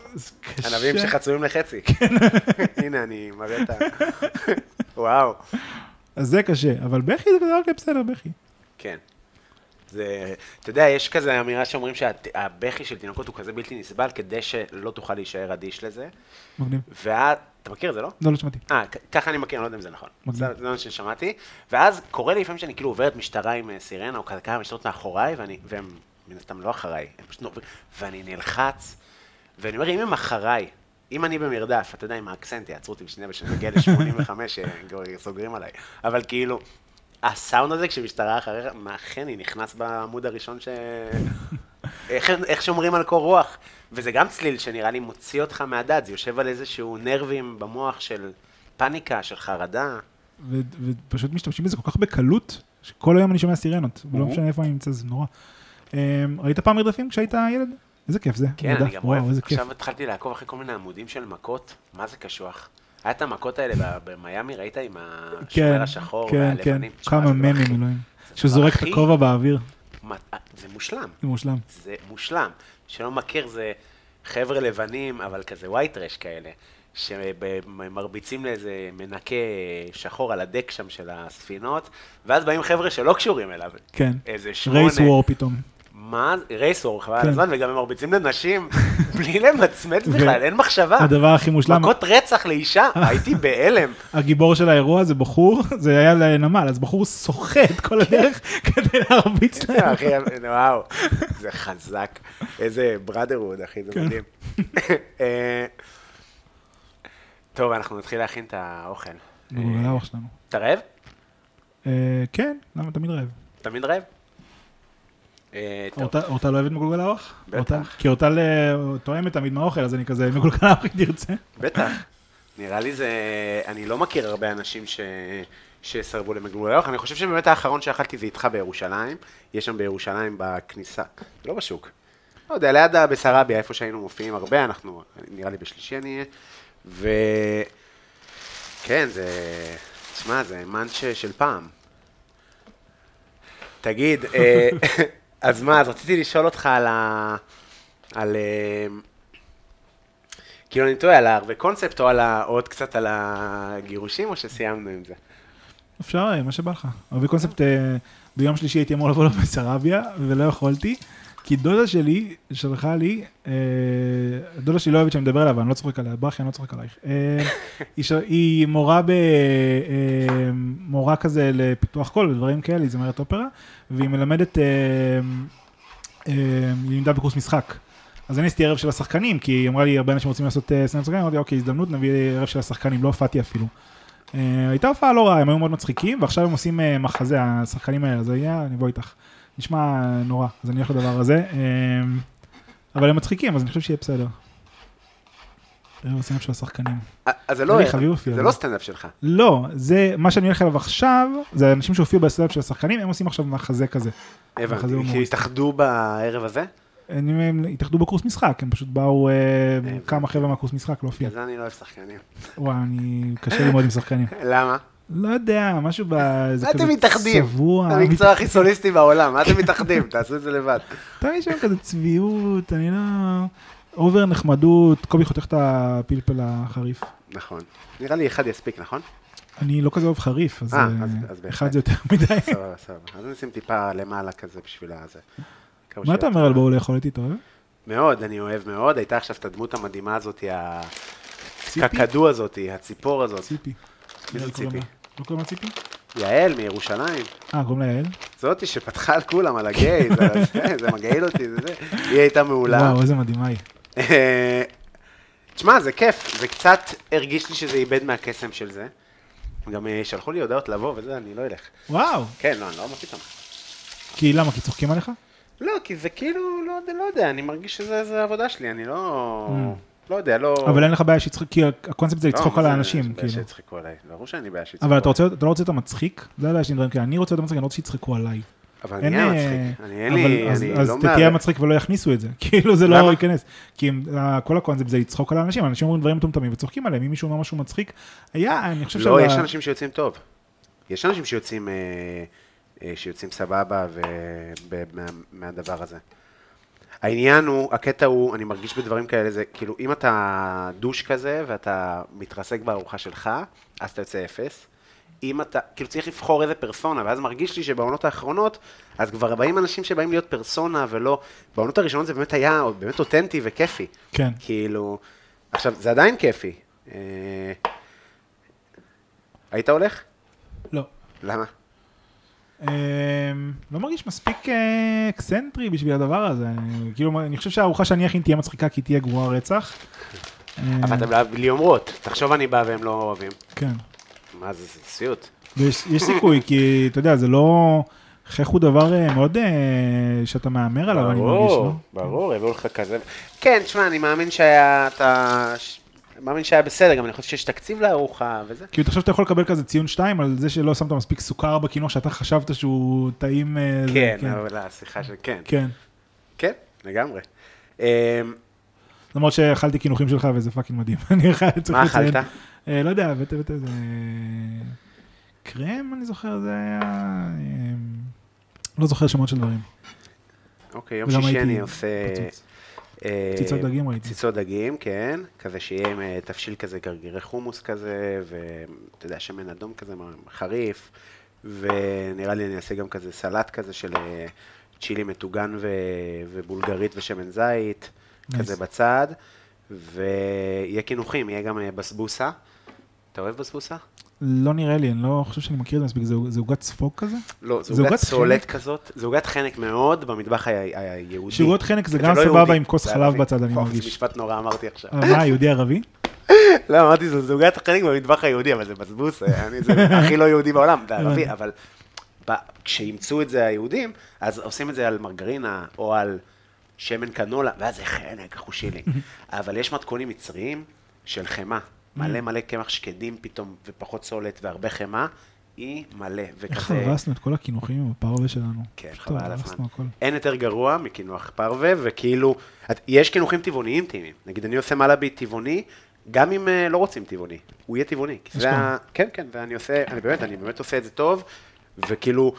ענבים שחצויים לחצי. הנה, אני מראה את ה... וואו. אז זה קשה, אבל בכי זה בסדר, בכי. כן. זה, אתה יודע, יש כזה אמירה שאומרים שהבכי של תינוקות הוא כזה בלתי נסבל, כדי שלא תוכל להישאר אדיש לזה. מגניב. ואז, אתה מכיר את זה, לא? לא, לא שמעתי. אה, ככה אני מכיר, אני לא יודע אם זה נכון. מגניב. זה מה ששמעתי. ואז קורה לי לפעמים שאני כאילו עוברת משטרה עם אה, סירנה, או כמה משטרות מאחוריי, ואני, והם מן הסתם לא אחריי, הם פשוט עוברים, ואני נלחץ, ואני אומר, אם הם אחריי, אם אני במרדף, אתה יודע, עם האקסנט, יעצרו אותי בשנייה ושנגיע ל-85, סוגרים עליי. אבל כאילו, הסאונד הזה, כשמשטרה אחריך, מה חני נכנס בעמוד הראשון ש... איך, איך שומרים על קור רוח? וזה גם צליל שנראה לי מוציא אותך מהדעת, זה יושב על איזשהו נרבים במוח של פאניקה, של חרדה. ו- ופשוט משתמשים בזה כל כך בקלות, שכל היום אני שומע סירנות, ולא. משנה איפה אני נמצא, זה נורא. אמ, ראית פעם מרדפים כשהיית ילד? איזה כיף זה. כן, אני גם אוהב. עכשיו התחלתי לעקוב אחרי כל מיני עמודים של מכות, מה זה קשוח? היה את המכות האלה במיאמי, ראית עם כן, השומר השחור כן, כן, והלבנים? תשמע, כמה זה ממים, אלוהים. שהוא זורק את הכובע באוויר, מה- זה מושלם, זה מושלם. זה מושלם. שלא מכיר, זה חבר'ה לבנים, אבל כזה white trash כאלה, שמרביצים לאיזה מנקה שחור על הדק שם של הספינות, ואז באים חבר'ה שלא קשורים אליו. כן. איזה שמונה. רייס וור פתאום. מה? רייס וור, חבל על כן. הזמן, וגם הם מרביצים לנשים, בלי למצמץ בכלל, אין מחשבה. הדבר הכי מושלם, מכות רצח לאישה, הייתי בהלם. הגיבור של האירוע זה בחור, זה היה לנמל, אז בחור את כל הדרך כדי להרביץ להם. אחי, וואו, זה חזק. איזה בראדרוד, אחי, זה כן. מדהים. אה, טוב, אנחנו נתחיל להכין את האוכל. בגלל האוח שלנו. אתה רעב? אה, כן, למה תמיד רעב? תמיד רעב? אה, אורטל לא אוהבת מגולגל האוח? בטח. כי אה, תואמת תמיד מהאוכל, אז אני כזה, מגולגל האוח אם תרצה. בטח. נראה לי זה... אני לא מכיר הרבה אנשים ש... שסרבו למגלגל האוכל. אני חושב שבאמת האחרון שאכלתי זה איתך בירושלים. יש שם בירושלים בכניסה, לא בשוק. לא יודע, ליד הבסרביה, איפה שהיינו מופיעים הרבה, אנחנו, נראה לי בשלישי אני אהיה. ו... כן, זה... תשמע, זה מאנץ' של פעם. תגיד, אה, אז מה, אז רציתי לשאול אותך על ה... על... אה, כאילו אני טועה, על הערבי קונספט או על ה... עוד קצת על הגירושים, או שסיימנו עם זה? אפשר, אה, מה שבא לך. אבי קונספט, אה, ביום שלישי הייתי אמור לבוא לו בסרביה, ולא יכולתי, כי דודה שלי שלחה לי, אה, דודה שלי לא אוהבת שאני מדבר עליה, אבל אני לא צוחק עליה, ברכי, אני לא צוחק עלייך. אה, היא היא מורה ב... אה, מורה כזה לפיתוח קול ודברים כאלה, היא זמרת אופרה, והיא מלמדת, אה, אה, היא לימדה בקורס משחק. אז אני עשיתי ערב של השחקנים, כי היא אמרה לי, הרבה אנשים רוצים לעשות אה, סצנת שחקנים, אמרתי, אוקיי, הזדמנות, נביא ערב של השחקנים, לא הופעתי אפילו. אה, הייתה הופעה לא רעה, הם היו מאוד מצחיקים, ועכשיו הם עושים אה, מחזה, השחקנים האלה, אז היה, אני אבוא איתך. נשמע נורא, אז אני הולך לדבר הזה. אה, אבל הם מצחיקים, אז אני חושב שיהיה בסדר. ערב הסצנה של השחקנים. אה, אז זה לא... זה אבל. לא סטנדאפ שלך. לא, זה, מה שאני הולך אליו עכשיו, זה אנשים שהופיעו בסטנדאפ של השחקנים, הם עושים עכשיו מחזה כזה. הבנתי, כי. התאחדו בערב הזה? הם התאחדו בקורס משחק, הם פשוט באו, אה. כמה חבר'ה מהקורס משחק להופיע. בגלל זה אני לא אוהב שחקנים. וואי, אני, קשה לי מאוד עם שחקנים. למה? לא יודע, משהו ב... מה אתם מתאחדים? צבוע. המקצוע הכי סוליסטי בעולם, מה אתם מתאחדים? תעשו את זה לבד. תמיד יש שם כזה צביעות, אני לא... over נחמדות, קובי חותך את הפלפל החריף. נכון. נראה לי אחד יספיק, נכון? אני לא כזה אוהב חריף, אז אה, אה, אז-. אחד זה יותר מדי. סבבה, סבבה. אז נשים טיפה למעלה כזה בשביל הזה. מה אתה. אומר על בואו לאכול איתי, אתה אוהב? מאוד, אני אוהב מאוד. הייתה עכשיו את הדמות המדהימה הזאת? הקקדו הזאת, הציפור הזאת. ציפי. מי זה קוראים ציפי? לא קוראים לה ציפי? יעל מירושלים. אה, קוראים לה יעל? זאתי שפתחה על כולם, על הגייז, על זה, מגעיל אותי, זה זה. היא הייתה מעולה. וואו, איזה מדהימה היא. אה, תשמע, זה כיף, זה קצת הרגיש לי שזה איבד מהקסם של זה. גם אה, שלחו לי הודעות לבוא וזה, אני לא אלך. וואו. כן, לא, אני לא מה פתאום. כי למה? כי צוחקים עליך? לא, כי זה כאילו, לא לא יודע, אני מרגיש שזה זה העבודה שלי, אני לא... Mm. לא יודע, לא... אבל אין לך בעיה שיצחק, כי הקונספט זה לא, לצחוק על האנשים, יש בעיה כאילו. שיצחקו עליי, ברור שאני בעיה שיצחקו אבל אתה עליי. רוצה, אתה לא רוצה את המצחיק? זה הבעיה שלי. אני רוצה את המצחיק, אני לא רוצה שיצחקו עליי. אבל אני אהיה אה, מצחיק, אני אין אבל לי, אז- אני אז לא אתה תהיה. מצחיק ולא יכניסו את זה. כאילו זה לא? ייכנס. כי הם- ה- כל הקונספט זה לצחוק על האנשים, אנשים אומרים דברים מטומטמים וצוחקים עליהם. אם מישהו אומר משהו מצחיק, היה, אני חושב לא, שה- יש אנשים שיוצאים טוב. יש אנשים שיוצאים, אה, אה, סבבה מהדבר הזה. העניין הוא, הקטע הוא, אני מרגיש בדברים כאלה, זה כאילו, אם אתה דוש כזה ואתה מתרסק בארוחה שלך, אז אתה יוצא אפס. אם אתה, כאילו צריך לבחור איזה פרסונה, ואז מרגיש לי שבעונות האחרונות, אז כבר באים אנשים שבאים להיות פרסונה ולא, בעונות הראשונות זה באמת היה באמת אותנטי וכיפי. כן. כאילו, עכשיו, זה עדיין כיפי. אה, היית הולך? לא. למה? אמ, לא מרגיש מספיק אה, אקסנטרי בשביל הדבר הזה. כאילו, אני חושב שהארוחה שאני אכין תהיה מצחיקה כי תהיה גרועה רצח. אבל אתה בלי אומרות. תחשוב אני בא והם לא אוהבים. כן. מה זה, זה סיוט. יש סיכוי, כי אתה יודע, זה לא... חייך הוא דבר אה, מאוד אה, שאתה מהמר עליו, אני מרגיש, לא? ברור, הביאו לך כזה. כן, תשמע, אני מאמין שהיה, אתה... ש- מאמין שהיה בסדר, גם אני חושב שיש תקציב לארוחה וזה. כאילו, תחשוב שאתה יכול לקבל כזה ציון 2 על זה שלא שמת מספיק סוכר בקינוח שאתה חשבת שהוא טעים. אה, זה, כן, אבל השיחה של כן. כן. כן, לגמרי. אמ, למרות שאכלתי קינוחים שלך וזה fucking מדהים. אני צריך מה. אכלת? אה, לא יודע, הבאת איזה... קרם, אני זוכר, זה היה... אה, לא זוכר שמות של דברים. אוקיי, יום שישי אני עושה... פצוץ. אה, קציצות דגים ראיתי. קציצות דגים, כן. כזה שיהיה עם אה, תבשיל כזה, גרגירי חומוס כזה, ואתה יודע, שמן אדום כזה, חריף. ונראה לי אני אעשה גם כזה סלט כזה של אה, צ'ילי מטוגן ו... ובולגרית ושמן זית, Nice. כזה בצד. ויהיה קינוחים, יהיה גם אה, בסבוסה. אתה אוהב בסבוסה? לא נראה לי, אני לא חושב שאני מכיר את זה מספיק, זה- זה עוגת ספוג כזה? לא, זה עוגת עוגת סולת? כזאת, זו עוגת חנק מאוד במטבח היהודי. שעוגות חנק זה זה גם לא סבבה עם כוס זה חלב. בצד, אני זה מרגיש. משפט נורא אמרתי עכשיו. אה, מה, יהודי ערבי? לא, אמרתי, זו זוגת חנק במטבח היהודי, אבל זה בזבוס, אה, אני- זה הכי לא יהודי בעולם, זה ערבי, אבל כשאימצו את זה היהודים, אז עושים את זה על מרגרינה, או על שמן קנולה, ואז זה חנק, אחושי לי. אבל יש מתכונים מצריים של חמאה, מלא מלא קמח שקדים פתאום, ופחות סולת, והרבה חמאה, היא מלא, איך. הרסנו את כל הקינוחים עם הפרווה שלנו? כן, חבל על הזמן. אין יותר גרוע מקינוח פרווה, וכאילו, את- יש קינוחים טבעוניים טעימים. נגיד, אני עושה מלאבי טבעוני, גם אם אה, לא רוצים טבעוני, הוא יהיה טבעוני. זה. ה... כן, כן, ואני עושה, אני באמת, אני באמת עושה את זה טוב, וכאילו,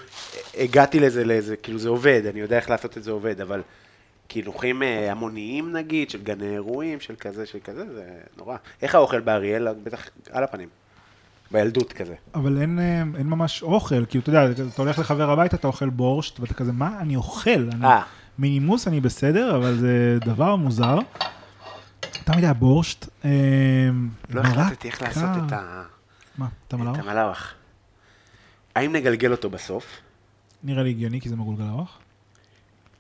הגעתי לזה, לזה, כאילו זה עובד, אני יודע איך לעשות את זה עובד, אבל קינוחים אה, המוניים נגיד, של גני אירועים, של כזה, של כזה, זה נורא. איך האוכל באריאל? בטח על הפנים. בילדות כזה. אבל אין, אה, אין ממש אוכל, כאילו, אתה יודע, אתה הולך לחבר הביתה, אתה אוכל בורשט, ואתה כזה, מה אני אוכל? אני, אה. מינימוס אני בסדר, אבל זה דבר מוזר. תמיד היה בורשט. אה, לא החלטתי איך לעשות. את ה... מה, אתה מלאך? את המלאווח. האם נגלגל אותו בסוף, נראה לי הגיוני, כי זה מגולגל ארוך.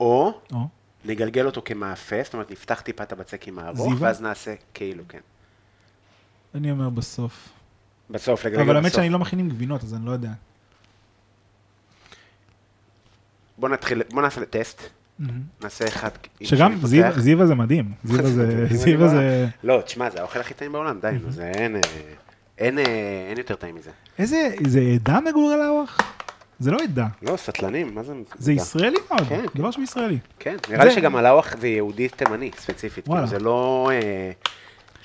או או, נגלגל אותו כמאפה, זאת אומרת, נפתח טיפה את הבצק עם הארוך, זיווה? ואז נעשה כאילו, כן. אני אומר בסוף. בסוף, לגלגל אבל האמת בסוף. שאני לא מכין עם גבינות, אז אני לא יודע. בוא נתחיל, בוא נעשה טסט. מהמם. נעשה אחד. שגם זיווה- זה מדהים. זיווה זה... לא, תשמע, זה האוכל הכי טעים בעולם, די, נו, זה אין... אה, אין, אה, אין יותר טעים מזה. איזה... זה עדה מגולגל ארוך? זה לא עדה. לא, סטלנים, מה זה? זה ישראלי מאוד. כן. דבר שהוא ישראלי. כן, נראה לי שגם הלאווח זה יהודי תימני, ספציפית. וואלה. זה לא אה,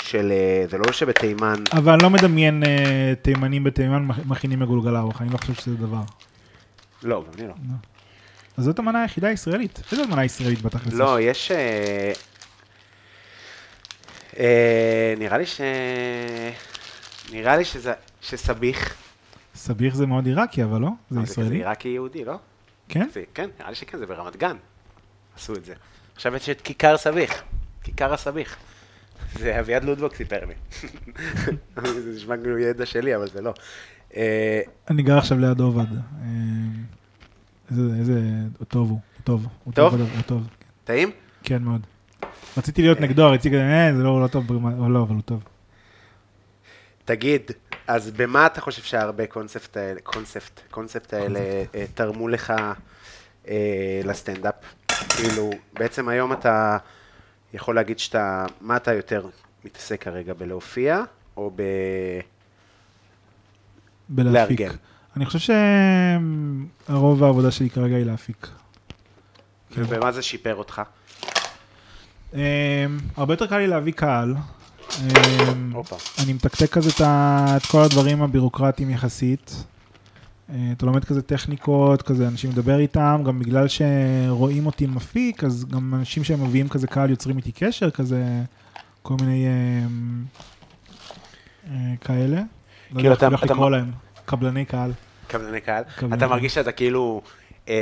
של... אה, זה לא שבתימן... אבל אני לא מדמיין אה, תימנים בתימן מכ- מכינים מגולגל ארוך, אני לא חושב שזה דבר. לא, גם אני לא. אז זאת המנה היחידה הישראלית. איזה מנה ישראלית בתכלס? לא, יש... אה, אה, נראה לי ש... נראה לי שזה... שסביח. סביח זה מאוד עיראקי, אבל לא? זה ישראלי? עיראקי יהודי, לא? כן? זה, כן, נראה לי שכן, זה ברמת גן. עשו את זה. עכשיו יש את כיכר סביח. כיכר הסביח. זה אביעד לודבוק סיפר לי. זה נשמע כאילו ידע שלי, אבל זה לא. אה, אני גר עכשיו ליד עובד. אה, איזה, טוב הוא, טוב. טוב? הוא טוב, טעים? כן מאוד. רציתי להיות נגדו, רציתי אה, זה לא לא טוב, לא, אבל הוא טוב. תגיד, אז במה אתה חושב שהרבה קונספט האלה, קונספט, קונספט האלה אה, תרמו לך אה, לסטנדאפ? כאילו, בעצם היום אתה יכול להגיד שאתה, מה אתה יותר מתעסק כרגע, בלהופיע או ב... בלהפיק. לארגן. אני חושב שרוב העבודה שלי כרגע היא להפיק. ובמה זה שיפר אותך? Um, הרבה יותר קל לי להביא קהל. הופה. אני מתקתק כזה את, כל הדברים הבירוקרטיים יחסית. Uh, אתה לומד כזה טכניקות, כזה אנשים מדבר איתם, גם בגלל שרואים אותי מפיק, אז גם אנשים שהם מביאים כזה קהל יוצרים איתי קשר, כזה כל מיני um, uh, כאלה. לא כאילו, יודע אתה- אפילו איך אתה לקרוא להם, קבלני קהל. קבלני קהל. קבלני אתה. מרגיש שאתה כאילו... אמ,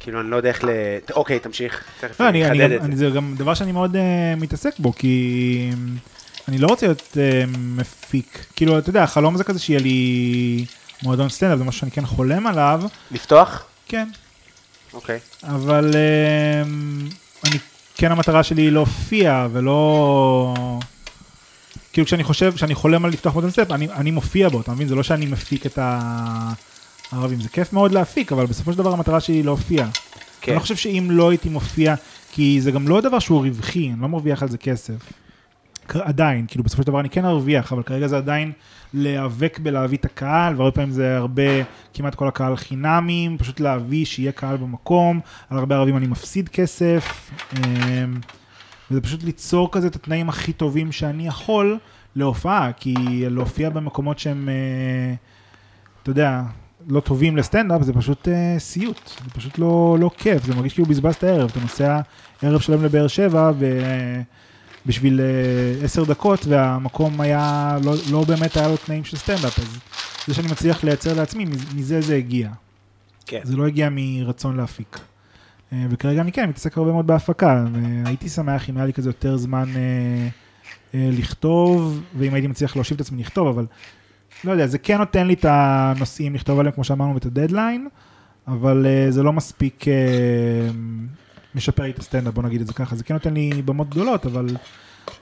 כאילו, אני לא יודע איך ל... אוקיי, תמשיך. תכף לא, אני אחדד את זה. זה גם דבר שאני מאוד uh, מתעסק בו, כי אני לא רוצה להיות uh, מפיק. כאילו, אתה יודע, החלום זה כזה שיהיה לי מועדון סטנדאפ, זה משהו שאני כן חולם עליו, לפתוח? כן, אוקיי. אבל אני, כן המטרה שלי היא להופיע, ולא... כאילו כשאני חושב, כשאני חולם על לפתוח מועדון סטנדאפ, אני, אני מופיע בו, אתה מבין? זה לא שאני מפיק את הערבים, זה כיף מאוד להפיק, אבל בסופו של דבר המטרה שלי היא להופיע. כן. אני לא חושב שאם לא הייתי מופיע, כי זה גם לא דבר שהוא רווחי, אני לא מרוויח על זה כסף. עדיין, כאילו בסופו של דבר אני כן ארוויח, אבל כרגע זה עדיין להיאבק בלהביא את הקהל, והרבה פעמים זה הרבה, כמעט כל הקהל חינמים, פשוט להביא שיהיה קהל במקום, על הרבה ערבים אני מפסיד כסף. אמ, וזה פשוט ליצור כזה את התנאים הכי טובים שאני יכול להופעה, כי להופיע במקומות שהם, אה, אתה יודע, לא טובים לסטנדאפ, זה פשוט אה, סיוט, זה פשוט לא, לא כיף, זה מרגיש כאילו בזבז את הערב, אתה נוסע ערב שלם לבאר שבע, ובשביל אה, עשר דקות, והמקום היה, לא, לא באמת היה לו תנאים של סטנדאפ, אז זה שאני מצליח לייצר לעצמי, מז- מזה זה הגיע. כן. זה לא הגיע מרצון להפיק. אה, וכרגע אני כן מתעסק הרבה מאוד בהפקה, והייתי שמח אם היה לי כזה יותר זמן אה, אה, לכתוב, ואם הייתי מצליח להושיב את עצמי לכתוב, אבל לא יודע, זה כן נותן לי את הנושאים לכתוב עליהם, כמו שאמרנו, ואת הדדליין, אבל אה, זה לא מספיק אה, משפר לי את הסטנדאפ, בוא נגיד את זה ככה. זה כן נותן לי במות גדולות, אבל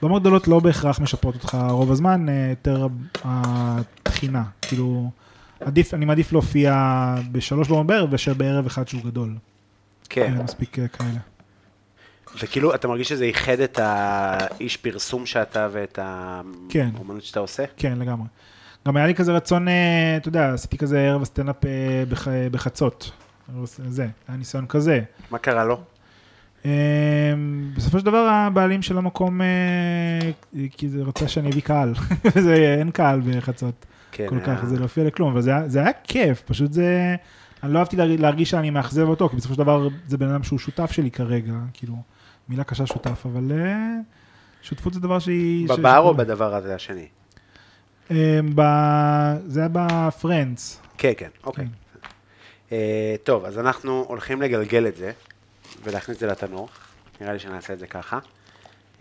במות גדולות לא בהכרח משפרות אותך רוב הזמן, אה, יותר התחינה. כאילו, עדיף, אני מעדיף להופיע בשלוש במות בערב, מאשר בערב אחד שהוא גדול. כן. מספיק כאלה. וכאילו, אתה מרגיש שזה איחד את האיש פרסום שאתה ואת כן. האומנות שאתה עושה? כן, לגמרי. גם היה לי כזה רצון, אה, אתה יודע, עשיתי כזה ערב הסטנדאפ אה, בח, בחצות. זה, היה ניסיון כזה. מה קרה לו? אה, בסופו של דבר הבעלים של המקום, כי זה רצה שאני אביא קהל, וזה אין קהל בחצות כן, כל כך, זה לא הופיע לכלום, אבל זה זה היה כיף, פשוט זה, אני לא אהבתי להרג- להרגיש שאני מאכזב אותו, כי בסופו של דבר זה בן אדם שהוא שותף שלי כרגע, כאילו, מילה קשה שותף, אבל שותפות זה דבר שהיא... ש- בבר או. בדבר הזה השני? ב- זה היה בפרנדס. כן, כן, אוקיי. כן. אה, טוב, אז אנחנו הולכים לגלגל את זה ולהכניס את זה לתנור. נראה לי שנעשה את זה ככה.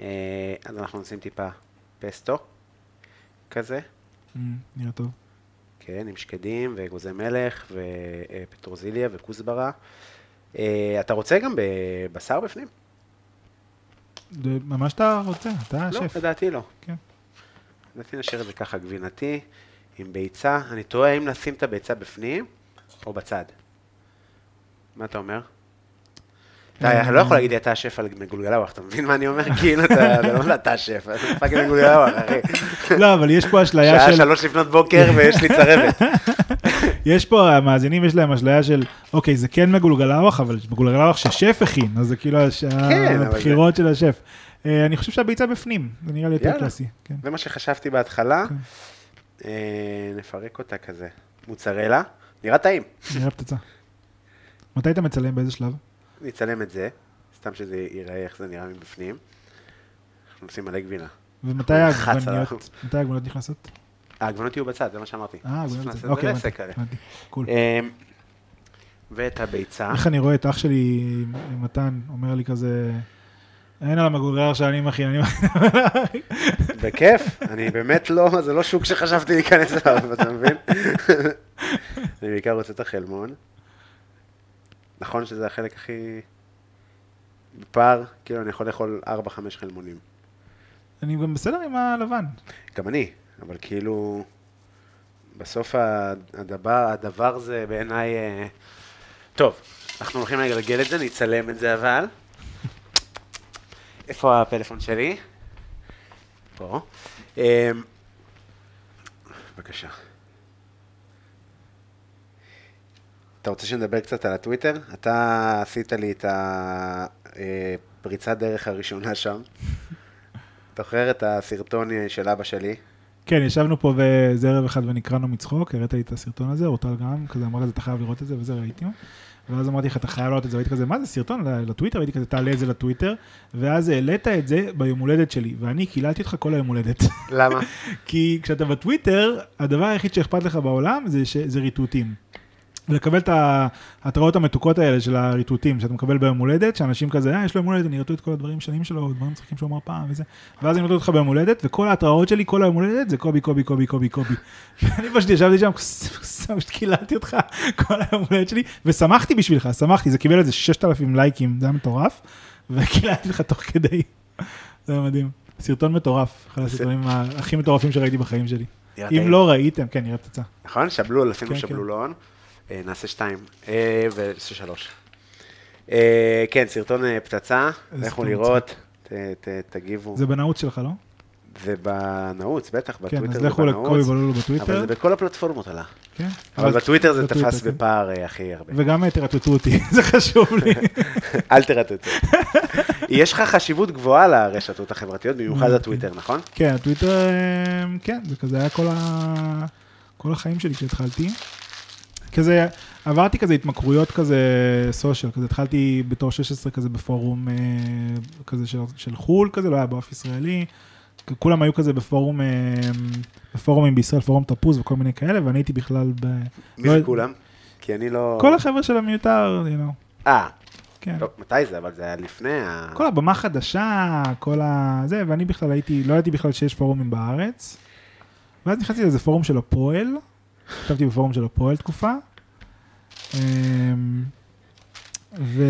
אה, אז אנחנו נשים טיפה פסטו, כזה, Mm, נראה טוב. כן, עם שקדים ואגוזי מלך ופטרוזיליה וכוסברה. אה, אתה רוצה גם בבשר בפנים? ממש אתה רוצה, אתה לא, השף. לדעתי לא. כן. לדעתי נשאיר את זה ככה גבינתי, עם ביצה. אני תוהה אם לשים את הביצה בפנים או בצד. מה אתה אומר? אתה לא יכול להגיד לי אתה השף על מגולגלוואח, אתה מבין מה אני אומר? כאילו אתה, לא אתה השף, אתה פאקינג מגולגלווח, אחי. לא, אבל יש פה אשליה שעה של, שלוש לפנות בוקר ויש לי צרבת. יש פה, המאזינים יש להם אשליה של, אוקיי, זה כן מגולגלוואח, אבל מגולגלוואח ששף הכין, אז זה כאילו כן, הבחירות של השף. אה, אני חושב שהביצה בפנים, זה נראה לי יותר יאללה. קלאסי. כן. זה מה שחשבתי בהתחלה. כן. אה, נפרק אותה כזה. מוצרלה, נראה טעים. נראה פצצה. מתי אתה מצלם? באיזה שלב? נצלם את זה, סתם שזה ייראה איך זה נראה מבפנים. אנחנו נשים מלא גבינה. ומתי. העגבניות, מתי העגבניות נכנסות? העגבנות יהיו בצד, זה מה שאמרתי. אה, העגבניות, זה אוקיי, הבנתי, קול. אמ, ואת הביצה. איך אני רואה את אח שלי, מתן, אומר לי כזה, אין על המגולגלר שאני מכין, אני מכין. בכיף, אני באמת לא, זה לא שוק שחשבתי להיכנס אליו, אתה מבין? אני בעיקר רוצה את החלמון. נכון שזה החלק הכי... בפער, כאילו אני יכול לאכול 4-5 חלמונים. אני גם בסדר עם הלבן. גם אני, אבל כאילו, בסוף הדבר, הדבר זה בעיניי... אה, טוב, אנחנו הולכים לגלגל את זה, נצלם את זה אבל. איפה הפלאפון שלי? פה. אמ, בבקשה. אתה רוצה שנדבר קצת על הטוויטר? אתה עשית לי את הפריצת דרך הראשונה שם. אתה זוכר את הסרטון של אבא שלי? כן, ישבנו פה באיזה ערב אחד ונקרענו מצחוק, הראת לי את הסרטון הזה, אורטל גם, כזה אמר לי, אתה חייב לראות את זה, וזה ראיתי. ואז אמרתי לך, אתה חייב לראות את זה, והייתי כזה, מה זה סרטון לטוויטר? הייתי כזה, תעלה את זה לטוויטר, ואז העלית את זה ביום הולדת שלי, ואני קיללתי אותך כל היום הולדת. למה? כי כשאתה בטוויטר, הדבר היחיד שאכפת לך בעולם זה, ש... זה ריטוטים. ולקבל את ההתראות המתוקות האלה של הריטוטים שאתה מקבל ביום הולדת, שאנשים כזה, אה, יש לו יום הולדת, אני ארטוט את כל הדברים שנים שלו, דברים מצחיקים שהוא אמר פעם וזה, ואז אני ארטוט אותך ביום הולדת, וכל ההתראות שלי, כל היום הולדת, זה קובי, קובי, קובי, קובי, קובי. ואני פשוט ישבתי שם, פשוט קיללתי אותך כל היום הולדת שלי, ושמחתי בשבילך, שמחתי, זה קיבל איזה 6,000 לייקים, זה היה מטורף, וקיללתי לך תוך כדי, זה היה מדהים. סרטון מטורף, אחד הסרטונים הכי מטורפים שראיתי בחיים שלי. אם. לא ראיתם, כן, נראה פצצה. נכון? שבלול, עשינו כן, כן. שבלולון. אה, נעשה שתיים. אה, ונעשה שלוש. אה, כן, סרטון פצצה, לכו לראות, תגיבו. זה בנעוץ שלך, לא? זה בנעוץ, בטח, כן, בטוויטר אז זה לכו לקובי בנעוץ. בלולו אבל בטוויטר. זה בכל הפלטפורמות עלה. כן. אבל בטוויטר זה תפס כן. בפער הכי הרבה. וגם תרטטו אותי, זה חשוב לי. אל תרטטו. יש לך חשיבות גבוהה לרשתות החברתיות, במיוחד הטוויטר, נכון? כן, הטוויטר, כן, זה כזה היה. כל החיים שלי כשהתחלתי. כזה, עברתי כזה התמכרויות כזה סושיאל, כזה התחלתי בתור 16 כזה בפורום אה, כזה של, של חו"ל כזה, לא היה באף ישראלי. כולם היו כזה בפורום, אה, בפורומים בישראל, פורום תפוז וכל מיני כאלה, ואני הייתי בכלל ב... מי לא- זה כולם? כי אני לא... כל החבר'ה של המיותר, you know, אה, כן. לא, מתי זה? אבל זה היה לפני ה... כל הבמה חדשה, כל ה... זה, ואני בכלל הייתי, לא ידעתי בכלל שיש פורומים בארץ. ואז נכנסתי לאיזה פורום של הפועל, כתבתי בפורום של הפועל תקופה. אמ, ו...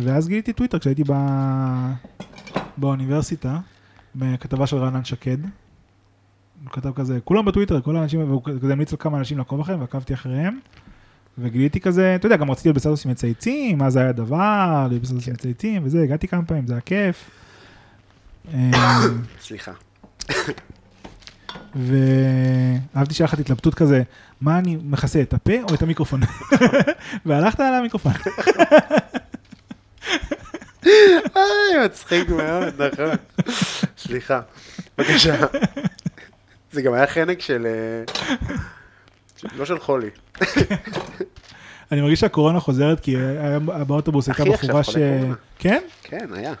ואז גיליתי טוויטר כשהייתי ב... באוניברסיטה, בכתבה של רענן שקד. הוא כתב כזה, כולם בטוויטר, כל האנשים, והוא כזה המליץ על כמה אנשים לעקוב אחריהם, ועקבתי אחריהם. וגיליתי כזה, אתה יודע, גם רציתי להיות בסטטוס עם מצייצים, אז היה דבר, להיות בסטטוס עם מצייצים וזה, הגעתי כמה פעמים, זה היה כיף. אמ, סליחה. ואהבתי שהיה לך התלבטות כזה, מה אני מכסה, את הפה או את המיקרופון? והלכת על המיקרופון. איי, מצחיק מאוד, נכון. סליחה. בבקשה. זה גם היה חנק של... אה, לא של חולי. אני מרגיש שהקורונה חוזרת, כי באוטובוס הייתה בחורה ש... כן? כן, היה.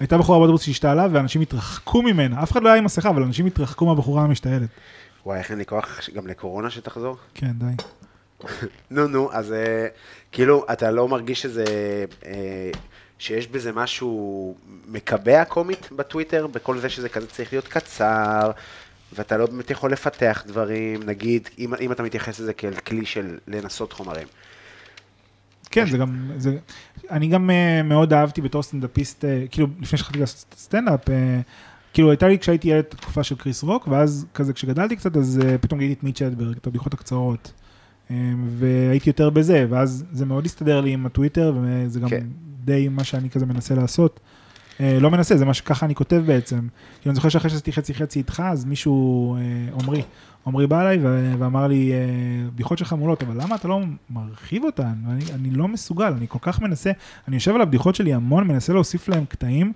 הייתה בחורה באוטובוס שהשתעלה, ואנשים התרחקו ממנה. אף אחד לא היה עם מסכה, אבל אנשים התרחקו מהבחורה המשתעלת. וואי, איך אין לי כוח גם לקורונה שתחזור? כן, די. נו, נו, אז אה, כאילו, אתה לא מרגיש שזה... אה, שיש בזה משהו מקבע קומית בטוויטר, בכל זה שזה כזה צריך להיות קצר, ואתה לא באמת יכול לפתח דברים, נגיד, אם, אם אתה מתייחס לזה כאל כלי של לנסות חומרים. כן, זה גם, זה, אני גם אה, מאוד אהבתי בתור סטנדאפיסט, אה, כאילו, לפני שהתחלתי לעשות סטנדאפ, אה, כאילו, הייתה לי כשהייתי ילד תקופה של קריס רוק, ואז כזה כשגדלתי קצת, אז אה, פתאום גיליתי את מיץ' הדברג, את הבדיחות הקצרות. אמ, והייתי יותר בזה, ואז זה מאוד הסתדר לי עם הטוויטר, וזה גם כן. די מה שאני כזה מנסה לעשות. אה, לא מנסה, זה מה שככה אני כותב בעצם. כאילו, אני זוכר שאחרי שעשיתי חצי חצי איתך, אז מישהו, אה, עמרי, עמרי בא אליי ואמר לי, אה, בדיחות שלך מעולות, אבל למה אתה לא מרחיב אותן? ואני אני לא מסוגל, אני כל כך מנסה, אני יושב על הבדיחות שלי המון, מנסה להוסיף להם קטעים,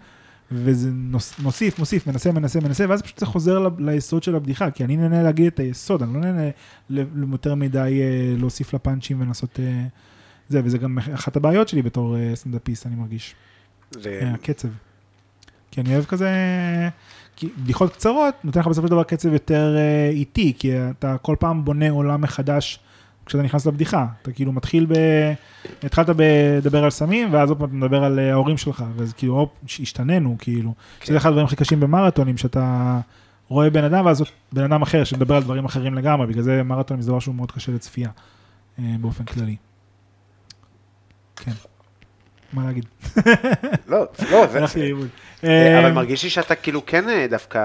וזה נוס, מוסיף, מוסיף, מנסה, מנסה, מנסה, ואז פשוט זה חוזר ל- ליסוד של הבדיחה, כי אני נהנה להגיד את היסוד, אני לא נהנה יותר מדי אה, להוסיף לפאנצ'ים ולנסות... אה, זה, וזה גם אחת הבעיות שלי בתור סטנדאפיסט, אני מרגיש. אה, הקצב. כי אני אוהב כזה, בדיחות קצרות נותן לך בסופו של דבר קצב יותר אה, איטי, כי אתה כל פעם בונה עולם מחדש כשאתה נכנס לבדיחה. אתה כאילו מתחיל ב... התחלת לדבר על סמים, ואז עוד פעם אתה מדבר על אה, ההורים שלך, ואז כאילו, הופ, השתננו, כאילו. כן. שזה אחד הדברים הכי קשים במרתונים, שאתה רואה בן אדם, ואז בן אדם אחר שמדבר על דברים אחרים לגמרי, בגלל זה מרתונים זה דבר שהוא מאוד קשה לצפייה, אה, באופן כללי. כן. מה להגיד? לא, לא, זה... הלכתי לאיבוד. אה, אבל אה, מרגיש לי שאתה כאילו כן אה, דווקא,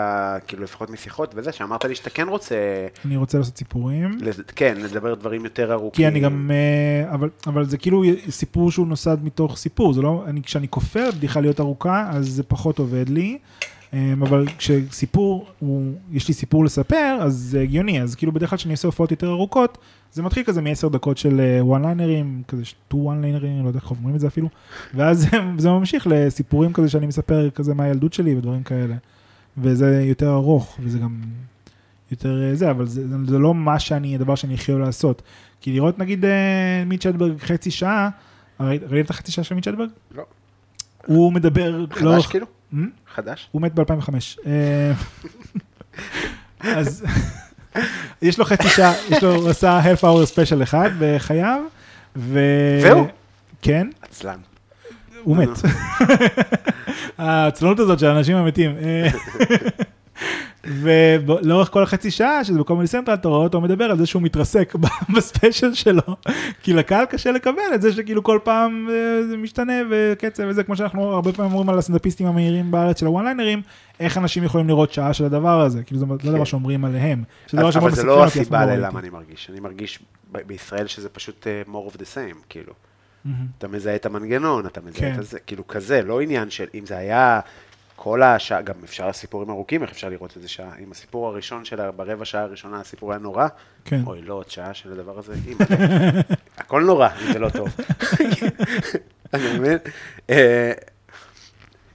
כאילו לפחות משיחות וזה, שאמרת לי שאתה כן רוצה, אני רוצה לעשות סיפורים, כן, לדבר דברים יותר ארוכים. כי אני גם, אבל, אבל זה כאילו סיפור שהוא נוסד מתוך סיפור, זה לא, אני, כשאני כופה על בדיחה להיות ארוכה, אז זה פחות עובד לי, אבל כשסיפור, הוא, יש לי סיפור לספר, אז זה הגיוני, אז כאילו בדרך כלל כשאני עושה הופעות יותר ארוכות, זה מתחיל כזה מעשר דקות של one liner־ים, כזה two one liner־ים, לא יודע איך אומרים את זה אפילו, ואז זה, ממשיך לסיפורים כזה שאני מספר כזה מהילדות שלי ודברים כאלה, וזה יותר ארוך, וזה גם יותר אה, זה, אבל זה, זה לא מה שאני, הדבר שאני הכי אוהב לעשות. כי לראות נגיד אה, מיץ' הדברג חצי שעה, ראית את החצי שעה של מיט שטברג? לא. הוא מדבר, חדש כאילו? המ? חדש? הוא מת ב-2005. אז יש לו חצי שעה, יש לו, הוא עשה half hour special אחד בחייו, ו... זהו? כן, עצלן. הוא מת. העצלנות הזאת של האנשים המתים. ולאורך כל החצי שעה, שזה בקומדי סנטרל, אתה רואה אותו מדבר על זה שהוא מתרסק ב special שלו, כי לקהל קשה לקבל את זה שכאילו כל פעם אה, זה משתנה וקצב וזה, כמו שאנחנו הרבה פעמים אומרים על הסטנדאפיסטים המהירים בארץ של ה one liner־ים, איך אנשים יכולים לראות שעה של הדבר הזה, כאילו זה לא דבר שאומרים עליהם. שזה דבר אז- שמאוד אבל זה לא הסיבה לא. ללמה אני מרגיש. אני מרגיש בישראל שזה פשוט אה, more of the same, כאילו. מהמם. אתה מזהה את המנגנון, אתה מזהה כן. את הזה, כאילו כזה, לא עניין של, אם זה היה כל השעה, גם אפשר סיפורים ארוכים, איך אפשר לראות את זה שעה. אם הסיפור הראשון שלה, ברבע שעה הראשונה, הסיפור היה נורא, כן. אוי, לא עוד שעה של הדבר הזה, אימא. הכל נורא, אם זה לא טוב. אני מבין? אה,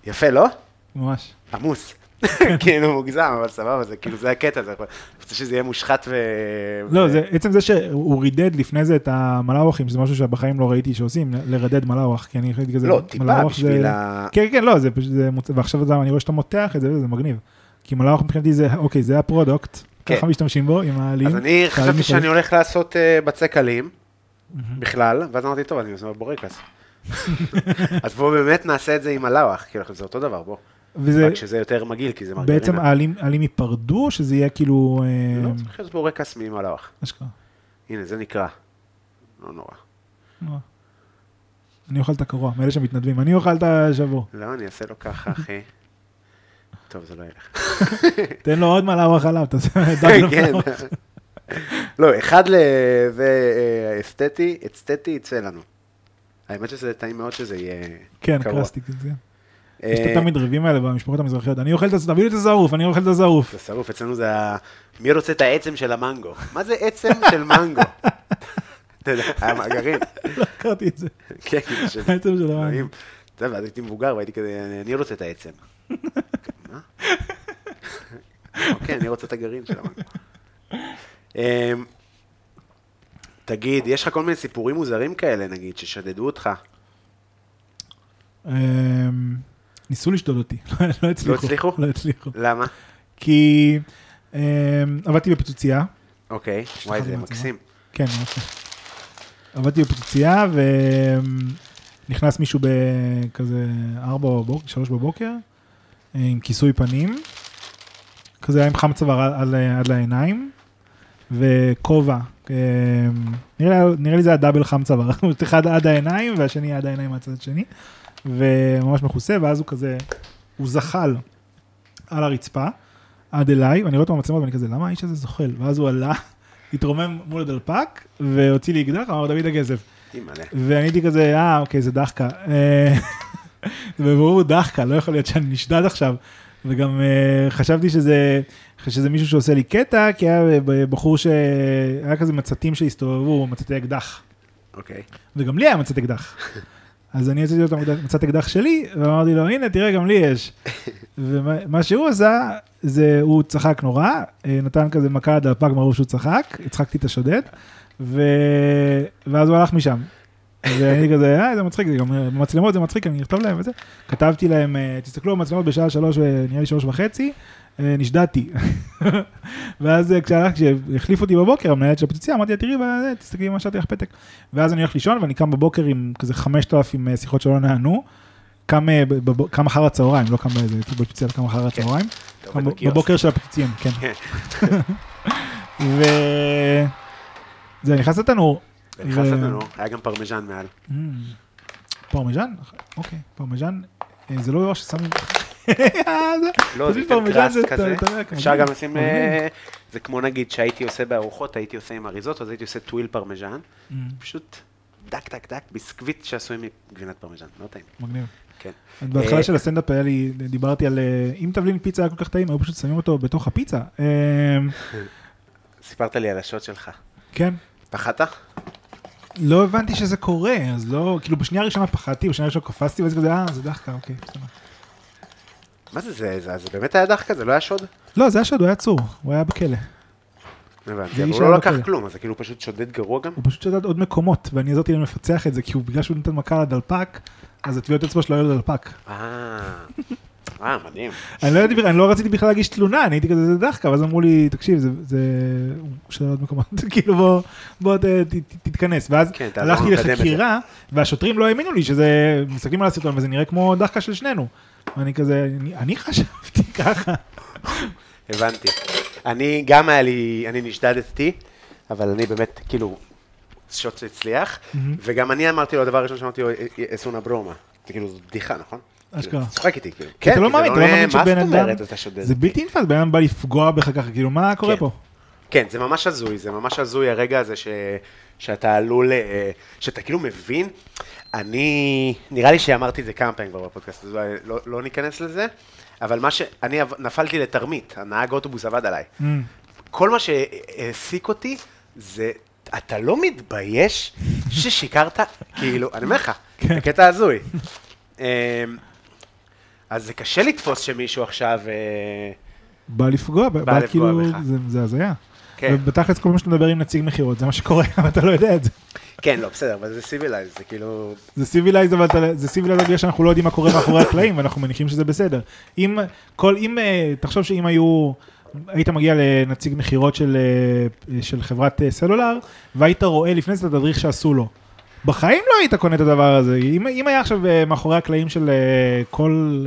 יפה, לא? ממש. עמוס. כאילו מוגזם, אבל סבבה, זה כאילו, זה הקטע, זה רוצה שזה יהיה מושחת ו... לא, זה עצם זה שהוא רידד לפני זה את המלאווחים, שזה משהו שבחיים לא ראיתי שעושים, לרדד מלאווח, כי אני חשבתי כזה, לא, טיפה מלאווח בשביל זה- ה... כן, כן, לא, זה פשוט. ועכשיו אני רואה שאתה מותח את זה, וזה מגניב. כי מלאווח מבחינתי זה, אוקיי, זה הפרודוקט, כן. ככה משתמשים בו עם העלים. אז אני חשבתי. שאני הולך לעשות אה, בצק עלים, בכלל, ואז אמרתי, טוב, אני עושה בורקס. אז בואו באמת נעשה את זה עם הלאווח, כאילו, זה אותו דבר, בוא. וזה, רק שזה יותר מגעיל, כי זה מרגרינה. בעצם העלים העלים ייפרדו, או שזה יהיה כאילו... אה, לא, צריך להיות בורקס ממלאווח. אשכרה. הנה, זה נקרא. לא נורא. לא. אני אוכל את הקרוע, מאלה שמתנדבים, אני אוכל את השבור. לא, אני אעשה לו ככה, אחי. טוב, זה לא ילך. תן לו עוד מלאווח עליו, תעשה דג כן. לא, אחד לזה אה, אסתטי, אסתטי יצא לנו. האמת שזה טעים מאוד שזה יהיה כן, קרוע. קרסטיק. זה. אה, יש את התמיד ריבים האלה במשפחות המזרחיות, אני אוכל את הז... תביא לי את הזרוף, אני אוכל את הזרוף. זה שרוף, אצלנו זה ה... מי רוצה את העצם של המנגו? מה זה עצם של מנגו? אתה יודע, המאגרים. לא הכרתי את זה. כן, כאילו, העצם של המנגו. אתה יודע, ואז הייתי מבוגר והייתי כזה, אני רוצה את העצם. מה? אוקיי, אני רוצה את הגרעין של המנגו. אמ, תגיד, יש לך כל מיני סיפורים מוזרים כאלה, נגיד, ששדדו אותך? אמ, ניסו לשדוד אותי, לא הצליחו. הצליחו? לא הצליחו. למה? כי אמ, עבדתי בפיצוצייה, אוקיי, וואי, זה. מקסים. כן. עבדתי בפיצוצייה ונכנס מישהו בכזה 4 בבוקר, 3 בבוקר, אה, עם כיסוי פנים, כזה היה עם חם צוואר עד, לעיניים, וכובע. אה, נראה, נראה לי זה היה דאבל חם צוואר, אחד עד העיניים והשני עד העיניים מהצד השני, וממש מכוסה, ואז הוא כזה, הוא זחל על הרצפה. עד אליי, ואני רואה אותו במצלמות ואני כזה, למה האיש הזה זוחל? ואז הוא עלה, התרומם מול הדלפק, והוציא לי אקדח, אמר דוד. אימא'לה. ואני הייתי כזה, אה, אוקיי, זה דחקה. אה, וברור דחקה, לא יכול להיות שאני נשדד עכשיו. וגם אה, חשבתי שזה, שזה מישהו שעושה לי קטע, כי היה בחור שהיה כזה מצתים שהסתובבו, מצתי אקדח. אוקיי. וגם לי היה מצת אקדח. אז אני יצאתי אותו מצת אקדח שלי, ואמרתי לו, הנה, תראה, גם לי יש. ומה שהוא עשה, זה, הוא צחק נורא, אה, נתן כזה מכה עד הפג מרוב שהוא צחק, הצחקתי את השודד, ו... ואז הוא הלך משם. ואני כזה, אה, זה מצחיק, זה גם במצלמות זה מצחיק, אני אכתוב להם וזה. כתבתי להם, אה, תסתכלו במצלמות בשעה שלוש, ונראה לי שלוש וחצי, אה, נשדדתי. ואז אה, כשהחליף אותי בבוקר, המנהלת של הפיצוציה, אמרתי לה, תראי, אה, תסתכלי מה שרתי לך פתק. ואז אני הולך לישון, ואני קם בבוקר עם כזה 5,000 אה, שיחות שלא נענו. קם, אה, אחר הצהריים, לא קם באיזה, הייתי בפיצוציה, קם אחר כן. הצהריים. בקיוסק. בבוקר של הפיצוצים, כן. כן. ו... זה נכנס לתנור. נכנס לנו, היה גם פרמיז'ן מעל. אממ, פרמיז'ן? אוקיי, פרמיז'ן, אה, זה לא דבר ששמים... זה- לא, זה פרמיז'ן, crust זה- כזה. אפשר גם לשים. אה, זה כמו נגיד שהייתי עושה בארוחות, הייתי עושה עם אריזות, אז הייתי עושה טוויל פרמיז'ן. אממ, פשוט דק דק דק, ביסקוויט שעשוי מגבינת פרמיז'ן, לא טעים. מגניב. כן. בהתחלה אה, של הסטנדאפ היה לי, דיברתי על אה, אם תבלין פיצה היה כל כך טעים, היו פשוט שמים אותו בתוך הפיצה. סיפרת לי על השוט שלך. כן. פחדת? לא הבנתי שזה קורה, אז לא, כאילו בשנייה הראשונה פחדתי, בשנייה הראשונה קפצתי, ואז כזה, אה, זה דחקה, אוקיי, בסדר. מה זה, זה, זה, זה באמת היה דחקה? זה לא היה שוד? לא, זה היה שוד, הוא היה עצור, הוא היה בכלא. הבנתי, אבל הוא לא לקח. כלום, אז זה כאילו פשוט שודד גרוע גם? הוא פשוט שדד עוד מקומות, ואני עזרתי להם לפצח את זה, כי הוא, בגלל שהוא נותן מכה לדלפק, אז הטביעות אצבע שלו היו לדלפק. אה, אה, מדהים. אני לא, אני לא רציתי בכלל להגיש תלונה, אני הייתי כזה, זה דחקה, ואז אמרו לי, תקשיב, זה, זה, הוא שדד עוד מקומות, כאילו בוא, בוא ת, ת, ת, תתכנס. ואז כן, הלכתי. לחקירה, והשוטרים לא האמינו לי שזה, מסתכלים על הסרטון וזה נראה כמו דחקה של שנינו. ואני כזה, אני, אני חשבתי ככה. הבנתי. אני, גם היה לי, אני נשדדתי, אבל אני באמת, כאילו, שוט שהצליח, וגם אני אמרתי לו, הדבר הראשון שאמרתי לו, אסונה ברומה. זה כאילו, זו בדיחה, נכון? אשכרה. כאילו, צוחק איתי, כאילו. כי אתה לא כי זה מאמין, אתה לא מאמין שבן אדם, אתה? זה בלתי נתפס, בן אדם בא לפגוע בך ככה, כאילו מה קורה כן. פה? כן, זה ממש הזוי, זה ממש הזוי הרגע הזה ש... שאתה עלול, אה, שאתה כאילו מבין. אני, נראה לי שאמרתי את זה כמה פעמים כבר בפודקאסט, אז לא, לא ניכנס לזה, אבל מה ש... אני נפלתי לתרמית, הנהג אוטובוס עבד עליי. Mm, כל מה שהעסיק אותי זה, אתה לא מתבייש ששיקרת? כאילו, אני אומר לך, כן. בקטע הזוי. אמ, אז זה קשה לתפוס שמישהו עכשיו... אה, בא לפגוע, בא, לפגוע כאילו, בך. זה, זה הזיה. כן, ובתכלס כל פעם שאתה מדבר עם נציג מכירות, זה מה שקורה, אבל אתה לא יודע את זה. כן, לא, בסדר, אבל זה civilized, זה כאילו... זה civilized, אבל זה civilized בגלל שאנחנו לא יודעים מה קורה מאחורי הקלעים, ואנחנו מניחים שזה בסדר. אם, כל, אם, אה, תחשוב שאם היו, היית מגיע לנציג מכירות של, אה, של חברת אה, סלולר, והיית רואה לפני זה את התדריך שעשו לו. בחיים לא היית קונה את הדבר הזה. אם, אם היה עכשיו מאחורי הקלעים של כל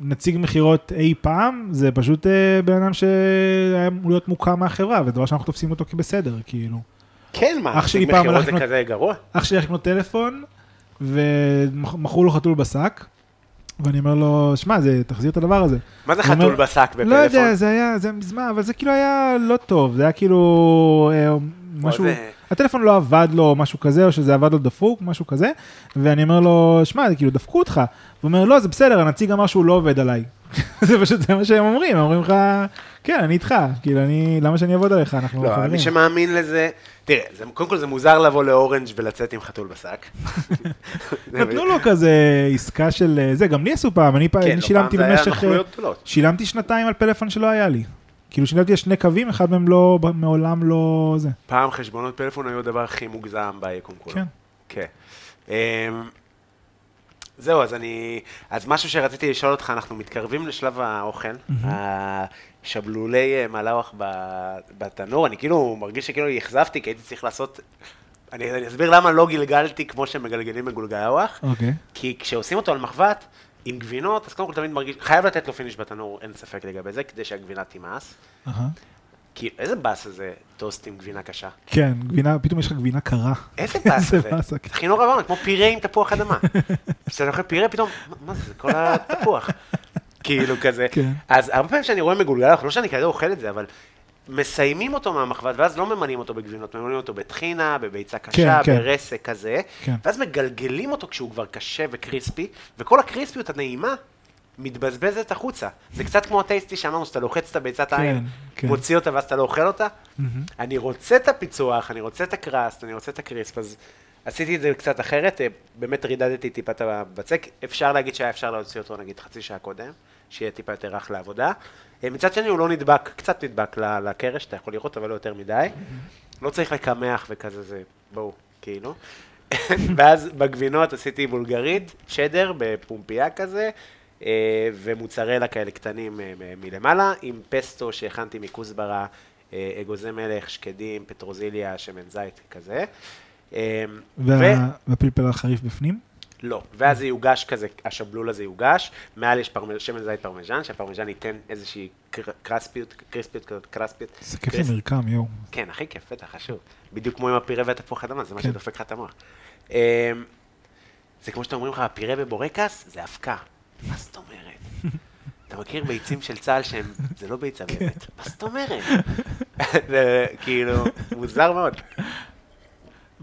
נציג מכירות אי פעם, זה פשוט בן אדם שהיה אמור להיות מוקם מהחברה, ודבר שאנחנו תופסים אותו כבסדר, כאילו. כן, מה, אח שלי פעם הלך זה לקנות- כזה גרוע? אח שלי הלך לקנות טלפון, ומכרו לו חתול בשק, ואני אומר לו, שמע, זה, תחזיר את הדבר הזה. מה זה הוא אומר- חתול בשק בפלאפון? לא יודע, זה היה, זה מזמן, אבל זה כאילו היה לא טוב, זה היה כאילו אה, משהו, זה- הטלפון לא עבד לו, או משהו כזה, או שזה עבד לו דפוק, משהו כזה, ואני אומר לו, שמע, זה כאילו דפקו אותך. הוא אומר, לא, זה בסדר, הנציג אמר שהוא לא עובד עליי. זה פשוט, זה מה שהם אומרים, הם אומרים לך, כן, אני איתך, כאילו, אני, למה שאני אעבוד עליך, אנחנו לא, חברים. מי שמאמין לזה, תראה, זה- קודם כל זה מוזר לבוא לאורנג' ולצאת עם חתול בשק. נתנו לו כזה עסקה של אה, זה, גם לי עשו פעם, אני, כן, אני לא, שילמתי במשך, אה. שילמתי שנתיים על פלאפון שלא היה לי. כאילו שילמתי על שני קווים, אחד מהם לא, מעולם לא זה. פעם חשבונות פלאפון היו הדבר הכי מוגזם ביקום כולו. כן. כן. אמ, זהו, אז אני... אז משהו שרציתי לשאול אותך, אנחנו מתקרבים לשלב האוכל. השבלולי אה, מלאווח בתנור, אני כאילו מרגיש שכאילו אכזבתי, כי הייתי צריך לעשות... אני, אני אסביר למה לא גלגלתי כמו שמגלגלים מגולגלאווח. אוקיי. כי כשעושים אותו על מחבת, עם גבינות, אז קודם כל תמיד מרגיש, חייב לתת לו finish בתנור, אין ספק לגבי זה, כדי שהגבינה תימס. אהה. כי איזה באסה זה טוסט עם גבינה קשה. כן, גבינה, פתאום יש לך גבינה קרה. איזה באסה זה. באסה. זה הכי נורא בעולם, כמו פירה עם תפוח אדמה. כשאתה אוכל פירה, פתאום, מה זה, זה כל התפוח. כאילו כזה. כן. אז הרבה פעמים כשאני רואה מגולגל, לא שאני כזה אוכל את זה, אבל מסיימים אותו מהמחבת, ואז לא ממלאים אותו בגבינות, ממלאים אותו בטחינה, בביצה קשה, כן. ברסק כזה, כן. ואז מגלגלים אותו כשהוא כבר קשה וקריספי, וכל הקריספיות הנעימה מתבזבזת החוצה. זה קצת כמו הטייסטי שאמרנו, שאתה לוחץ את הביצת העין, כן. מוציא אותה ואז אתה לא אוכל אותה. מהמם. אני רוצה את הפיצוח, אני רוצה את הקראסט, אני רוצה את הקריספ, אז עשיתי את זה קצת אחרת, אה, באמת רידדתי טיפה את הבצק, אפשר להגיד שהיה אפשר להוציא אותו נגיד חצי שעה קודם, שיהיה טיפה יותר רך לעבודה. אה, מצד שני הוא לא נדבק, קצת נדבק לקרש, אתה יכול לראות, אבל לא יותר מדי. לא צריך לקמח וכזה, זה, בואו, כאילו. ואז בגבינות עשיתי בולגרית, שדר בפומפייה כזה, אה, ומוצרלה כאלה קטנים מלמעלה, עם פסטו שהכנתי מכוסברה, אגוזי מלך, שקדים, פטרוזיליה, שמן זית כזה. וה- והפלפל החריף בפנים? לא, ואז זה יוגש כזה, השבלול הזה יוגש, מעל יש פרמז, שמן זית פרמיז'ן, שהפרמיז'ן ייתן איזושהי קר- קרספיות, קריספיות כזאת, קרספיות. זה כיף. למרקם, יואו. כן, הכי כיף, בטח, חשוב. בדיוק כמו עם הפירה והתפוח אדמה, זה מה כן. שדופק לך את המוח. אמ, זה כמו שאתם אומרים לך, הפירה בבורקס זה אבקה. מה זאת אומרת? אתה מכיר ביצים של צה"ל שהם, זה לא ביצה באמת. מה זאת אומרת? זה כאילו, מוזר מאוד.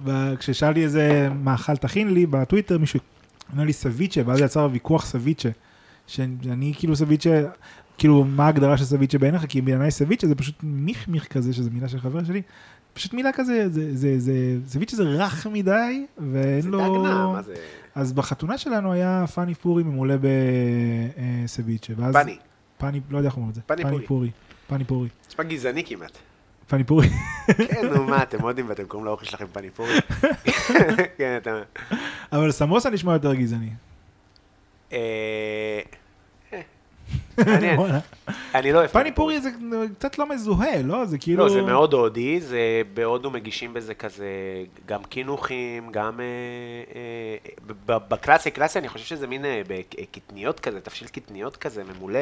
וכששאלתי איזה מאכל תכין לי בטוויטר, מישהו ענה לי סביצ'ה, ואז יצר ויכוח סביצ'ה. שאני כאילו סביצ'ה, כאילו מה ההגדרה של סביצ'ה בעיניך? כי בעיניי סביצ'ה זה פשוט מיך-מיך כזה, שזו מילה של חבר שלי. פשוט מילה כזה, זה, זה, זה, סביצ'ה זה רך מדי, ואין זה לו... דגנה, מה זה? אז בחתונה שלנו היה פאני פורי ממולא בסביצ'ה. ואז... פני. פני, לא יודע איך אומרים את זה. פני פורי. פני פורי. נשמע גזעני כמעט. פני פורי. כן, נו מה, אתם הודים ואתם קוראים לאוכל שלכם פניפורי? כן, אתה... אבל סמוסה נשמע יותר גזעני. אה, אה, מעניין. אני לא אוהב פני פורי זה קצת לא מזוהה, לא? זה כאילו... לא, זה מאוד הודי, זה בהודו מגישים בזה כזה גם קינוחים, גם אה, בקלאסי, קלאסי אני חושב שזה מין בקטניות כזה, תבשיל קטניות כזה, ממולא.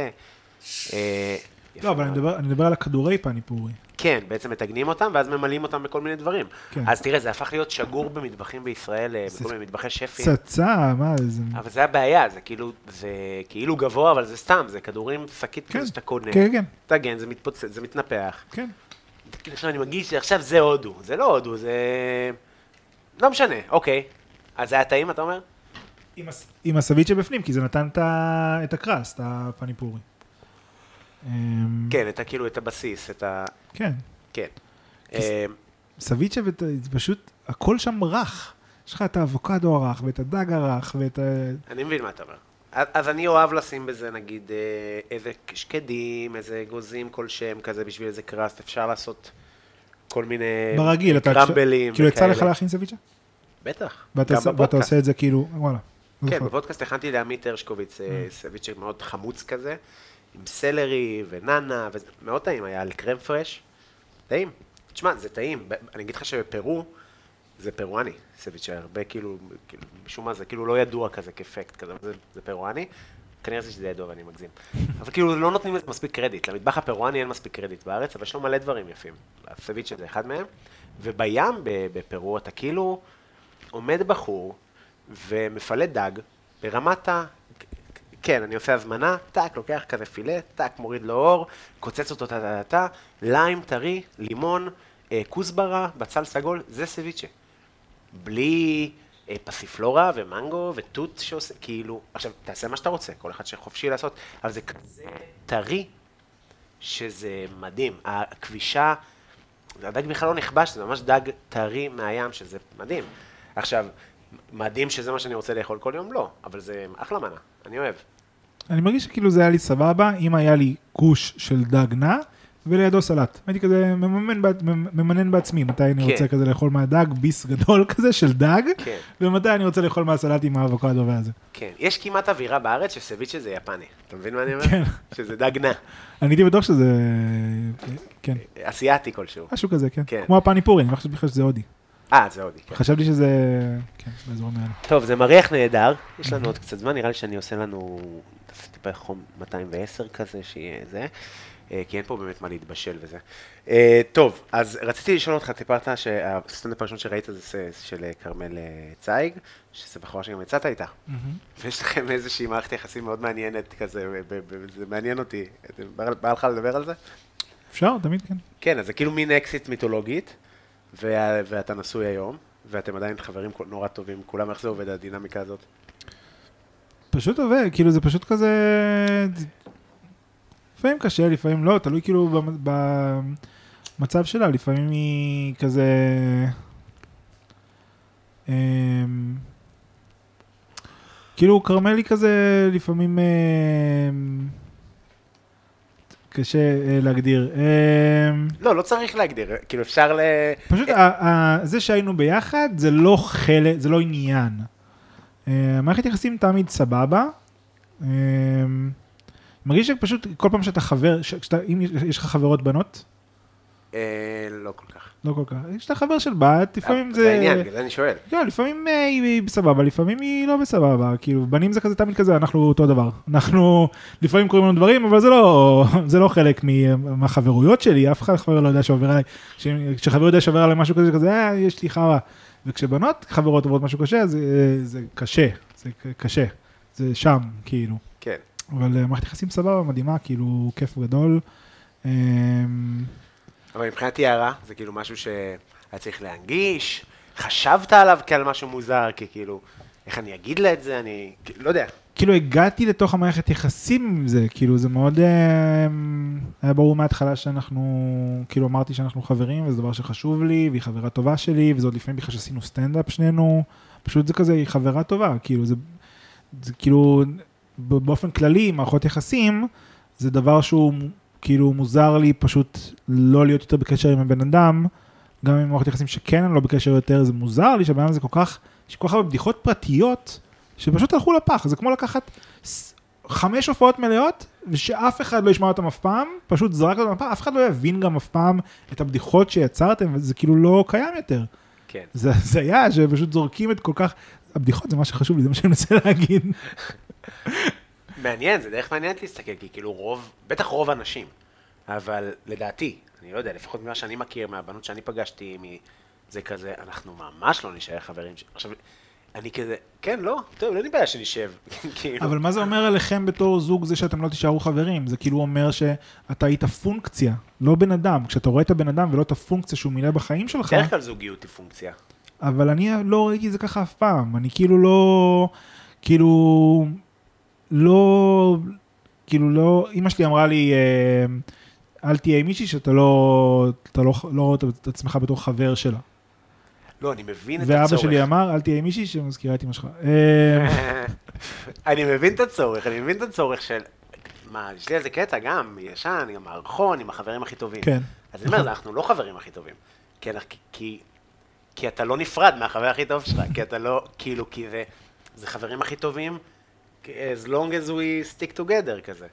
לא, אבל אני. מדבר- אני מדבר על הכדורי פני פורי. כן, בעצם מתגנים אותם, ואז ממלאים אותם בכל מיני דברים. כן. אז תראה, זה הפך להיות שגור במטבחים בישראל, אה, זה בכל מיני מטבחי שפים. פצצה, מה זה... אבל זה הבעיה, זה כאילו, זה כאילו גבוה, אבל זה סתם, זה כדורים, שקית כן, כזה שאתה קונה. כן, כן, תגן, זה מתפוצץ, זה מתנפח. כן. עכשיו אני מרגיש שעכשיו זה הודו, זה לא הודו, זה... לא משנה, אוקיי. אז זה היה טעים, אתה אומר? עם הס- עם הסביצ'ה בפנים, כי זה נתן את ה- את הקראסט, הפני פורי. אמ, כן, את. כאילו, את הבסיס, את ה... כן. כן. אה, סביצ'ה ואת- פשוט, הכל שם רך. יש לך את האבוקדו הרך, ואת הדג הרך, ואת ה... אני מבין מה אתה אומר. אז אני אוהב לשים בזה, נגיד, אה, איזה שקדים, איזה אגוזים כלשהם כזה בשביל איזה קראסט, אפשר לעשות כל מיני ברגיל, אתה... קרמבלים כאילו יצא לך. להכין סביצ'ה? בטח, ואתה עושה- את זה כאילו, וואלה. כן, זוכר. בפודקאסט הכנתי לעמית הרשקוביץ אה, Mm. סביצ'ה מאוד חמוץ כזה, עם סלרי ונאנה, ומאוד טעים היה, על קרם פרש. טעים. תשמע, זה טעים. אני אגיד לך שבפרו, זה פרואני, סביצ'ה, הרבה כאילו, כאילו, משום מה זה כאילו לא ידוע כזה כאפקט כזה, זה, זה פרואני. כנראה שזה ידוע ואני מגזים. אבל כאילו לא נותנים לזה מספיק קרדיט. למטבח הפרואני אין מספיק קרדיט בארץ, אבל יש לו מלא דברים יפים. הסביצ'ה זה אחד מהם. ובים בפרו אתה כאילו עומד בחור ומפלט דג ברמת ה... כן, אני עושה הזמנה, טאק, לוקח כזה פילה, טאק, מוריד לו עור, קוצץ אותו טה-טה-טה, ליים טרי, לימון, אה, כוסברה, בצל סגול, זה סביצ'ה. בלי אה, פסיפלורה ומנגו ותות שעושה, כאילו, עכשיו, תעשה מה שאתה רוצה, כל אחד שחופשי לעשות, אבל זה כזה טרי, שזה מדהים. הכבישה, הדג בכלל לא נכבש, זה ממש דג טרי מהים, שזה מדהים. עכשיו, מדהים שזה מה שאני רוצה לאכול כל יום? לא, אבל זה אחלה מנה, אני אוהב. אני מרגיש שכאילו זה היה לי סבבה, אם היה לי גוש של דג נע, ולידו סלט. הייתי כזה מממן, ממנן בעצמי, מתי אני כן. רוצה כזה לאכול מהדג, ביס גדול כזה של דג, כן, ומתי אני רוצה לאכול מהסלט עם האבוקדו והזה. כן. יש כמעט אווירה בארץ שסביצ'ה זה יפני. אתה מבין מה אני אומר? כן. שזה דג נע, אני הייתי בטוח שזה, כן, אסיאתי כלשהו. משהו כזה, כן. כן. כמו הפניפורי, אני לא חשבתי בכלל שזה הודי. אה, זה הודי. כן. חשבתי שזה, כן, באזורים האלה. טוב, זה מריח נהדר. יש לנו עוד קצת זמן, נראה לי שאני עושה לנו טיפה חום 210 כזה, שיהיה זה. אה, כי אין פה באמת מה להתבשל וזה. אה, טוב, אז רציתי לשאול אותך, סיפרת שהסטנדאפ הראשון שראית זה של אה, כרמל צייג, שזה בחורה שגם יצאת איתה. ויש לכם איזושהי מערכת יחסים מאוד מעניינת כזה, זה מעניין אותי. בא לך לדבר על זה? אפשר, תמיד כן. כן, אז זה כאילו מין אקסית מיתולוגית, וה- ואתה נשוי היום, ואתם עדיין חברים נורא טובים, כולם, איך זה עובד, הדינמיקה הזאת? פשוט עובד, כאילו זה פשוט כזה... לפעמים קשה, לפעמים לא, תלוי כאילו במ- במצב שלה, לפעמים היא כזה... אמ, כאילו כרמלי כזה, לפעמים אמ, קשה אה, להגדיר. אמ, לא, לא צריך להגדיר, כאילו אפשר ל... פשוט ה- ה- זה שהיינו ביחד זה לא חלק, זה לא עניין. אה, מערכת יחסים תמיד סבבה. אה, מרגיש שפשוט כל פעם שאתה חבר, ש- כשאתה, אם יש- לך חברות בנות, אה, לא כל כך. לא כל כך, כשאתה חבר של בת, לפעמים זה... זה העניין, בגלל אני שואל. לא, לפעמים אה, היא בסבבה, לפעמים היא לא בסבבה, כאילו, בנים זה כזה תמיד כזה, אנחנו אותו דבר. אנחנו לפעמים קוראים לנו דברים, אבל זה לא, זה לא חלק מהחברויות שלי, אף אחד חבר לא יודע שעובר עליי, כשחבר יודע שעובר עליי משהו כזה, כזה, אה, יש לי חרא. וכשבנות חברות עוברות משהו קשה, זה, זה קשה, זה קשה, זה שם, כאילו. כן. אבל אה, מערכת יחסים סבבה, מדהימה, כאילו, כיף גדול. אבל מבחינת יערה, זה כאילו משהו שהיה צריך להנגיש, חשבת עליו כעל משהו מוזר, כי כאילו, איך אני אגיד לה את זה, אני, לא יודע. כאילו הגעתי לתוך המערכת יחסים עם זה, כאילו זה מאוד, אה, היה ברור מההתחלה שאנחנו, כאילו אמרתי שאנחנו חברים וזה דבר שחשוב לי, והיא חברה טובה שלי, וזה עוד לפני בכלל שעשינו סטנדאפ שנינו, פשוט זה כזה, היא חברה טובה, כאילו זה, זה כאילו, באופן כללי, מערכות יחסים, זה דבר שהוא כאילו מוזר לי פשוט לא להיות יותר בקשר עם הבן אדם, גם עם מערכות יחסים שכן אני לא בקשר יותר, זה מוזר לי שהבן אדם הזה כל כך, יש כל כך הרבה בדיחות פרטיות, שפשוט הלכו לפח, זה כמו לקחת חמש הופעות מלאות, ושאף אחד לא ישמע אותם אף פעם, פשוט זרק אותם לפח, אף אחד לא יבין גם אף פעם את הבדיחות שיצרתם, וזה כאילו לא קיים יותר. כן. זה הזיה שפשוט זורקים את כל כך, הבדיחות זה מה שחשוב לי, זה מה שאני מנסה להגיד. מעניין, זה דרך מעניינת להסתכל, כי כאילו רוב, בטח רוב הנשים, אבל לדעתי, אני לא יודע, לפחות ממה שאני מכיר, מהבנות שאני פגשתי, מ- זה כזה, אנחנו ממש לא נשאר חברים. ש- עכשיו, אני כזה, כן, לא, טוב, לא נבעיה שנשב, כאילו. אבל מה זה אומר עליכם בתור זוג זה שאתם לא תישארו חברים? זה כאילו אומר שאתה היית פונקציה, לא בן אדם. כשאתה רואה את הבן אדם ולא את הפונקציה שהוא מילא בחיים שלך, בדרך כלל זוגיות היא פונקציה. אבל אני לא ראיתי את זה ככה אף פעם. אני כאילו לא, כאילו, לא, כאילו לא, אימא שלי אמרה לי, אה, אל תהיה עם מישהי שאתה לא, אתה לא, לא רואה את עצמך בתור חבר שלה. לא, אני מבין את הצורך. ואבא שלי אמר, אל תהיה עם מישהי שמזכירה את אמא שלך. אה, אני מבין את הצורך, אני מבין את הצורך של... מה, יש לי איזה קטע גם, ישן, גם מערכון, עם החברים הכי טובים. כן. אז אני אומר, אנחנו לא חברים הכי טובים. כי, אנחנו- כי, כי אתה לא נפרד מהחבר הכי טוב שלך, כי אתה לא, כאילו, כי זה, זה חברים הכי טובים, as long as we stick together כזה.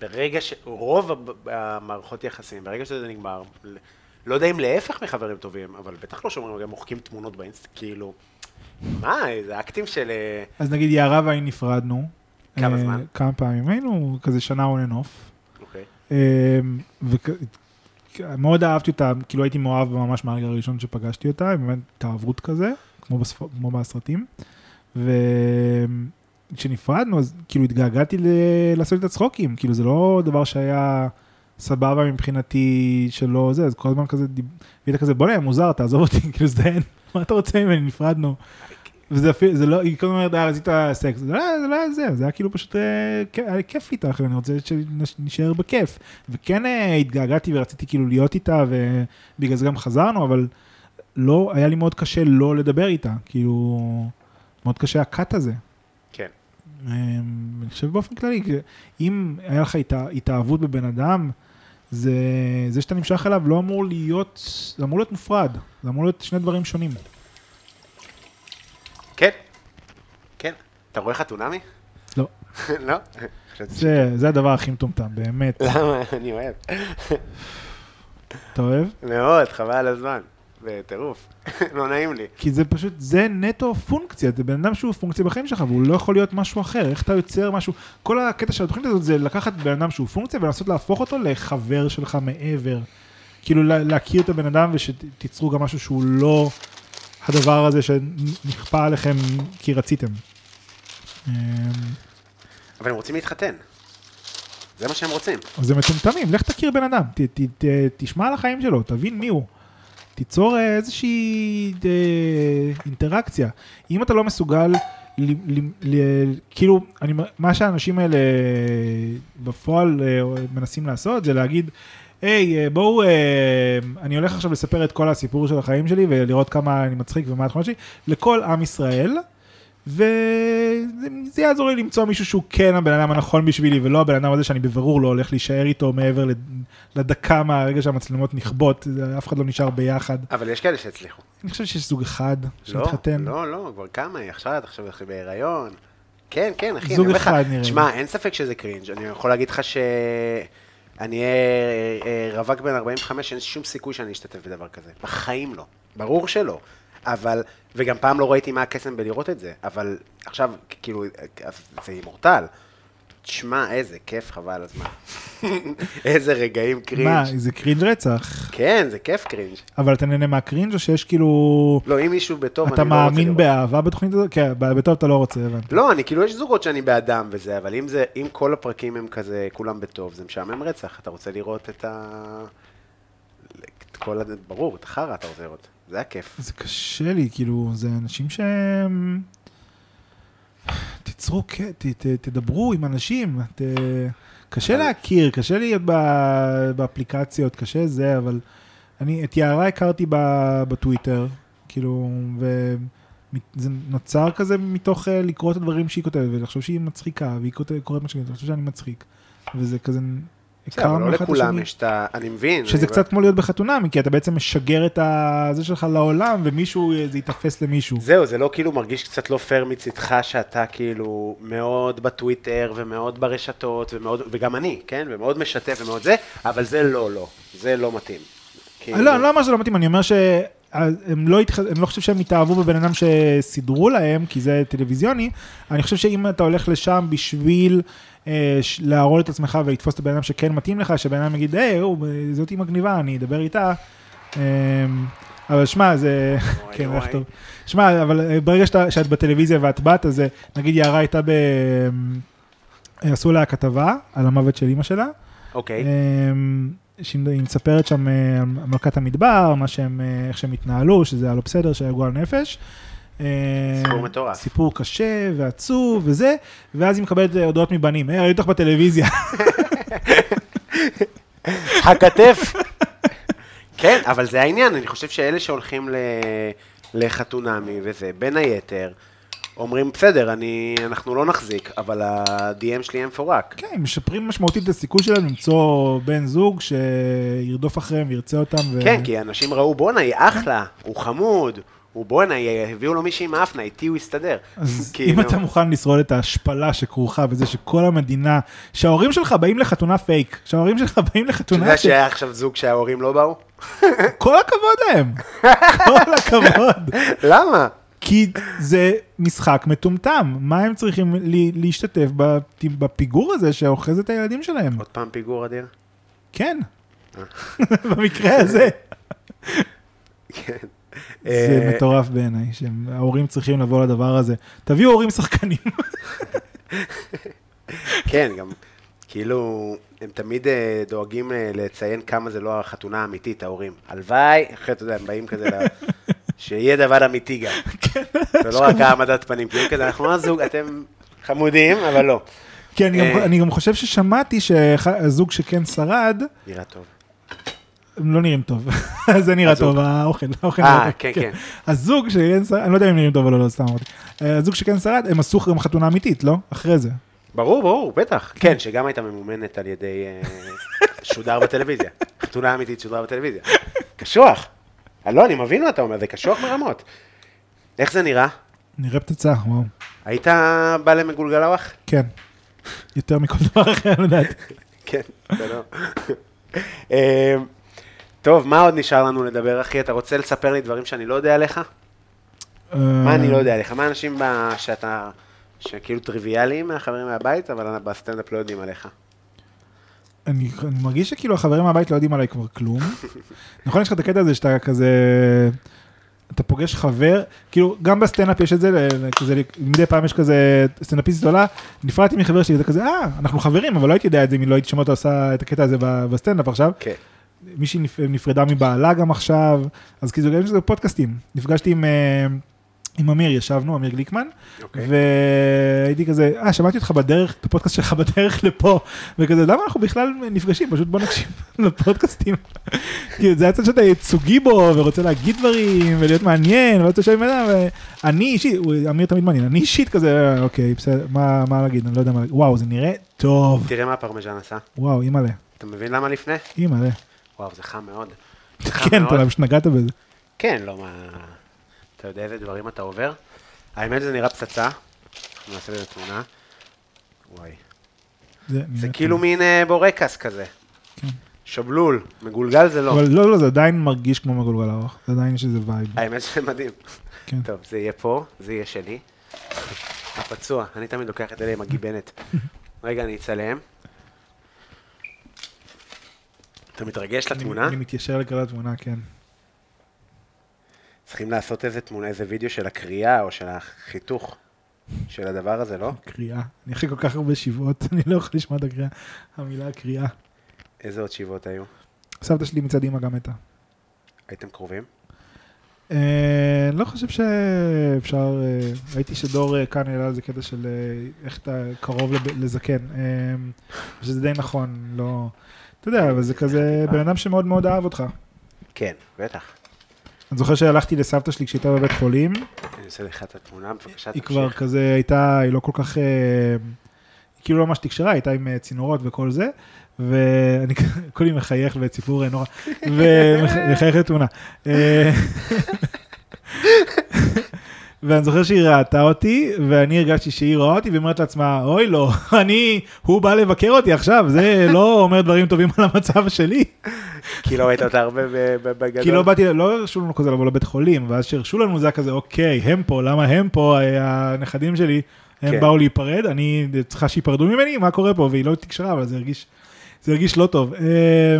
ברגע ש... רוב המערכות יחסים, ברגע שזה נגמר, לא יודע אם להפך מחברים טובים, אבל בטח לא שאומרים, גם מוחקים תמונות באינסט, כאילו, מה, זה אקטים של... אה, אז נגיד יערה ואני נפרדנו. כמה אה, זמן? כמה פעמים היינו, כזה שנה on and off. אוקיי. ומאוד אהבתי אותה, כאילו הייתי מאוהב ממש מהרגע הראשון שפגשתי אותה, באמת התאהבות כזה, כמו, בספ... כמו בסרטים. וכשנפרדנו, אז כאילו התגעגעתי ל... לעשות את הצחוקים, כאילו זה לא דבר שהיה סבבה מבחינתי שלא זה, אז כל הזמן כזה, והיית כזה, בוא'נה, מוזר, תעזוב אותי, כאילו זדיין, מה אתה רוצה ממני, נפרדנו. וזה אפילו, זה לא, היא כל הזמן אומרת, אה, רצית סקס, זה לא היה- זה לא זה, זה היה כאילו פשוט, אה, היה לי כיף איתך, ואני רוצה שנשאר בכיף. וכן אה, התגעגעתי ורציתי כאילו להיות איתה, ובגלל זה גם חזרנו, אבל לא, היה לי מאוד קשה לא לדבר איתה, כאילו, מאוד קשה הקאט הזה. אה, אני חושב באופן כללי, אם היה לך התא- התאהבות בבן אדם, זה, זה שאתה נמשך אליו לא אמור להיות, זה אמור להיות מופרד, זה אמור להיות שני דברים שונים. כן. כן. אתה רואה חתונמי? לא. לא? זה, זה הדבר הכי מטומטם, באמת. למה? אני אוהב. אתה אוהב? מאוד, חבל על הזמן. בטירוף. לא נעים לי. כי זה פשוט, זה נטו פונקציה, זה בן אדם שהוא פונקציה בחיים שלך, והוא לא יכול להיות משהו אחר, איך אתה יוצר משהו, כל הקטע של התוכנית הזאת זה לקחת בן אדם שהוא פונקציה ולנסות להפוך אותו לחבר שלך מעבר. כאילו לה- להכיר את הבן אדם ושתיצרו גם משהו שהוא לא הדבר הזה שנכפה עליכם כי רציתם. אמ, אבל הם רוצים להתחתן. זה מה שהם רוצים. אז זה מטומטמים, לך תכיר בן אדם, ת, ת, ת, תשמע על החיים שלו, תבין מי הוא. תיצור אה, איזושהי אה, אינטראקציה. אם אתה לא מסוגל, ל, ל, ל, כאילו, אני, מה שהאנשים האלה בפועל אה, מנסים לעשות זה להגיד, היי, אה, בואו, אה, אני הולך עכשיו לספר את כל הסיפור של החיים שלי ולראות כמה אני מצחיק ומה התכונות שלי, לכל עם ישראל. וזה יעזור לי למצוא מישהו שהוא כן הבן אדם הנכון בשבילי, ולא הבן אדם הזה שאני בבירור לא הולך להישאר איתו מעבר לד- לדקה מהרגע שהמצלמות נכבות, אף אחד לא נשאר ביחד. אבל יש כאלה שהצליחו. אני חושב שיש זוג אחד לא, שמתחתן. לא, לא, כבר כמה היא עכשיו, עכשיו היא בהיריון. כן, כן, אחי, זוג אני אומר לך, אחד נראה לי. שמע, אין ספק שזה קרינג', אני יכול להגיד לך שאני אהיה אה, רווק בן 45, אין שום סיכוי שאני אשתתף בדבר כזה. בחיים לא. ברור שלא. אבל, וגם פעם לא ראיתי מה הקסם בלראות את זה, אבל עכשיו, כאילו, זה אימורטל. תשמע, איזה כיף, חבל הזמן. איזה רגעים cringe. מה, זה cringe רצח. כן, זה כיף cringe. אבל אתה נהנה מה cringe או שיש כאילו... לא, אם מישהו בטוב, אתה אני לא רוצה מאמין לראות. באהבה בתוכנית הזאת? כן, בטוב אתה לא רוצה, הבנתי. לא, אני כאילו, יש זוגות שאני בעדם וזה, אבל אם זה, אם כל הפרקים הם כזה, כולם בטוב, זה משעמם רצח. אתה רוצה לראות את ה... את כל ה... ברור, את החרא אתה רוצה לראות. זה הכיף. זה קשה לי, כאילו, זה אנשים שהם... תיצרו, ת, ת, תדברו עם אנשים, ת... קשה אבל- להכיר, קשה להיות ב- באפליקציות, קשה זה, אבל אני את יערה הכרתי ב- בטוויטר, כאילו, וזה נוצר כזה מתוך אה, לקרוא את הדברים שהיא כותבת, ולחשוב שהיא מצחיקה, והיא כותבת- קוראת מה שהיא כותבת, לחשוב שאני מצחיק, וזה כזה, אבל לא לכולם. יש את ה... אני מבין. שזה אני- קצת כמו להיות בחתונמי, כי אתה בעצם משגר את זה שלך לעולם, ומישהו, זה ייתפס למישהו. זהו, זה לא כאילו מרגיש קצת לא פייר מצידך שאתה כאילו מאוד בטוויטר ומאוד ברשתות ומאוד, וגם אני, כן? ומאוד משתף ומאוד זה, אבל זה לא, לא. זה לא מתאים. כאילו- לא, אני לא אומר שזה לא מתאים, אני אומר שהם לא, התח... אני לא חושב שהם התאהבו בבן אדם שסידרו להם, כי זה טלוויזיוני. אני חושב שאם אתה הולך לשם בשביל ש- להראות את עצמך ולתפוס את הבן אדם שכן מתאים לך, שבן אדם יגיד, היי, הוא, זאתי מגניבה, אני אדבר איתה. אה, אבל שמע, זה... כן. איך טוב. שמע, אבל אה, ברגע שאתה, שאת בטלוויזיה ואת בת, אז אה, נגיד יערה הייתה ב... אה, עשו לה כתבה על המוות של אימא שלה. אוקיי. אמ, שהיא היא מספרת שם אה, על מלכת המדבר, מה שהם, אה, איך שהם התנהלו, שזה היה לא בסדר, שהיה גועל נפש. אמ, סיפור מטורף. סיפור קשה ועצוב וזה, ואז היא מקבלת אה, הודעות מבנים, היי, ראיתי אותך בטלוויזיה. הכתף. כן, אבל זה העניין, אני חושב שאלה שהולכים. לחתונמי וזה, בין היתר, אומרים, בסדר, אני, אנחנו לא נחזיק, אבל ה-DM שלי יהיה מפורק. כן, הם משפרים משמעותית את הסיכוי שלהם למצוא בן זוג שירדוף אחריהם וירצה אותם. ו... כן, כי אנשים ראו, בואנה, היא אחלה, הוא חמוד, הוא בואנה, הביאו לו מישהי עם האפנה, איתי הוא יסתדר. אז כאילו, אם אתה מוכן לשרוד את ההשפלה שכרוכה בזה שכל המדינה, שההורים שלך באים לחתונה פייק, שההורים שלך באים אתה לחתונה, יודע ש- שהיה עכשיו זוג שההורים לא באו? כל הכבוד להם, כל הכבוד. למה? כי זה משחק מטומטם, מה הם צריכים לי- להשתתף בפ- בפיגור הזה שאוחז את הילדים שלהם? עוד פעם פיגור אדיר? כן, במקרה הזה. כן. זה אה, מטורף בעיניי, שההורים צריכים לבוא לדבר הזה. תביאו הורים שחקנים. כן, גם, כאילו, הם תמיד אה, דואגים אה, לציין כמה זה לא החתונה האמיתית, ההורים. הלוואי, אחרי, אתה יודע, הם באים כזה, ל- שיהיה דבר אמיתי גם. כן. ולא רק העמדת פנים, כאילו כזה, אנחנו לא זוג, אתם חמודים, אבל לא. אה. אני גם חושב ששמעתי שהזוג שכן שרד, נראה טוב. הם לא נראים טוב. זה נראה. טוב, האוכל, האוכל אה, נראה טוב. כן, כן. הזוג שכן שרד, אני לא יודע אם נראים טוב או לא, לא, סתם אמרתי. אה, הזוג שכן שרד, הם עשו גם חתונה אמיתית, לא? אחרי זה. ברור, ברור, בטח. כן, שגם הייתה ממומנת על ידי אה, שודר בטלוויזיה. חתונה אמיתית שודר בטלוויזיה. קשוח. לא, אני מבין מה אתה אומר, זה קשוח ברמות. איך זה נראה? נראה פצצה, וואו. היית בא למגולגלווח? כן. יותר מכל דבר אחר, לדעתי. כן, זה לא. טוב, מה עוד נשאר לנו לדבר, אחי? אתה רוצה לספר לי דברים שאני לא יודע עליך? מה אני לא יודע עליך? מה האנשים ב- שאתה, שכאילו טריוויאליים מהחברים מהבית, אבל בסטנדאפ לא יודעים עליך? אני, אני מרגיש שכאילו החברים מהבית לא יודעים עליי כבר כלום. נכון, יש לך את הקטע הזה שאתה כזה, אתה פוגש חבר, כאילו, גם בסטנדאפ יש את זה, כזה, מדי פעם יש כזה סטנדאפיסט עולה, נפרדתי מחבר שלי, וזה כזה, אה, אנחנו חברים, אבל לא הייתי יודע את זה אם לא הייתי שומע אותו עושה את הקטע הזה בסטנדאפ עכשיו. כן. מישהי נפ- נפרדה מבעלה גם עכשיו, אז כאילו, גם יש לזה פודקאסטים. נפגשתי עם... אה, עם אמיר ישבנו, אמיר גליקמן, אוקיי. והייתי כזה, אה, שמעתי אותך בדרך, את הפודקאסט שלך בדרך לפה, וכזה, למה אנחנו בכלל נפגשים? פשוט בוא נקשיב לפודקאסטים. כאילו, זה הצד שאתה ייצוגי בו, ורוצה להגיד דברים, ולהיות מעניין, ואז אתה יושב עם אדם, ואני אישית, אמיר תמיד מעניין, אני אישית כזה, אה, אוקיי, בסדר, מה מה להגיד, אני לא יודע מה להגיד, וואו, זה נראה טוב, תראה מה הפרמיז'ן עשה. וואו, אימא'לה, אתה מבין למה לפני? אימא'לה. וואו, זה חם מאוד. זה חם כן, מאוד. אתה פשוט נגעת בזה. כן, לא מה... אתה יודע איזה דברים אתה עובר? האמת זה נראה פצצה. אנחנו נעשה לזה תמונה. וואי. זה כאילו. מין אה, בורקס כזה. כן. שבלול. מגולגל זה לא. אבל לא, לא, זה עדיין מרגיש כמו מגולגל ארוך, זה עדיין יש איזה vibe. האמת שזה מדהים. כן. טוב, זה יהיה פה, זה יהיה שלי. הפצוע, אני תמיד לוקח את אלה עם הגיבנת. רגע, אני אצלם. אתה מתרגש לתמונה? אני מתיישר לקראת התמונה, כן. צריכים לעשות איזה תמונה, איזה וידאו של הקריאה או של החיתוך של הדבר הזה, לא? קריאה. אני אחרי כל כך הרבה שבעות, אני לא יכול לשמוע את הקריאה. המילה קריאה. איזה עוד שיבות היו? סבתא שלי מצד אמא גם מתה. הייתם קרובים? אה, לא חושב שאפשר, אה, ראיתי שדור אה, כאן העלה על זה קטע של אה, איך אתה קרוב לב- לזקן. אה, שזה די נכון, לא... אתה יודע, אבל זה כזה בן אדם שמאוד מאוד אהב אותך. כן, בטח. אני זוכר שהלכתי לסבתא שלי כשהייתה בבית חולים, אני עושה לך את התמונה, בבקשה היא. כבר כזה הייתה, היא לא כל כך, אה, היא כאילו לא ממש תקשרה, הייתה עם אה, צינורות וכל זה, ואני כולי מחייך וציפור אה, נורא, ומחייך לתמונה. ואני זוכר שהיא ראתה אותי, ואני הרגשתי שהיא רואה אותי, והיא אומרת לעצמה, אוי לא, אני, הוא בא לבקר אותי עכשיו, זה לא אומר דברים טובים על המצב שלי. כי לא ראית אותה הרבה בגדול. כי לא באתי, לא הרשו לנו כזה לבוא לבית חולים, ואז שהרשו לנו זה היה כזה, אוקיי, הם פה, למה הם פה, אה, הנכדים שלי, הם כן. באו להיפרד, אני צריכה שייפרדו ממני, מה קורה פה, והיא לא תקשרה, אבל זה הרגיש, זה הרגיש לא טוב. אה,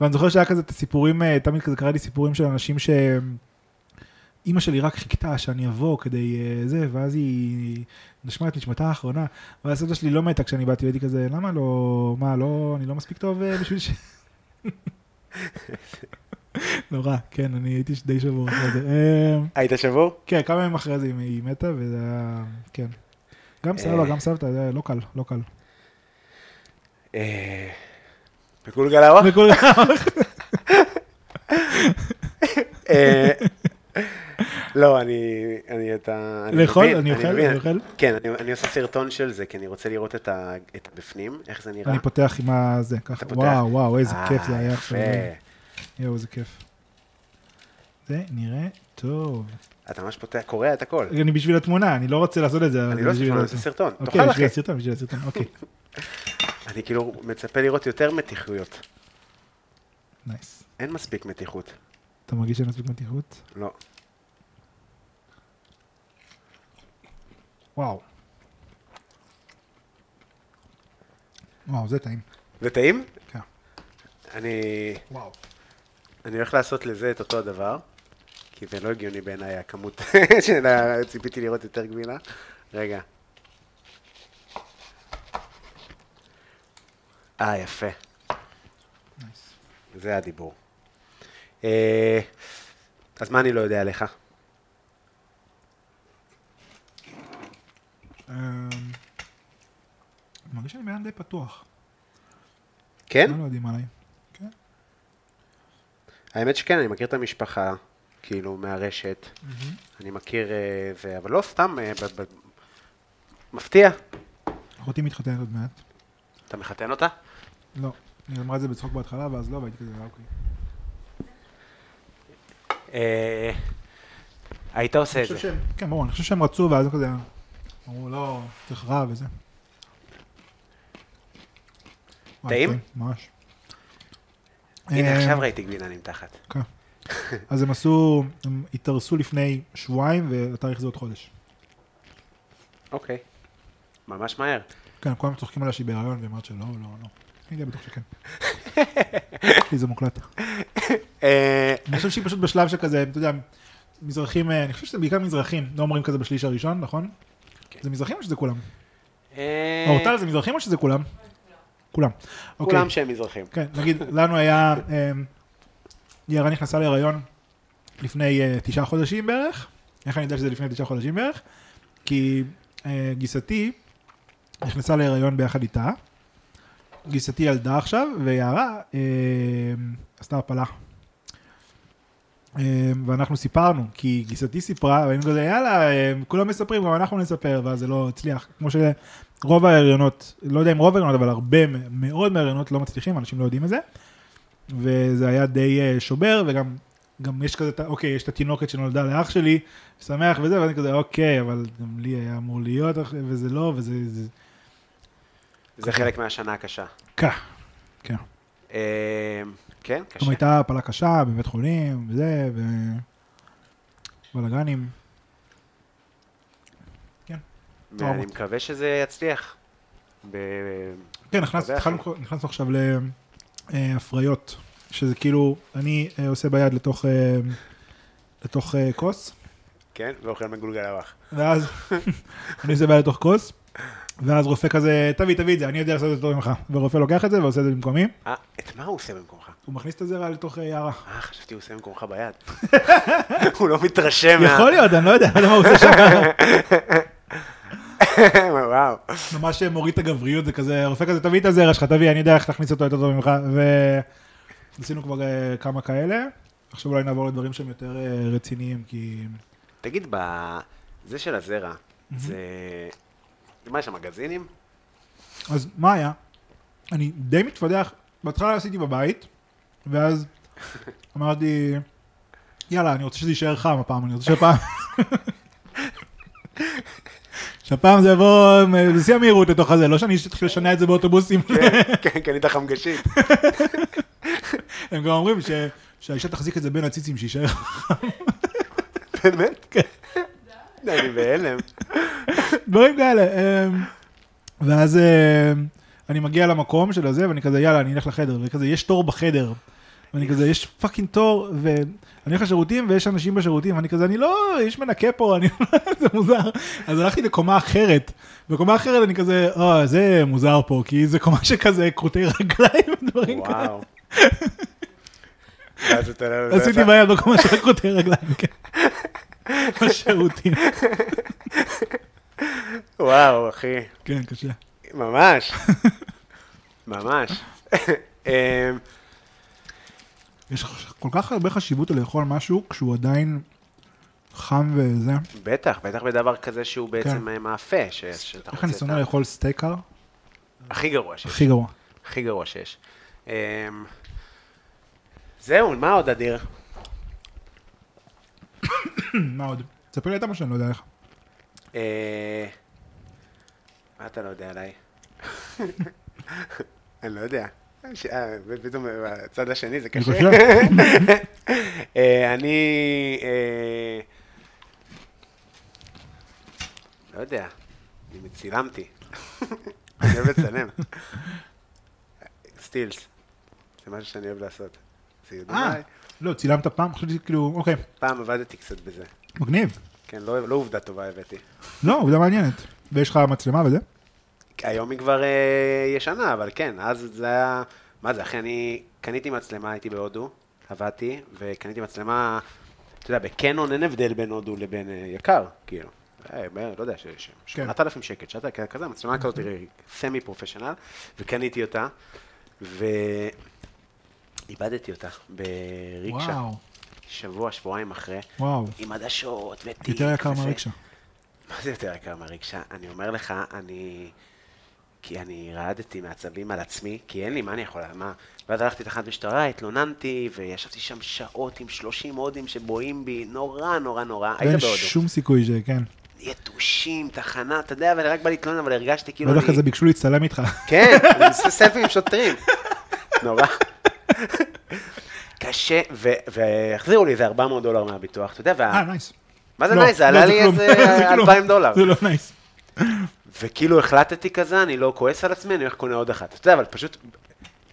ואני זוכר שהיה כזה את הסיפורים, אה, תמיד כזה קראתי סיפורים של אנשים ש... אימא שלי רק חיכתה שאני אבוא כדי אה, זה, ואז היא נשמעה את נשמתה האחרונה, ואז סבתא שלי לא מתה כשאני באתי, והייתי כזה, למה לא, מה, לא, אני לא מספיק טוב אה, בשביל ש... נורא, כן, אני הייתי די שבור אחרי זה. אה, היית שבור? כן, כמה ימים אחרי זה היא- מתה, וזה היה, כן. גם סבא, אה. גם סבתא, זה לא קל, לא קל. אה, בגולגלאווה? אה, לא, אני, אני את ה... אני לאכול? מבין, אני אוכל? מבין. אני אוכל? כן, אני, אני עושה סרטון של זה, כי אני רוצה לראות את, ה, את הבפנים, איך זה נראה. אני פותח עם הזה, ככה. וואו, וואו, איזה אה, כיף זה היה עכשיו. יפה. יואו, איזה כיף. זה נראה טוב. אתה ממש פותח, קורע את הכל. אני בשביל התמונה, אני לא רוצה לעשות את זה. אני לא בשביל עושה סרטון. אוקיי, בשביל. הסרטון, בשביל הסרטון, אוקיי. אני כאילו מצפה לראות יותר מתיחויות. נייס. אין מספיק מתיחות. אתה מרגיש שאין מספיק מתיחות? לא. וואו. וואו, זה טעים. זה טעים? כן. אני, וואו. אני הולך לעשות לזה את אותו הדבר, כי זה לא הגיוני בעיניי הכמות של ה... ציפיתי לראות יותר גבינה. רגע. אה, יפה. נייס. זה הדיבור. אה, אז מה אני לא יודע עליך? אמ, אני מרגיש שאני בן אדם די פתוח. כן? לא יודעים עליי? כן. האמת שכן, אני מכיר את המשפחה, כאילו, מהרשת. אני מכיר אה, זה, אבל לא סתם, אה, מפתיע. אחותי מתחתנת עוד מעט. אתה מחתן אותה? לא. היא אמרה את זה בצחוק בהתחלה, ואז לא, והייתי כזה, "אה, אוקיי. אה, היית עושה את זה. כן, ברור, אני חושב שהם רצו, ואז כזה, אמרו, לא, צריך רע וזה. טעים? כן, ממש. הנה, אה, עכשיו ראיתי גבינה נמתחת. כן. אז הם עשו, הם התארסו לפני שבועיים, והתאריך זה עוד חודש. אוקיי. ממש מהר. כן, כולם צוחקים עליה שהיא בהיריון, והיא אמרת שלא, לא, לא. אני די בטוח שכן. כי זה מוקלט. אה, אני חושב שהיא פשוט בשלב שכזה, אתה יודע, מזרחים, אה, אני חושב שזה בעיקר מזרחים, לא אומרים כזה בשליש הראשון, נכון? כן. זה מזרחים או שזה כולם? אה, אורטל זה מזרחים או שזה כולם? כולם. אוקיי. כולם שהם מזרחים. כן, נגיד, לנו היה, יערה נכנסה להיריון לפני תשעה חודשים בערך. איך אני יודע שזה לפני תשעה חודשים בערך? כי גיסתי נכנסה להיריון ביחד איתה. גיסתי ילדה עכשיו, ויערה אה, עשתה הפלה. אה, ואנחנו סיפרנו, כי גיסתי סיפרה, והיינו כזה, יאללה, אה, כולם מספרים, גם אנחנו נספר, ואז זה לא הצליח. כמו שרוב ההריונות, לא יודע אם רוב ההריונות, אבל הרבה מאוד מההריונות לא מצליחים, אנשים לא יודעים את זה. וזה היה די אה, שובר, וגם גם יש כזה, אוקיי, יש את התינוקת שנולדה לאח שלי, שמח וזה, ואני כזה, אוקיי, אבל גם לי היה אמור להיות, וזה לא, וזה... זה... זה חלק מהשנה הקשה. כן, כן. אה, כן, גם קשה. הייתה הפלה קשה בבית חולים, וזה, ו... בלאגנים. ואני מקווה שזה יצליח. כן, נכנסנו עכשיו להפריות, שזה כאילו, אני אה, עושה ביד לתוך, אה, לתוך אה, כוס, כן, ואוכל מגולגל ארוך. ואז אני עושה ביד לתוך כוס, ואז רופא כזה, תביא, תביא את זה, אני יודע לעשות את זה טוב ממך. ורופא לוקח את זה ועושה את זה במקומי, אה, את מה הוא עושה במקומך? הוא מכניס את הזרע לתוך אה, יערה. אה, חשבתי הוא עושה במקומך ביד. הוא לא מתרשם מה... יכול להיות, אני לא יודע, לא יודע מה הוא עושה שם. וואו. ממש מוריד את הגבריות, זה כזה, הרופא כזה, תביא את הזרע שלך, תביא, אני יודע איך להכניס אותו יותר טוב ממך. ועשינו כבר אה, כמה כאלה, עכשיו אולי נעבור לדברים שהם יותר אה, רציניים, כי... תגיד, זה של הזרע, זה... מה, יש שם מגזינים? אז מה היה? אני די מתפדח, בהתחלה עשיתי בבית, ואז אמרתי, יאללה, אני רוצה שזה יישאר חם הפעם, אני רוצה שהפעם... שהפעם זה יבוא בשיא המהירות לתוך הזה, לא שאני אתחיל לשנע את זה באוטובוסים. כן, כן, קנית חמגשית. הם גם אומרים שהאישה תחזיק את זה בין הציצים, שיישאר באמת? כן. אני בהלם. דברים כאלה. אמ, ואז אמ, אני מגיע למקום של הזה, ואני כזה, יאללה, אני אלך לחדר, וכזה, יש תור בחדר. ואני כזה, יש פאקינג תור, ואני הולך לשירותים, ויש אנשים בשירותים, ואני כזה, אני לא, יש מנקה פה, אני, זה מוזר. אז הלכתי לקומה אחרת. בקומה אחרת אני כזה, אה, זה מוזר פה, כי זה קומה שכזה כרותי רגליים ודברים כאלה. וואו. לא... עשיתי ביד בקומה של כרותי רגליים, כן. בשירותים. וואו, אחי. כן, קשה. ממש. ממש. אמ, יש כל כך הרבה חשיבות לאכול משהו כשהוא עדיין חם וזה. בטח, בטח בדבר כזה שהוא בעצם אה, מאפה, ש- שאתה איך אני שונא לאכול סטייק קר? הכי גרוע שיש. הכי גרוע. הכי גרוע שיש. אמ, זהו, מה עוד אדיר? מה עוד? תספר לי אתה מה שאני לא יודע איך. אה, מה אתה לא יודע עליי? אני לא יודע. אה, ופתאום הצד השני זה קשה. אה, אני... לא יודע, אני מצילמתי. אני אוהב לצלם. סטילס. זה משהו שאני אוהב לעשות. זה עליי? לא, צילמת פעם? חשבתי כאילו, אוקיי, פעם עבדתי קצת בזה. מגניב. כן, לא לא עובדה טובה הבאתי. לא, עובדה מעניינת. ויש לך מצלמה וזה? היום היא כבר אה, ישנה, אבל כן, אז זה היה... מה זה, אחי, אני קניתי מצלמה, הייתי בהודו, עבדתי, וקניתי מצלמה, אתה יודע, בקנון אין הבדל בין הודו לבין אה, יקר, כאילו. אה, לא יודע, ש- ש- 8,000 שקל, 9,000, כזה, מצלמה כזאת, סמי פרופשיונל, וקניתי אותה, ואיבדתי אותה בריקשה, וואו, שבוע, שבועיים אחרי, וואו. עם עדשות וטיפ. יותר יקר. מהריקשה. מה זה יותר יקר מהריקשה? אני אומר לך, אני... כי אני רעדתי מעצבים על עצמי, כי אין לי, מה אני יכול, מה? ואז הלכתי לתחנת משטרה, התלוננתי, וישבתי שם שעות עם 30 הודים שבואים בי, נורא נורא נורא. היית אין בהודו. שום סיכוי ש... כן. יתושים, תחנה, אתה יודע, אבל רק בא להתלונן, אבל הרגשתי כאילו בטח כזה ביקשו להצטלם איתך. כן, אני עושה סלפי עם שוטרים. נורא. קשה, והחזירו לי איזה 400 דולר מהביטוח, אתה יודע, וה- אה, nice. מה זה לא, nice? זה לא, עלה לי. איזה זה כלום. 2,000 דולר. זה לא nice. וכאילו החלטתי כזה, אני לא כועס על עצמי, אני הולך קונה עוד אחת. אתה יודע, אבל פשוט,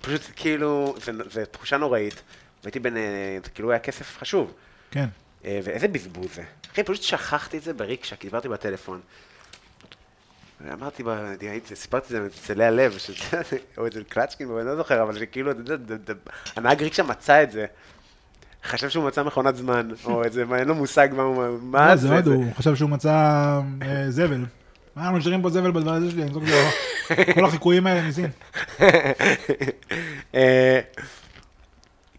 פשוט כאילו, זה תחושה נוראית. והייתי בין, אה, זה כאילו היה כסף חשוב. כן. אה, ואיזה בזבוז זה. אחי, פשוט שכחתי את זה בריקשה, כי דיברתי בטלפון. אמרתי, סיפרתי את זה מצלי הלב, שזה, או אצל קלצ'קין, אני לא זוכר, אבל שכאילו, הנהג ריקשה מצא את זה. חשב שהוא מצא מכונת זמן, או איזה, אין לו מושג מה הוא, מה לא, זה. זה הוא חשב שהוא מצא אה, זבל. מה, אנחנו משאירים פה זבל בדבר הזה שלי, אני זוכר כל החיקויים האלה ניסים. אה,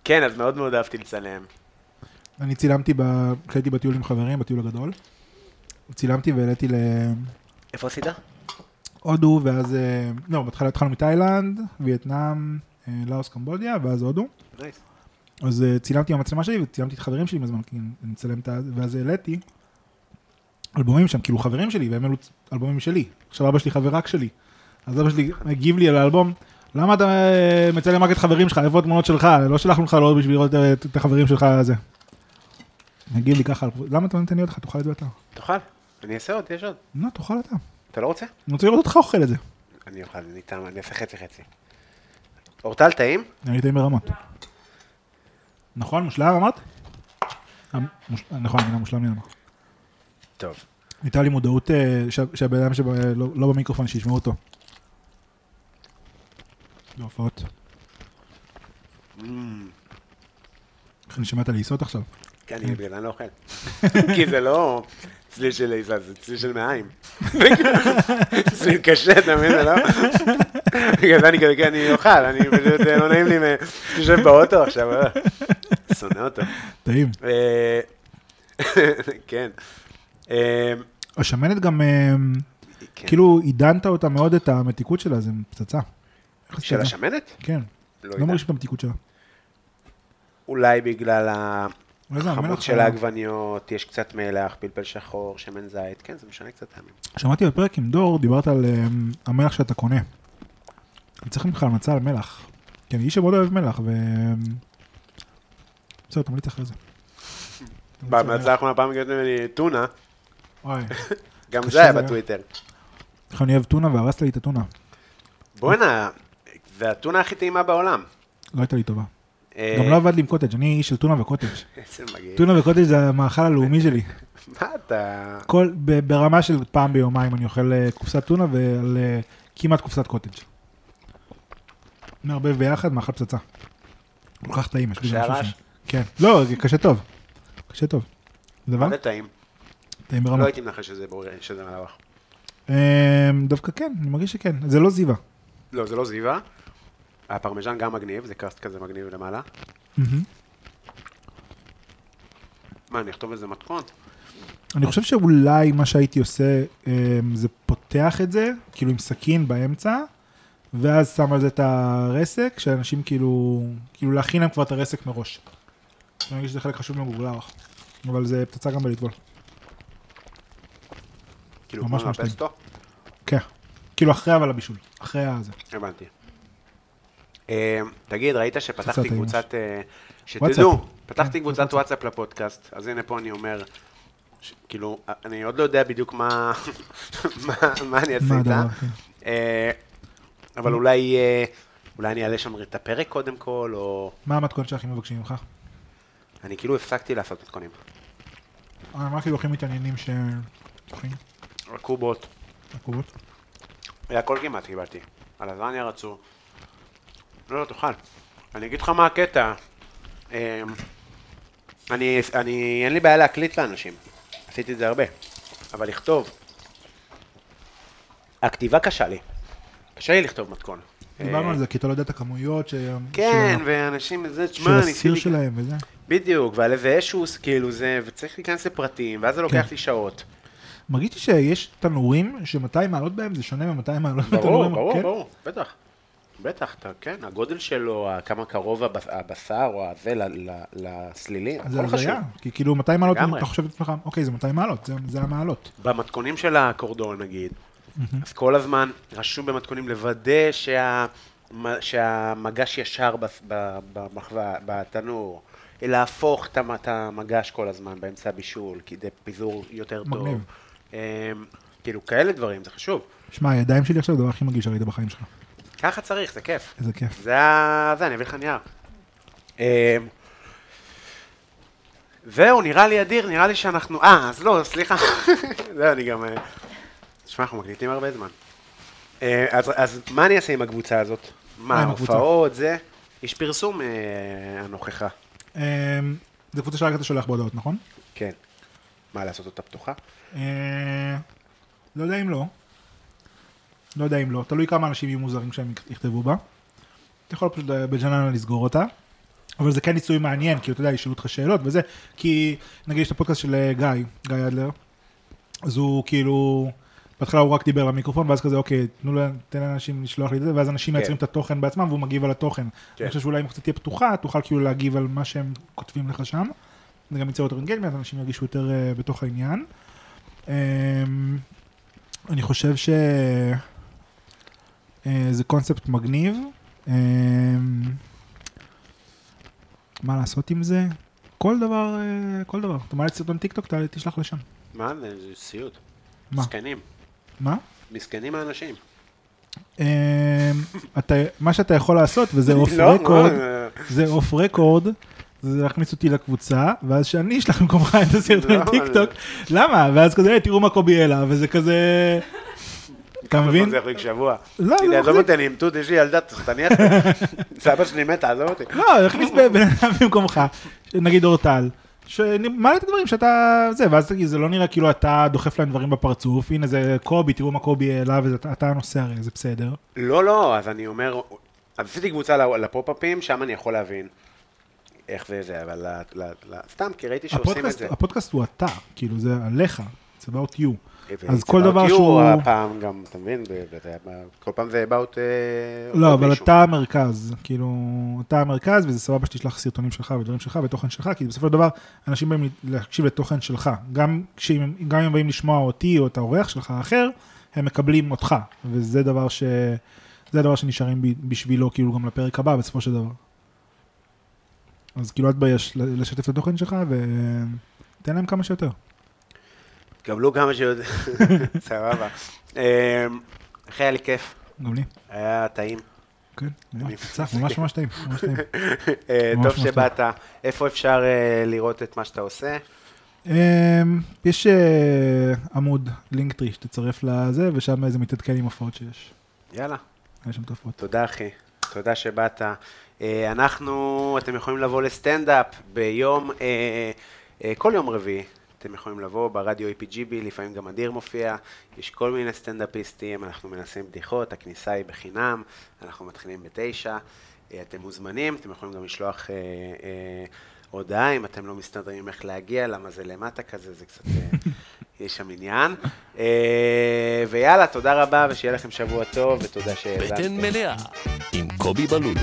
כן, אז מאוד מאוד אהבתי לצלם. אני צילמתי כשהייתי בטיול עם חברים, בטיול הגדול. צילמתי והעליתי איפה עשית? להודו, ואז, אה, לא, בהתחלה התחלנו מתאילנד, וייטנאם, אה, לאוס, קמבודיה, ואז הודו. אז אה, צילמתי עם המצלמה שלי, וצילמתי את חברים שלי בזמן, כי אני מצלם את ה... ואז העליתי אלבומים שם, כאילו חברים שלי, והם העלו אלבומים שלי. עכשיו אבא שלי חבר רק שלי. אז אבא שלי הגיב לי על האלבום, למה אתה מצלם רק את חברים שלך, איפה התמונות שלך? לא שלחנו לך לעוד בשביל לראות את החברים שלך זה. הגיב לי ככה, למה אתה לא נותן לי לך? תאכל את זה אתה. תאכל. אני אעשה עוד, יש עוד. לא, תאכל אתה. אתה לא רוצה? אני רוצה לראות אותך אוכל את זה. אני אוכל, אני איתם, אני אעשה חצי חצי. אורטל טעים? אני טעים ברמות. נכון, מושלם אמרת? אה, מוש- נכון, המילה מושלם היא אמרה. טוב. הייתה לי מודעות אה, שה- שהבן אדם שלא לא במיקרופון, שישמעו אותו. בהופעות. איך אני שומע את הלעיסות עכשיו? כי אני בגלל לא אוכל. כי זה לא צליל של עיזה, זה צליל של מעיים. צליל קשה, אתה מבין? זה לא? בגלל זה אני כזה, כן, אני אוכל, אני פשוט, אה, לא נעים לי, מ- יושב באוטו עכשיו, אה, שונא אותו. טעים. אה, כן. אה, השמנת גם, אה, כן. כאילו עידנת אותה מאוד את המתיקות שלה, זה פצצה. של? השמנת? כן. לא לא. מרגיש את המתיקות שלה. אולי בגלל איזה המלח החמות של העגבניות, יש קצת מלח, פלפל שחור, שמן זית, כן, זה משנה קצת טעמים. שמעתי בפרק עם דור, דיברת על אה, המלח שאתה קונה. אני צריך ממך המלצה על מלח. כי אני איש שמאוד אוהב מלח, ו... בסדר, תמליץ אחרי זה. בהמלצה האחרונה פעם הגעת ממני טונה, וואי, גם זה היה. בטוויטר. איך אני אוהב טונה והרסת לי את הטונה. בואנה, זה הטונה הכי טעימה בעולם. לא הייתה לי טובה. אה, גם לא עבד לי עם קוטג', אני איש של טונה וקוטג'. איזה מגעיל. טונה וקוטג' זה המאכל הלאומי שלי. מה אתה... כל, ברמה של פעם ביומיים אני אוכל אה, קופסת טונה ועל אה, כמעט קופסת קוטג'. מערבב ביחד, מאכל פצצה. כל כך טעים, יש בזה קשה משהו הרעש? ש- כן. לא, קשה טוב. קשה טוב. זה מה דבר? טעים? טעים לא ברמה. הייתי מנחש שזה מלאווח. אה, דווקא כן, אני מרגיש שכן. זה לא זיווה. לא, זה לא זיווה. הפרמיז'ן גם מגניב, זה crust כזה מגניב למעלה. מה, אני אכתוב איזה מתכון? אני חושב שאולי מה שהייתי עושה אה, זה פותח את זה, כאילו עם סכין באמצע, ואז שם על זה את הרסק, שאנשים כאילו, כאילו להכין להם כבר את הרסק מראש. אני מרגיש שזה חלק חשוב מבוגלח, אבל זה פצצה גם בלטבול. כאילו, ממש ממש טעים. כן. כאילו אחרי אבל הבישול, אחרי הזה. הבנתי. אה, תגיד, ראית שפתחתי קבוצת... אה. שתדעו, פתחתי כן, קבוצת וואטסאפ. לפודקאט, אז הנה פה אני אומר, כאילו, אני עוד לא יודע בדיוק מה אני אעשה איתה. אה, אבל אולי אה, אני אעלה שם את הפרק קודם כל, או... מה המתכונת שהכי מבקשים ממך? אני כאילו הפסקתי לעשות מתכונים. אה, מה כאילו הכי מתעניינים ש... אוכלים? קובות, עקובות? הכל כמעט קיבלתי. הלזניה רצו. לא, לא, תאכל. אני אגיד לך מה הקטע. אה, אני, אני, אין לי בעיה להקליט לאנשים. עשיתי את זה הרבה. אבל לכתוב. הכתיבה קשה לי. קשה לי לכתוב מתכון. דיברנו אה, על זה, כי אתה לא יודע את הכמויות ש... כן, של- ואנשים, זה, של תשמע, אני הסיר ניסיתי- שלהם וזה. בדיוק, ועל איזה אשוס, כאילו זה, וצריך להיכנס לפרטים, ואז זה לוקח כן. לי שעות. מרגיש לי שיש תנורים ש-200 מעלות בהם זה שונה מ-200 מעלות ברור, בתנורים. ברור, כן? ברור, בטח. בטח, אתה, כן, הגודל שלו, כמה קרוב הבשר או הזה ל- ל- לסלילים, זה הכל חשוב. הזיה, כי כאילו 200 מעלות. אתה חושב לעצמך, אוקיי, זה 200 מעלות, זה- זה המעלות. במתכונים של הקורדון נגיד, אז כל הזמן רשום במתכונים לוודא שה, שהמגש ישר במחווה, בתנור, להפוך את המ- את המגש כל הזמן באמצע הבישול, כדי פיזור יותר טוב. מגניב. אמ, כאילו כאלה דברים, זה חשוב. שמע, הידיים שלי עכשיו זה הדבר הכי מגעיל שראית בחיים שלך. ככה צריך, זה כיף. איזה כיף. זה ה... זה, אני אביא לך נייר. אמ, זהו, נראה לי אדיר, נראה לי שאנחנו... אה, אז לא, סליחה. זהו, אני גם... אה, תשמע, אנחנו מקליטים הרבה זמן. אה, אז, אז מה אני אעשה עם הקבוצה הזאת? מה? הופעות, זה? יש פרסום אה, הנוכחה. אמ, זה קבוצה שרק אתה שולח בהודעות, נכון? כן. מה, לעשות אותה פתוחה? אה, לא יודע אם לא. לא יודע אם לא. תלוי כמה אנשים יהיו מוזרים כשהם יכתבו בה. אתה יכול פשוט אה, בג'ננה לסגור אותה. אבל זה כן ניסוי מעניין, כי אתה יודע, ישאלו אותך שאלות וזה. כי נגיד יש את הפודקאסט של אה, גיא, גיא אדלר. אז הוא כאילו, בהתחלה הוא רק דיבר למיקרופון, ואז כזה, אוקיי, תנו לה, תן לאנשים לשלוח לי את זה, ואז אנשים כן. מייצרים את התוכן בעצמם, והוא מגיב על התוכן. כן. אני חושב שאולי אם קצת תהיה פתוחה, תוכל כאילו להגיב על מה שהם כותבים לך שם. זה גם ייצר יותר engagement, אנשים ירגישו יותר אה, בתוך העניין. אמ, אני חושב שזה אה, קונספט מגניב. אמ, מה לעשות עם זה? כל דבר, אה, כל דבר. אתה מעלה סרטון טיק טוק, תעלה- תשלח לשם. מה זה? זה סיוט. מה? מסכנים. מה? מסכנים האנשים. מה שאתה יכול לעשות, וזה off לא, record, זה off record, זה להכניס אותי לקבוצה, ואז שאני אשלח במקומך את הסרטון לא, טיק טוק. למה? ואז כזה, "היי, תראו מה קובי העלה, וזה כזה... אתה מבין? זה יחליק שבוע. לא, זה עזוב מחזיק. אותי, אני עם תות, יש לי ילדה, תניח. סבא שלי מת, עזוב אותי. לא, להכניס ב- בן אדם במקומך, נגיד אורטל, שמעלה את הדברים שאתה... זה, ואז תגיד, זה לא נראה כאילו אתה דוחף להם דברים בפרצוף, הנה זה קובי, תראו מה קובי העלה, ואתה הנושא הרי, זה בסדר. לא, לא, אז אני אומר, אז עשיתי קבוצה לפופ-אפים, שם אני יכול להבין איך זה זה, אבל ל- ל- ל- סתם, כי ראיתי שעושים את הפודקאסט זה. הפודקאסט הוא אתה, כאילו זה עליך, it's about you. אז כל דבר שהוא- הפעם גם, אתה מבין? כל פעם זה about... אה, לא, אבל. אתה המרכז, כאילו, אתה המרכז, וזה סבבה שתשלח סרטונים שלך ודברים שלך ותוכן שלך, כי בסופו של דבר, אנשים באים להקשיב לתוכן שלך. גם כשהם- אם הם באים לשמוע אותי או את האורח שלך האחר, הם מקבלים אותך, וזה דבר ש... זה הדבר שנשארים בשבילו, כאילו, גם לפרק הבא, בסופו של דבר. אז כאילו, אל תבייש ל- לשתף את התוכן שלך, ותן להם כמה שיותר. קבלו כמה שיודע. סבבה. אה, אחי, היה לי כיף, גם לי. היה טעים. כן, ממש ממש טעים, ממש טעים. אה, טוב שבאת. איפה אפשר אה, לראות את מה שאתה עושה? אמ, יש אה, עמוד לינקטרי שתצרף לזה, ושם זה מתעדכן עם הופעות שיש. יאללה. יש שם את ההופעות. תודה אחי, תודה שבאת. אנחנו, אתם יכולים לבוא לסטנדאפ ביום, כל יום רביעי. אתם יכולים לבוא ברדיו APGB, לפעמים גם אדיר מופיע, יש כל מיני סטנדאפיסטים, אנחנו מנסים בדיחות, הכניסה היא בחינם, אנחנו מתחילים בתשע, אה, אתם מוזמנים, אתם יכולים גם לשלוח אה, אה, הודעה, אם אתם לא מסתדרים איך להגיע, למה זה למטה כזה, זה קצת, אה, יש שם עניין. אה, ויאללה, תודה רבה, ושיהיה לכם שבוע טוב, ותודה שהאזנתם. בטן מלאה עם קובי בלולו.